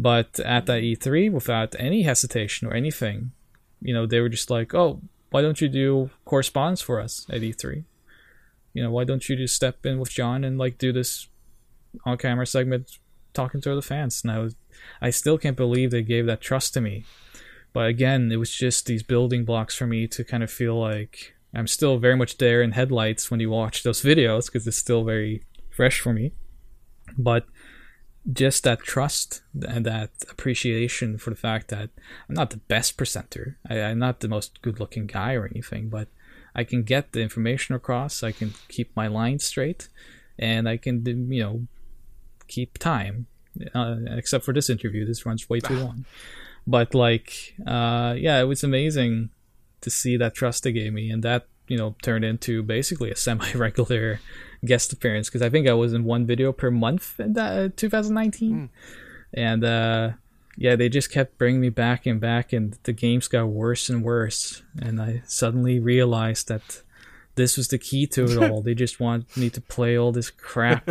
But at that E3, without any hesitation or anything, you know, they were just like, "Oh, why don't you do correspondence for us at E3? You know, why don't you just step in with John and like do this on-camera segment talking to the fans?" And I was, I still can't believe they gave that trust to me But again, it was just these building blocks for me to kind of feel like I'm still very much there in headlights when you watch those videos because it's still very fresh for me. But just that trust and that appreciation for the fact that I'm not the best presenter. I, am not the most good looking guy or anything, but I can get the information across. I can keep my lines straight and I can, you know, keep time. Uh, except for this interview, this runs way too long. But like, uh, yeah, it was amazing to see that trust they gave me, and that you know turned into basically a semi-regular guest appearance because I think I was in one video per month in that, uh, 2019, mm. and uh, yeah, they just kept bringing me back and back, and the games got worse and worse, and I suddenly realized that this was the key to it all. they just want me to play all this crap,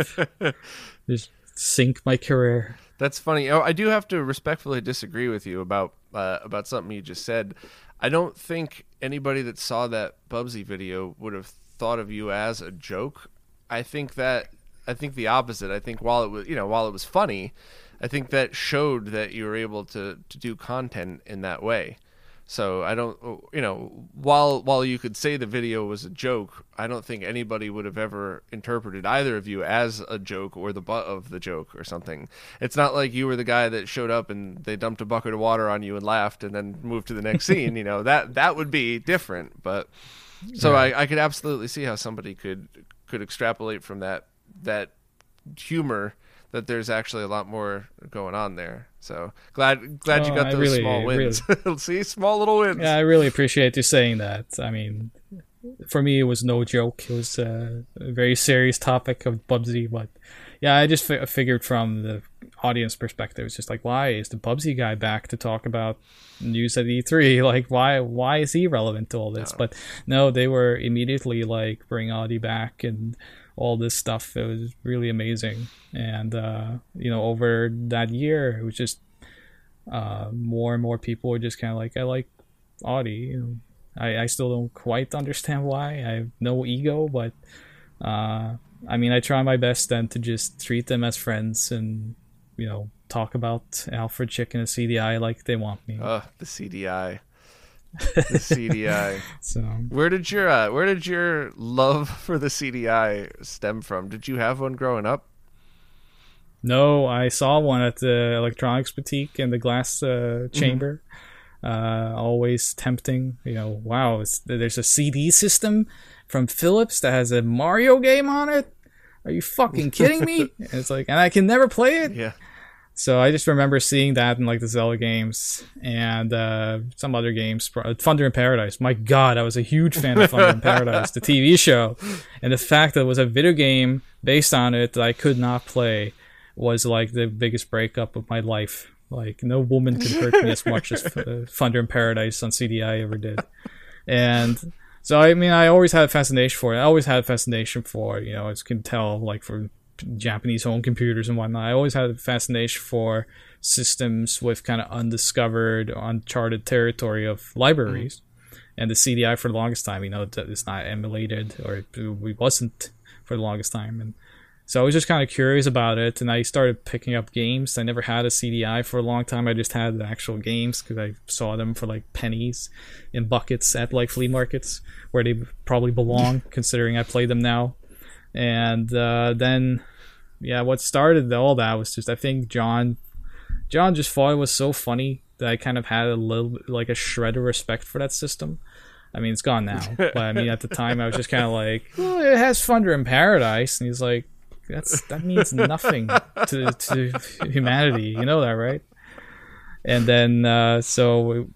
just sink my career. That's funny. Oh, I do have to respectfully disagree with you about uh, about something you just said. I don't think anybody that saw that Bubsy video would have thought of you as a joke. I think that I think the opposite. I think while it was you know while it was funny, I think that showed that you were able to to do content in that way. So I don't, oh, you know, while while you could say the video was a joke, I don't think anybody would have ever interpreted either of you as a joke or the butt of the joke or something. It's not like you were the guy that showed up and they dumped a bucket of water on you and laughed and then moved to the next scene. You know that that would be different. But so yeah. I, I could absolutely see how somebody could could extrapolate from that that humor that there's actually a lot more going on there. So glad glad oh, you got those really, small wins. Really, See, small little wins. Yeah, I really appreciate you saying that. I mean, for me, it was no joke. It was a very serious topic of Bubsy, but yeah, I just f- figured from the audience perspective, it's just like, why is the Bubsy guy back to talk about news at E3? Like, why why is he relevant to all this? No. But no, they were immediately like, bring Audi back and all this stuff. It was really amazing, and uh, you know, over that year, it was just uh, more and more people were just kind of like, I like Audi. You know, I I still don't quite understand why. I have no ego, but uh, I mean, I try my best then to just treat them as friends and you know talk about Alfred Chicken and CDI like they want me. Oh, the CDI the CDI. so where did your uh, where did your love for the CDI stem from? Did you have one growing up? No, I saw one at the electronics boutique in the glass uh, mm-hmm. chamber. Mm-hmm. Uh, always tempting. You know, wow, there's a CD system from Philips that has a Mario game on it. Are you fucking kidding me? it's like, and I can never play it. Yeah. So I just remember seeing that in like the Zelda games and uh, some other games. Thunder in Paradise. My God, I was a huge fan of Thunder in Paradise, the TV show, and the fact that it was a video game based on it that I could not play was like the biggest breakup of my life. Like no woman could hurt me as much as uh, Thunder in Paradise on CDI ever did, and so I mean I always had a fascination for it. I always had a fascination for it. you know as you can tell like for Japanese home computers and whatnot. I always had a fascination for systems with kind of undiscovered, uncharted territory of libraries. Mm-hmm. And the CDI for the longest time, you know, it's not emulated or it wasn't for the longest time. And so I was just kind of curious about it, and I started picking up games. I never had a CDI for a long time. I just had the actual games because I saw them for like pennies in buckets at like flea markets where they probably belong, considering I play them now. And uh, then yeah, what started all that was just I think John John just thought it was so funny that I kind of had a little like a shred of respect for that system. I mean, it's gone now, but I mean, at the time, I was just kind of like, well, it has Thunder in Paradise, and he's like, that's that means nothing to to humanity, you know that, right? And then uh, so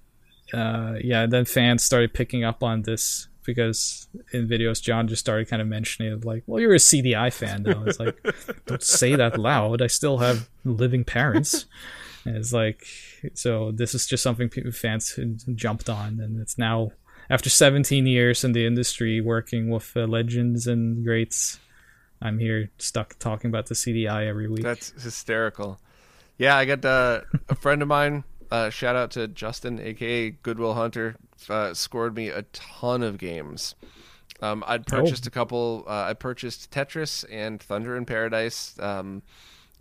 uh, yeah, then fans started picking up on this because in videos John just started kind of mentioning it like, well, you're a CDI fan though. It's like, don't say that loud. I still have living parents. And it's like, so this is just something people, fans jumped on, and it's now after 17 years in the industry working with uh, legends and greats. I'm here stuck talking about the CDI every week. That's hysterical. Yeah, I got uh, a friend of mine uh, shout out to Justin, aka Goodwill Hunter, uh, scored me a ton of games. Um, I'd purchased oh. a couple. Uh, I purchased Tetris and Thunder in Paradise. Um,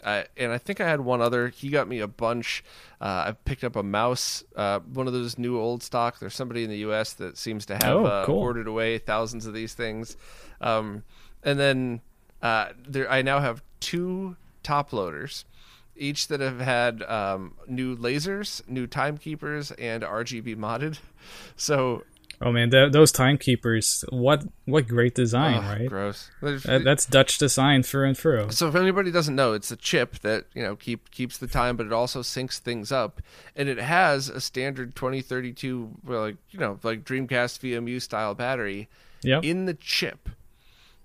uh, and I think I had one other. He got me a bunch. Uh, I picked up a mouse, uh, one of those new old stock. There's somebody in the U.S. that seems to have Oh, uh, cool. ordered away thousands of these things. Um, and then uh, there, I now have two top loaders, each that have had um, new lasers, new timekeepers, and RGB modded. So Oh man, th- those timekeepers! What what great design, right? gross. That, that's Dutch design through and through. So if anybody doesn't know, it's a chip that you know keep keeps the time, but it also syncs things up, and it has a standard 2032, well, like you know, like Dreamcast VMU style battery Yep. in the chip.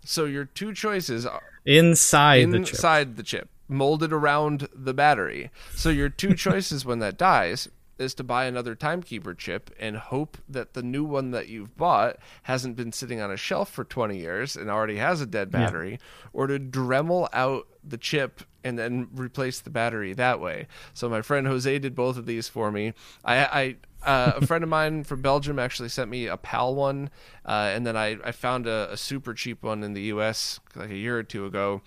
So your two choices are Inside the chip. inside the chip, molded around the battery. So your two choices when that dies is to buy another timekeeper chip and hope that the new one that you've bought hasn't been sitting on a shelf for 20 years and already has a dead battery or to dremel out the chip and then replace the battery that way. So my friend Jose did both of these for me. I, I uh, a friend of mine from Belgium actually sent me a PAL one, uh, and then I, I found a, a super cheap one in the U.S. like a year or two ago,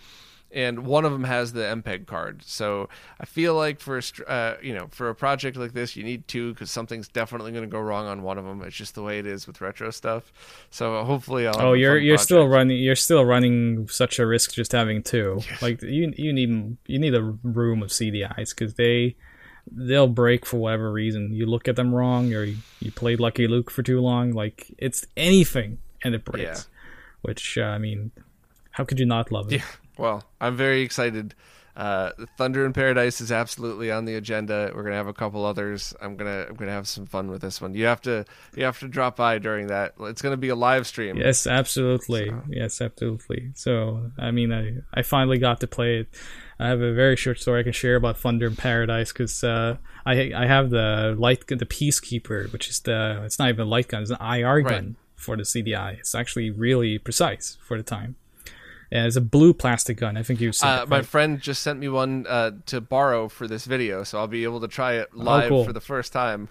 and one of them has the MPEG card. So I feel like for a uh, you know for a project like this, you need two because something's definitely going to go wrong on one of them. It's just the way it is with retro stuff. So hopefully, I'll. Oh, you're you're still running. You're still running such a risk just having two. Like you you need you need a room of CDIs because they they'll break for whatever reason. You look at them wrong, or you, you played Lucky Luke for too long. Like it's anything, and it breaks. Yeah. Which uh, I mean, how could you not love it? Yeah. Well, I'm very excited. Uh, Thunder in Paradise is absolutely on the agenda. We're gonna have a couple others. I'm gonna I'm gonna have some fun with this one. You have to you have to drop by during that. It's gonna be a live stream. Yes, absolutely. Yes, absolutely. So, I mean, I, I finally got to play it. I have a very short story I can share about Thunder in Paradise because uh, I I have the light the Peacekeeper, which is the it's not even a light gun, it's an IR gun Right. for the CDI. It's actually really precise for the time. And it's a blue plastic gun. I think you've seen Uh, my right? friend just sent me one uh, to borrow for this video, so I'll be able to try it live Oh, cool. for the first time.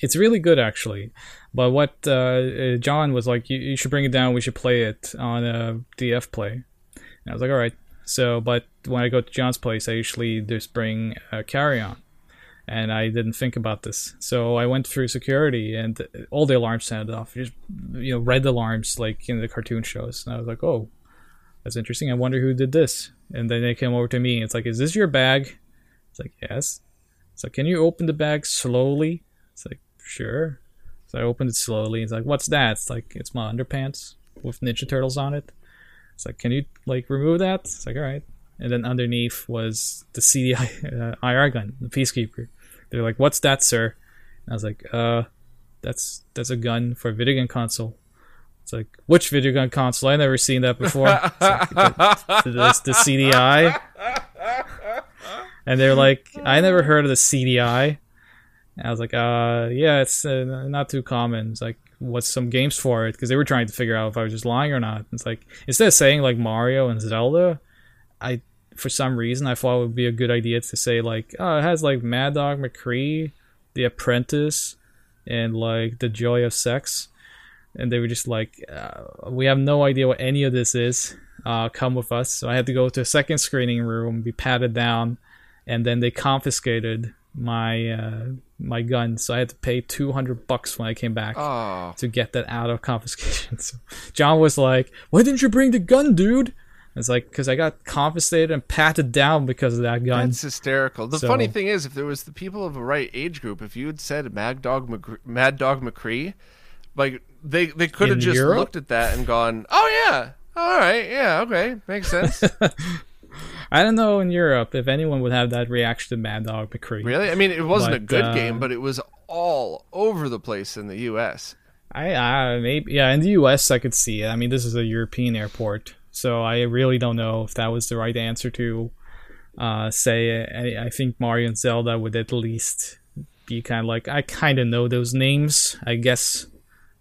It's really good actually. But what uh, uh, John was like, you, you should bring it down. We should play it on a DF play. And I was like, all right. So, but when I go to John's place, I usually just bring a carry on. And I didn't think about this. So I went through security and all the alarms sounded off. Just, you know, red alarms like in the cartoon shows. And I was like, oh, that's interesting. I wonder who did this. And then they came over to me. It's like, is this your bag? It's like, yes. It's like, can you open the bag slowly? It's like, sure. So I opened it slowly. It's like, what's that? It's like, it's my underpants with Ninja Turtles on it. It's like, can you like remove that? It's like, all right. And then underneath was the CDI uh, IR gun, the Peacekeeper. They're like, what's that, sir? And I was like, uh, that's that's a gun for a video game console. It's like, which video game console? I never seen that before. Like, the, the, the CDI. And they're like, I never heard of the CDI. And I was like, uh, yeah, it's uh, not too common. It's like, what's some games for it? Because they were trying to figure out if I was just lying or not. It's like, instead of saying like Mario and Zelda, I, for some reason, I thought it would be a good idea to say like, oh, it has like Mad Dog McCree, The Apprentice, and like The Joy of Sex. And they were just like, uh, we have no idea what any of this is. Uh, come with us. So I had to go to a second screening room, be patted down, and then they confiscated my uh, my gun. So I had to pay two hundred bucks when I came back Oh, to get that out of confiscation. So John was like, "Why didn't you bring the gun, dude?" It's like because I got confiscated and patted down because of that gun. that's hysterical. The So- funny thing is, if there was the people of the right age group, if you had said Mad Dog Mad Dog McCree, like they they could have just Europe? looked at that and gone, "Oh yeah, all right, yeah, okay, makes sense." I don't know in Europe if anyone would have that reaction to Mad Dog McCree. really? I mean, it wasn't a good uh, game, but it was all over the place in the U.S. I, I maybe yeah in the U.S. I could see it. I mean this is a European airport, so I really don't know if that was the right answer to uh, say. I, I think Mario and Zelda would at least be kind of like I kind of know those names. I guess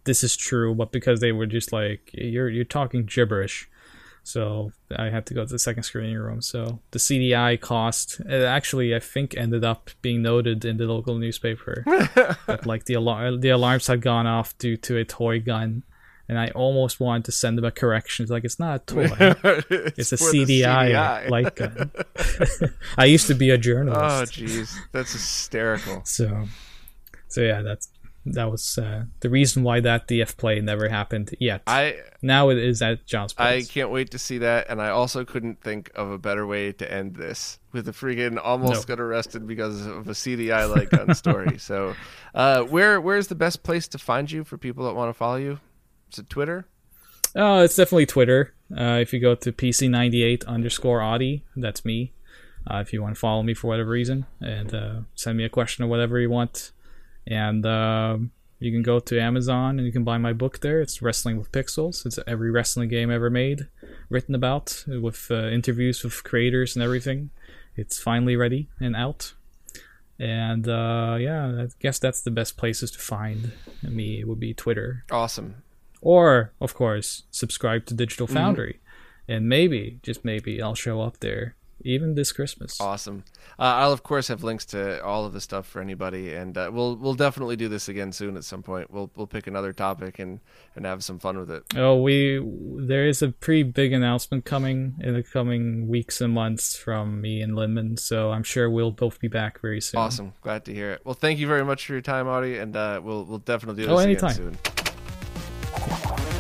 this is true, but because they were just like you're you're talking gibberish. So I had to go to the second screening room. So the CDI cost it actually I think ended up being noted in the local newspaper that like the alarm the alarms had gone off due to a toy gun and I almost wanted to send them a correction. It's like it's not a toy; it's, a CDI, CDI. light gun. I used to be a journalist. Oh, jeez, that's hysterical. so so yeah, that's that was uh, the reason why that DF play never happened yet. I now it is at John's I can't wait to see that, and I also couldn't think of a better way to end this with a freaking almost No. got arrested because of a CDI light gun story. So, uh, where where's the best place to find you for people that want to follow you? Is it Twitter? Oh, it's definitely Twitter. Uh, if you go to PC98 underscore Audi, that's me. Uh, if you want to follow me for whatever reason and uh, send me a question or whatever you want. And um, you can go to Amazon and you can buy my book there. It's Wrestling with Pixels. It's every wrestling game ever made, written about with uh, interviews with creators and everything. It's finally ready and out. And uh, yeah, I guess that's the best places to find me. It would be Twitter Awesome. or of course subscribe to digital foundry and maybe just maybe i'll show up there even this christmas Awesome. Uh, I'll of course have links to all of the stuff for anybody, and uh, we'll we'll definitely do this again soon at some point. We'll we'll pick another topic and and have some fun with it. oh we there is a pretty big announcement coming in the coming weeks and months from me and Linneman, so i'm sure we'll both be back very soon Awesome. Glad to hear it. Well, thank you very much for your time, Audi, and uh, we'll we'll definitely do Oh, this again soon.